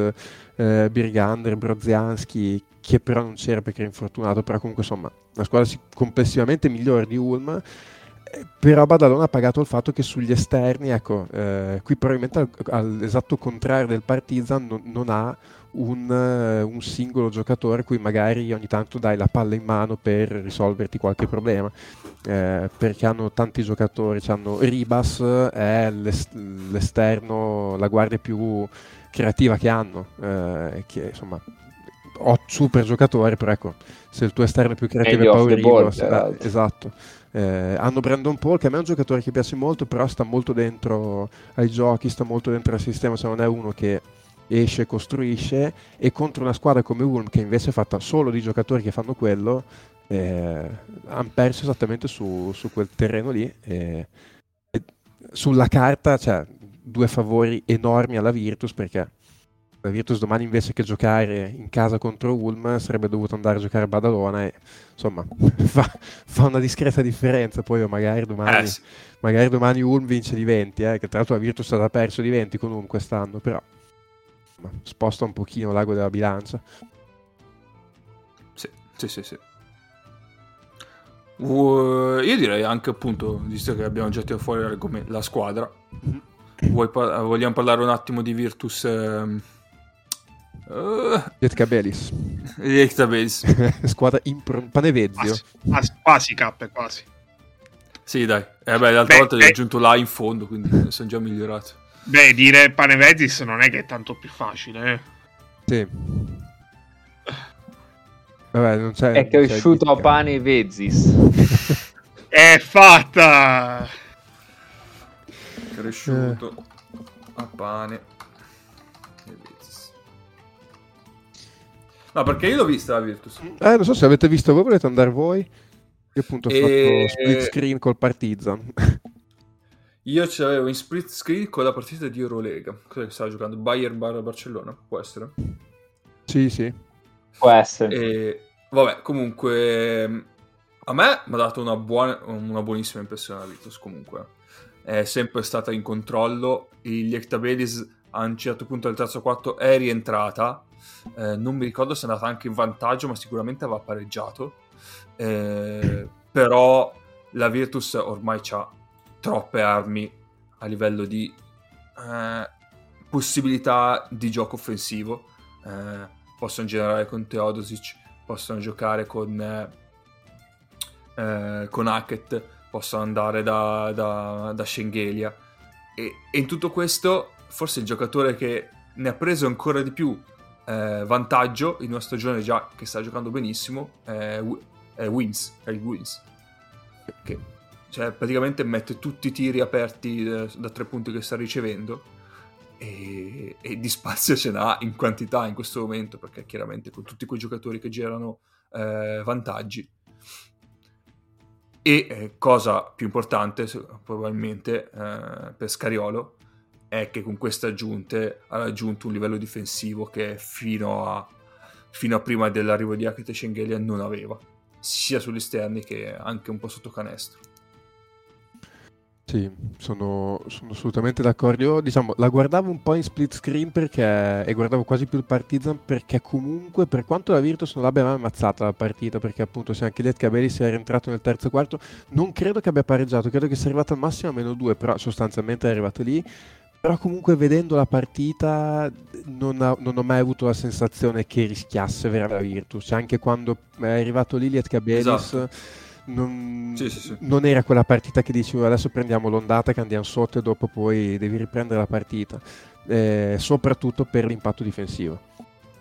eh, Birgander, Brozianski, che però non c'era perché era infortunato, però comunque insomma una squadra complessivamente migliore di Ulm, eh, però Badalona ha pagato il fatto che sugli esterni, ecco, eh, qui probabilmente all'esatto contrario del Partizan non, non ha un, uh, un, singolo giocatore cui magari ogni tanto dai la palla in mano per risolverti qualche problema eh, perché hanno tanti giocatori hanno Ribas è l'est- l'esterno la guardia più creativa che hanno eh, che insomma ho super giocatore però ecco se il tuo esterno è più creativo è Ribas eh, esatto. Eh, hanno Brandon Paul che a me è un giocatore che piace molto però sta molto dentro ai giochi sta molto dentro al sistema se non è uno che esce, costruisce e contro una squadra come Ulm che invece è fatta solo di giocatori che fanno quello eh, hanno perso esattamente su, su quel terreno lì e, e sulla carta cioè, due favori enormi alla Virtus perché la Virtus domani invece che giocare in casa contro Ulm sarebbe dovuto andare a giocare a Badalona e insomma fa, fa una discreta differenza poi magari domani, eh sì. magari domani Ulm vince di 20 eh, che tra l'altro la Virtus ha perso di 20 con Ulm quest'anno però sposta un pochino l'ago della bilancia. Sì, sì, sì, sì. Uh, io direi anche appunto, visto che abbiamo già tirato fuori la squadra, mm-hmm. par- vogliamo parlare un attimo di Virtus... Ehm... Uh, Lietkabelis Lietkabelis Squadra impro- Panevezio quasi, quasi cappe quasi Sì dai eh beh, l'altra beh, volta gli ho aggiunto là in fondo Quindi sono già migliorato Beh, dire Panevezis non è che è tanto più facile. Eh. Sì. Vabbè, non c'è, è cresciuto a pane Vezis. è fatta! Cresciuto eh. a pane No, perché io l'ho vista la Virtus. Eh, non so se avete visto voi, volete andare voi? Io appunto ho e... fatto split screen col Partizan. Io ce l'avevo in split screen con la partita di Eurolega. Cos'è che stava giocando? Bayern barra Barcellona? Può essere? Sì, sì. Può essere. E, vabbè, comunque... A me mi ha dato una, buona, una buonissima impressione la Vitus, comunque. È sempre stata in controllo. Il Liektabelis a un certo punto del terzo quarto è rientrata. Eh, non mi ricordo se è andata anche in vantaggio, ma sicuramente aveva pareggiato. Eh, però la Virtus ormai ha troppe armi a livello di eh, possibilità di gioco offensivo. Eh, possono generare con Teodosic, possono giocare con, eh, eh, con Hackett, possono andare da, da, da Schengelia. E, e, in tutto questo, forse il giocatore che ne ha preso ancora di più eh, vantaggio in una stagione già che sta giocando benissimo è, è Wins, il Wins. Che cioè, praticamente mette tutti i tiri aperti da, eh, da tre punti che sta ricevendo e, e, di spazio ce n'ha in quantità in questo momento, perché chiaramente con tutti quei giocatori che girano eh, vantaggi. E eh, cosa più importante, probabilmente, eh, per Scariolo, è che con queste aggiunte ha raggiunto un livello difensivo che fino a, fino a prima dell'arrivo di Akete Schengelia non aveva, sia sugli esterni che anche un po' sotto canestro. Sì, sono, sono assolutamente d'accordo. Io diciamo, la guardavo un po' in split screen perché, e guardavo quasi più il Partizan perché comunque, per quanto la Virtus non l'abbia mai ammazzata la partita, perché appunto se anche Lietcabelli è rientrato nel terzo quarto, non credo che abbia pareggiato, credo che sia arrivato al massimo a meno due, però sostanzialmente è arrivato lì. Però comunque vedendo la partita non, ha, non ho mai avuto la sensazione che rischiasse veramente la Virtus. Cioè, anche quando è arrivato lì Lietcabelis... Esatto non, sì, sì, sì. non, era quella partita che dicevo adesso prendiamo l'ondata che andiamo sotto e dopo poi devi riprendere la partita, eh, soprattutto per l'impatto difensivo.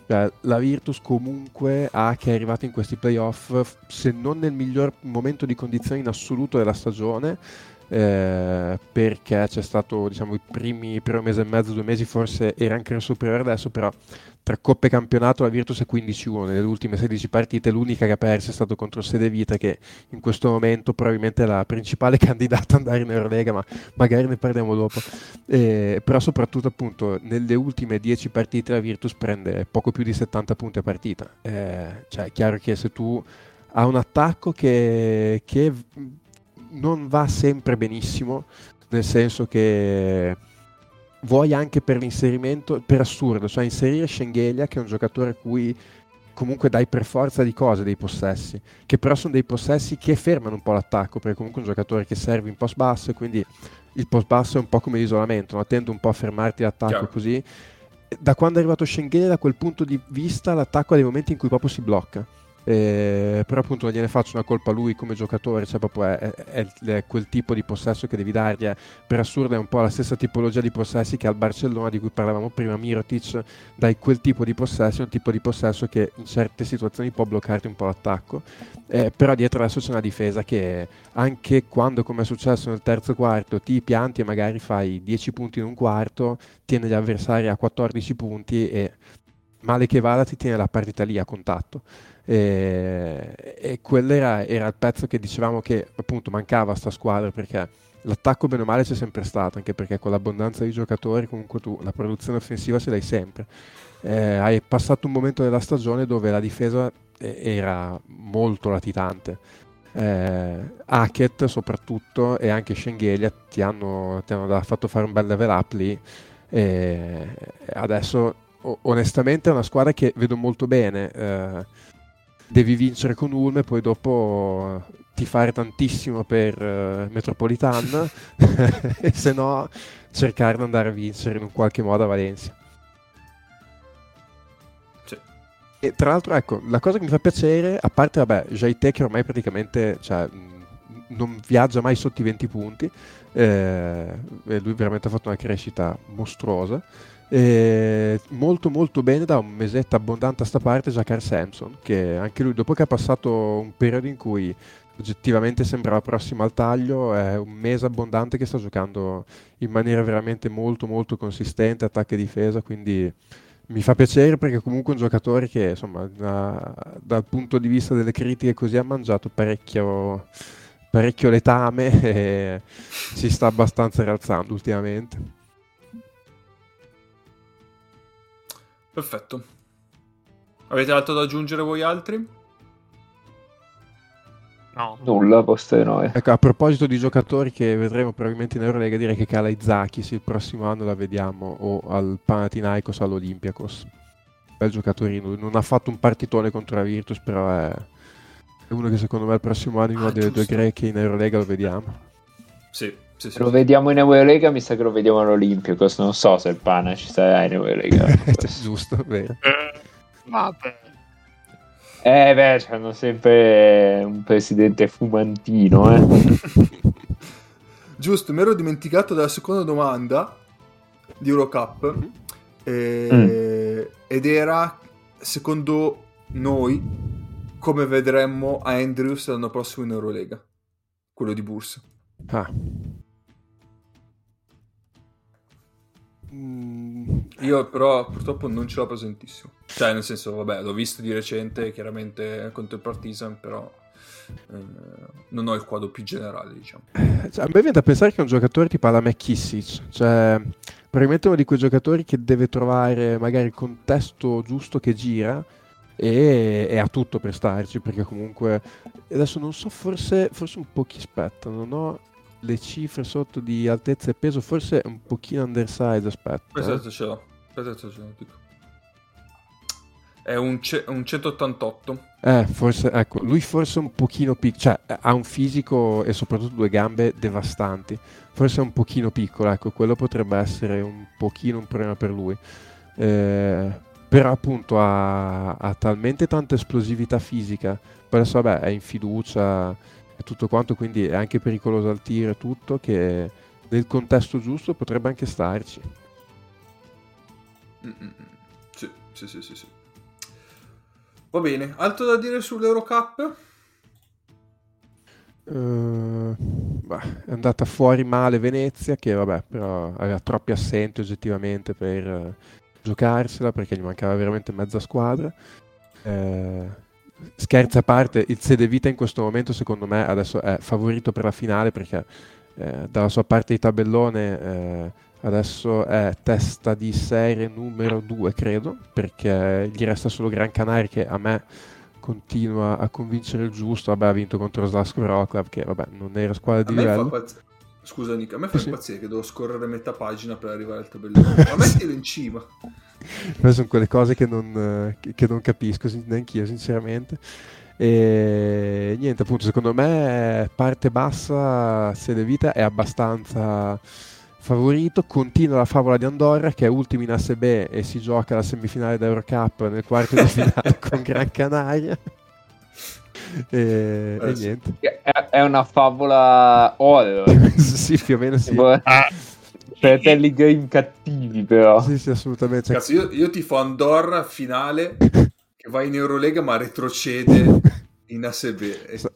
Cioè, la Virtus comunque ha che è arrivata in questi playoff, se non nel miglior momento di condizioni in assoluto della stagione, eh, perché c'è stato, diciamo, i primi, primo mese e mezzo, due mesi forse era anche il superiore adesso, però tra Coppa e Campionato la Virtus è 15-1 nelle ultime 16 partite, l'unica che ha perso è stato contro Sede Vita che in questo momento probabilmente è la principale candidata ad andare in Eurolega, ma magari ne parliamo dopo. Eh, però soprattutto appunto nelle ultime 10 partite la Virtus prende poco più di 70 punti a partita. Eh, cioè è chiaro che se tu hai un attacco che, che non va sempre benissimo, nel senso che vuoi anche per l'inserimento, per assurdo, cioè inserire Schengelia che è un giocatore a cui comunque dai per forza di cose dei possessi, che però sono dei possessi che fermano un po' l'attacco, perché comunque è un giocatore che serve in post basso e quindi il post basso è un po' come l'isolamento, no? tende un po' a fermarti l'attacco Chiaro. così. Da quando è arrivato Schengelia, da quel punto di vista, l'attacco ha dei momenti in cui proprio si blocca eh, però appunto non gliene faccio una colpa a lui come giocatore, cioè proprio è, è, è, quel tipo di possesso che devi dargli. Eh. Per assurdo è un po' la stessa tipologia di possessi che al Barcellona di cui parlavamo prima, Mirotic, dai quel tipo di possesso, un tipo di possesso che in certe situazioni può bloccarti un po' l'attacco. Eh, però dietro adesso c'è una difesa che anche quando come è successo nel terzo quarto ti pianti e magari fai 10 punti in un quarto, tiene gli avversari a 14 punti e male che vada ti tiene la partita lì a contatto. E, e quello era, era, il pezzo che dicevamo che appunto mancava a sta squadra perché l'attacco bene o male c'è sempre stato, anche perché con l'abbondanza di giocatori comunque tu la produzione offensiva ce l'hai sempre. Eh, hai passato un momento della stagione dove la difesa eh, era molto latitante. Eh, Hackett soprattutto e anche Schengelia ti hanno, ti hanno fatto fare un bel level up lì e adesso onestamente è una squadra che vedo molto bene eh, devi vincere con Ulm e poi dopo ti fare tantissimo per uh, Metropolitan e se no cercare di andare a vincere in un qualche modo a Valencia. E tra l'altro, ecco, la cosa che mi fa piacere, a parte, vabbè, Jaite che ormai praticamente cioè, non viaggia mai sotto i 20 punti, eh, e lui veramente ha fatto una crescita mostruosa. E molto molto bene da un mesetto abbondante a sta parte Jakar Samson che anche lui dopo che ha passato un periodo in cui oggettivamente sembrava prossimo al taglio è un mese abbondante che sta giocando in maniera veramente molto molto consistente attacco e difesa quindi mi fa piacere perché comunque è un giocatore che insomma da, dal punto di vista delle critiche così ha mangiato parecchio parecchio letame e si sta abbastanza rialzando ultimamente Perfetto. Avete altro da aggiungere voi altri? No. Nulla, poste no. Ecco, a proposito di giocatori che vedremo probabilmente in Eurolega, direi che Kala Izakis il prossimo anno la vediamo o al Panathinaikos o all'Olympiakos. Bel giocatorino, non ha fatto un partitone contro la Virtus, però è, è uno che secondo me il prossimo anno in una ah, delle due greche in Eurolega lo vediamo. Sì, sì, sì, lo vediamo in Eurolega, mi sa che lo vediamo all'Olimpico. Non so se il Pana ci sarà in Eurolega. Giusto, vero. Eh, vabbè. Eh beh, hanno sempre un presidente fumantino, eh. Giusto, mi ero dimenticato della seconda domanda di Eurocup. E... Mm. Ed era, secondo noi, come vedremmo a Andrews l'anno prossimo in Eurolega. Quello di Bursa. Ah. Mm, io però purtroppo non ce l'ho presentissimo. Cioè, nel senso, vabbè, l'ho visto di recente, chiaramente contro il Partizan, però eh, non ho il quadro più generale, diciamo. Cioè, a me viene da pensare che un giocatore tipo alla McKissic, cioè probabilmente uno di quei giocatori che deve trovare magari il contesto giusto che gira e, e ha tutto per starci, perché comunque adesso non so, forse, forse un po' chi aspetta, non ho le cifre sotto di altezza e peso forse un pochino undersize aspetta esatto eh. ce l'ho aspetta ce l'ho dico è un, ce- un, 188 eh forse ecco lui forse un pochino piccolo cioè ha un fisico e soprattutto due gambe devastanti. Forse è un pochino piccolo ecco quello potrebbe essere un pochino un problema per lui. Eh, però appunto ha, ha talmente tanta esplosività fisica poi adesso vabbè è in fiducia e tutto quanto, quindi è anche pericoloso al tiro e tutto, che nel contesto giusto potrebbe anche starci. Mm-mm. Sì, sì, sì, sì, sì. Va bene, altro da dire sull'Eurocup? Uh, bah, è andata fuori male Venezia, che vabbè, però aveva troppi assenti oggettivamente per eh, giocarsela, perché gli mancava veramente mezza squadra. Eh, scherzi a parte, il Sede Vita in questo momento secondo me adesso è favorito per la finale perché eh, dalla sua parte di tabellone eh, adesso è testa di serie numero 2 credo, perché gli resta solo Gran Canaria che a me continua a convincere il giusto. Vabbè, ha vinto contro Slasco Rocklav, che vabbè, non era squadra di livello. Pazz... Scusa, Nick, a me fa sì. impazzire che devo scorrere metà pagina per arrivare al tabellone. Ma mettilo in cima. Queste sono quelle cose che non, che non capisco neanche io, sinceramente. E niente, appunto, secondo me parte bassa Sede Vita è abbastanza favorito. Continua la favola di Andorra che è ultimo in ASB e si gioca la semifinale d'Eurocup nel quarto di finale con Gran Canaria. E, eh, e niente. È, è, una favola horror. sì, più o meno sì. Ah, fratelli game cattivi, però. Sì, sì, assolutamente. Cazzo, io, io tifo Andorra finale che va in Eurolega ma retrocede in ASB.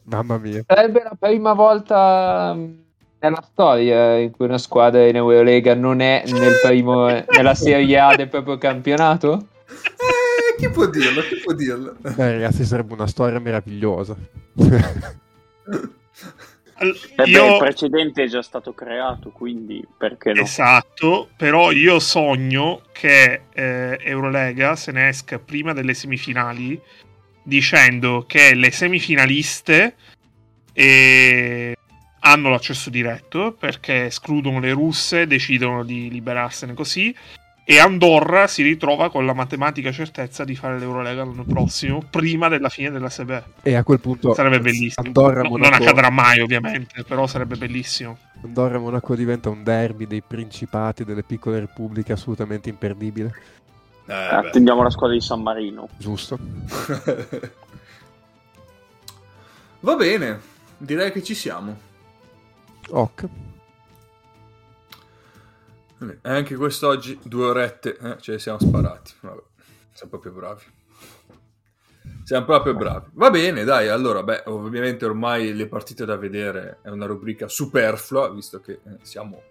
Mamma mia. Sarebbe la prima volta nella storia in cui una squadra in Eurolega non è nel primo, nella Serie A del proprio campionato? Eh, chi può dirlo? Chi può dirlo? Beh, ragazzi, sarebbe una storia meravigliosa. Eh io... il precedente è già stato creato, quindi perché no? Esatto, però io sogno che eh, Eurolega se ne esca prima delle semifinali dicendo che le semifinaliste eh, hanno l'accesso diretto perché escludono le russe, decidono di liberarsene così. E Andorra si ritrova con la matematica certezza di fare l'Eurolega l'anno prossimo, prima della fine della SB. E a quel punto sarebbe bellissimo. Andorra, no, Monaco... Non accadrà mai, ovviamente, però sarebbe bellissimo. Andorra Monaco diventa un derby dei principati delle piccole repubbliche assolutamente imperdibile. Eh, Attendiamo la squadra di San Marino. Giusto. Va bene, direi che ci siamo. Ok. E anche quest'oggi due orette eh, ce le siamo sparati. Vabbè, siamo proprio bravi. Siamo proprio bravi. Va bene, dai. Allora, beh, ovviamente ormai le partite da vedere è una rubrica superflua, visto che eh, siamo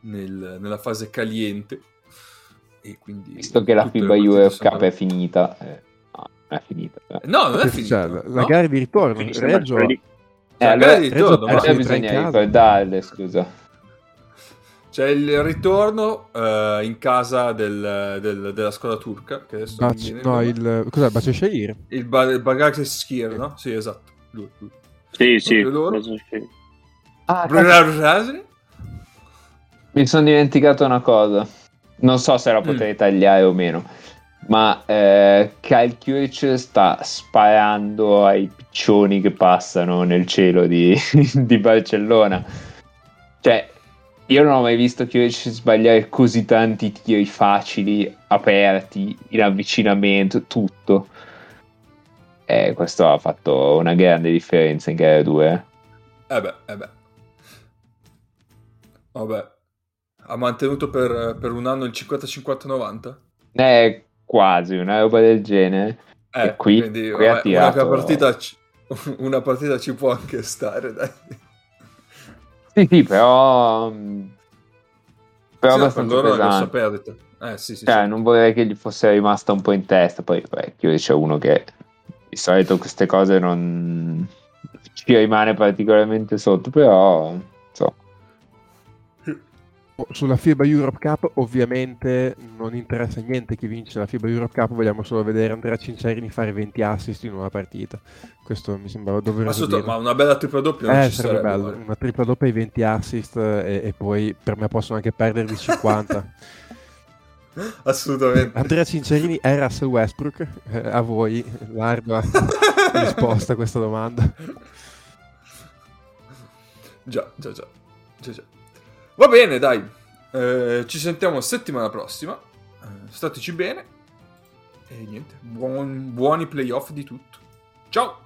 nel, nella fase caliente. E quindi visto che la FIBA Europe Cup è finita. Eh, no, è finita. Eh. No, non è finita. Cioè, la, no? gara di ritorno. Reggio, eh, allora, ritorno, allora bisogna ricordarle, scusa. C'è il ritorno uh, in casa del, del, della scuola turca. Che adesso Bac- no, il, cos'è? Baceshair? Il ba- Bagage Skier, no? Sì, esatto. Lui, lui. Sì, sì. Loro. Ah, Mi sono dimenticato una cosa. Non so se la potrei mm. tagliare o meno ma eh, Kyle sta sparando ai piccioni che passano nel cielo di, di Barcellona. Cioè, io non ho mai visto Kurich sbagliare così tanti tiri facili, aperti, in avvicinamento, tutto. E eh, questo ha fatto una grande differenza in gara 2. Eh. eh beh, eh beh. Vabbè. Ha mantenuto per, per un anno il 50-50-90? Eh, quasi, una roba del genere. Eh, e qui, quindi, qui vabbè, una, partita ci, una partita ci può anche stare, dai. Sì, sì, però... Però sì, abbastanza pesante. perdita. Eh, sì, sì, cioè, sì. non vorrei che gli fosse rimasta un po' in testa. Poi, vecchio, c'è uno che di solito queste cose non ci rimane particolarmente sotto, però... Sulla FIBA Europe Cup ovviamente non interessa niente chi vince la FIBA Europe Cup, vogliamo solo vedere Andrea Cincerini fare 20 assist in una partita. Questo mi sembrava doveroso ma, ma una bella tripla doppia non eh, ci sarebbe, bello. Male. Una tripla doppia e 20 assist e, e, poi per me possono anche perdere di 50. Assolutamente. Andrea Cincerini è Russell Westbrook? Eh, a voi l'ardua risposta a questa domanda. Già, già, già. già, già. Va bene, dai. Eh, ci sentiamo settimana prossima. Eh, stateci bene. E niente, buon, buoni playoff di tutto. Ciao!